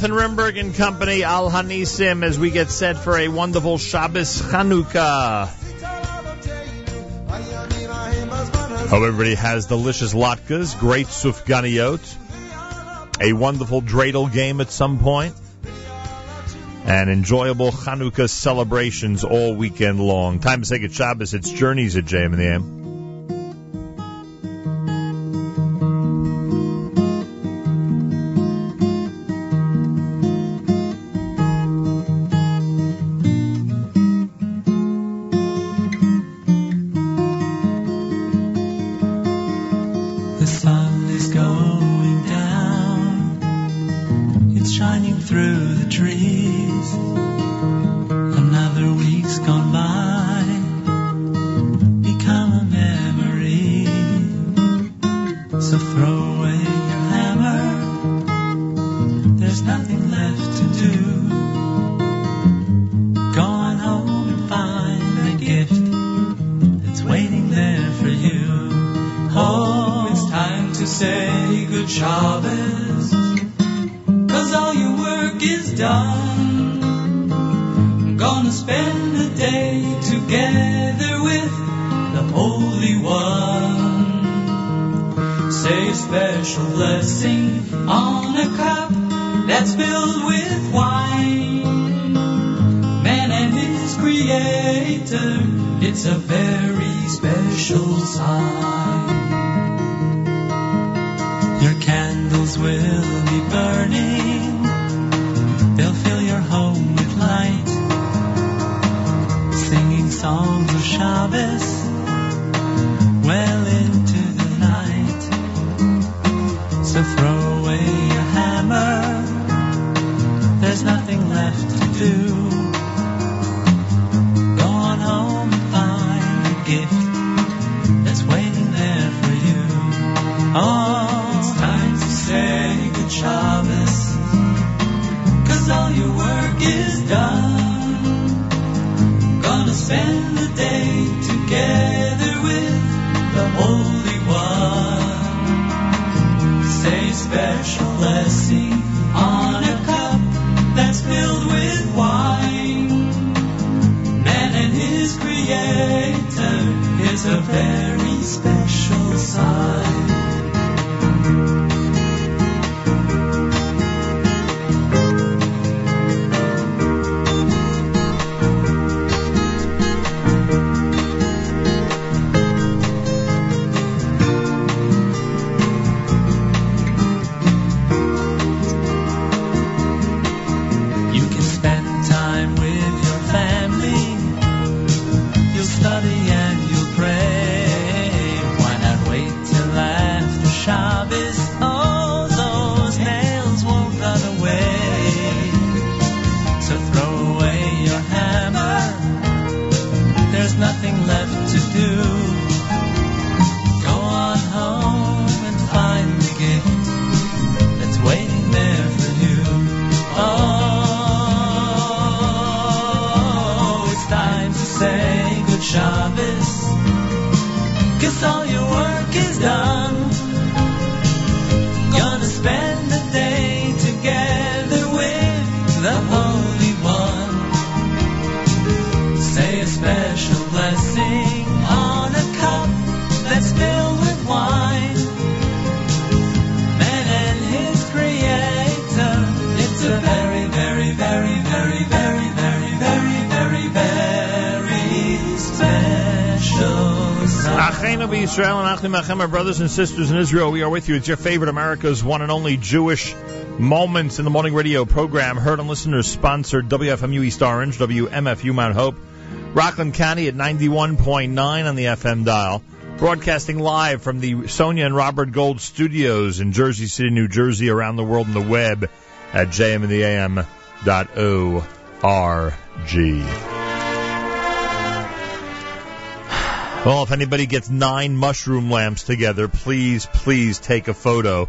Speaker 9: Jonathan Rimberg and Company, Al Hanisim, as we get set for a wonderful Shabbos Chanukah. Hope everybody has delicious latkes, great sufganiyot, a wonderful dreidel game at some point, and enjoyable Chanukah celebrations all weekend long. Time to say good Shabbos. It's Journeys at JM and the AM. Israel and Achim Achem, our brothers and sisters in Israel, we are with you. It's your favorite America's one and only Jewish Moments in the Morning Radio program, heard on listeners sponsored WFMU East Orange, WMFU Mount Hope, Rockland County at 91.9 on the FM dial, broadcasting live from the Sonia and Robert Gold studios in Jersey City, New Jersey, around the world on the web at jmandtheam.org. Well, if anybody gets nine mushroom lamps together, please, please take a photo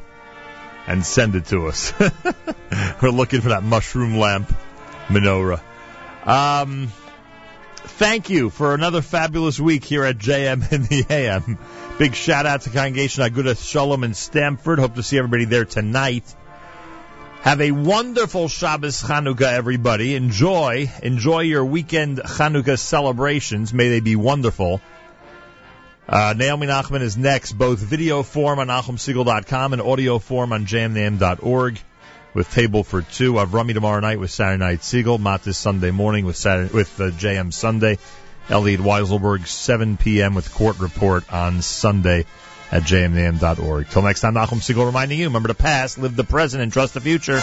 Speaker 9: and send it to us. We're looking for that mushroom lamp menorah. Um, thank you for another fabulous week here at JM in the AM. Big shout out to Congregation Agudas Shalom in Stamford. Hope to see everybody there tonight.
Speaker 1: Have a wonderful Shabbos Chanukah, everybody. Enjoy, enjoy your weekend Chanukah celebrations. May they be wonderful. Uh, Naomi Nachman is next, both video form on NachumSegal.com and audio form on jamnam.org with Table for Two. I've Avrami tomorrow night with Saturday Night Segal. Matis Sunday morning with Saturday, with uh, JM Sunday. Elliot Weiselberg, 7 p.m. with Court Report on Sunday at jmnam.org. Till next time, Nachum Segal reminding you, remember the past, live the present, and trust the future.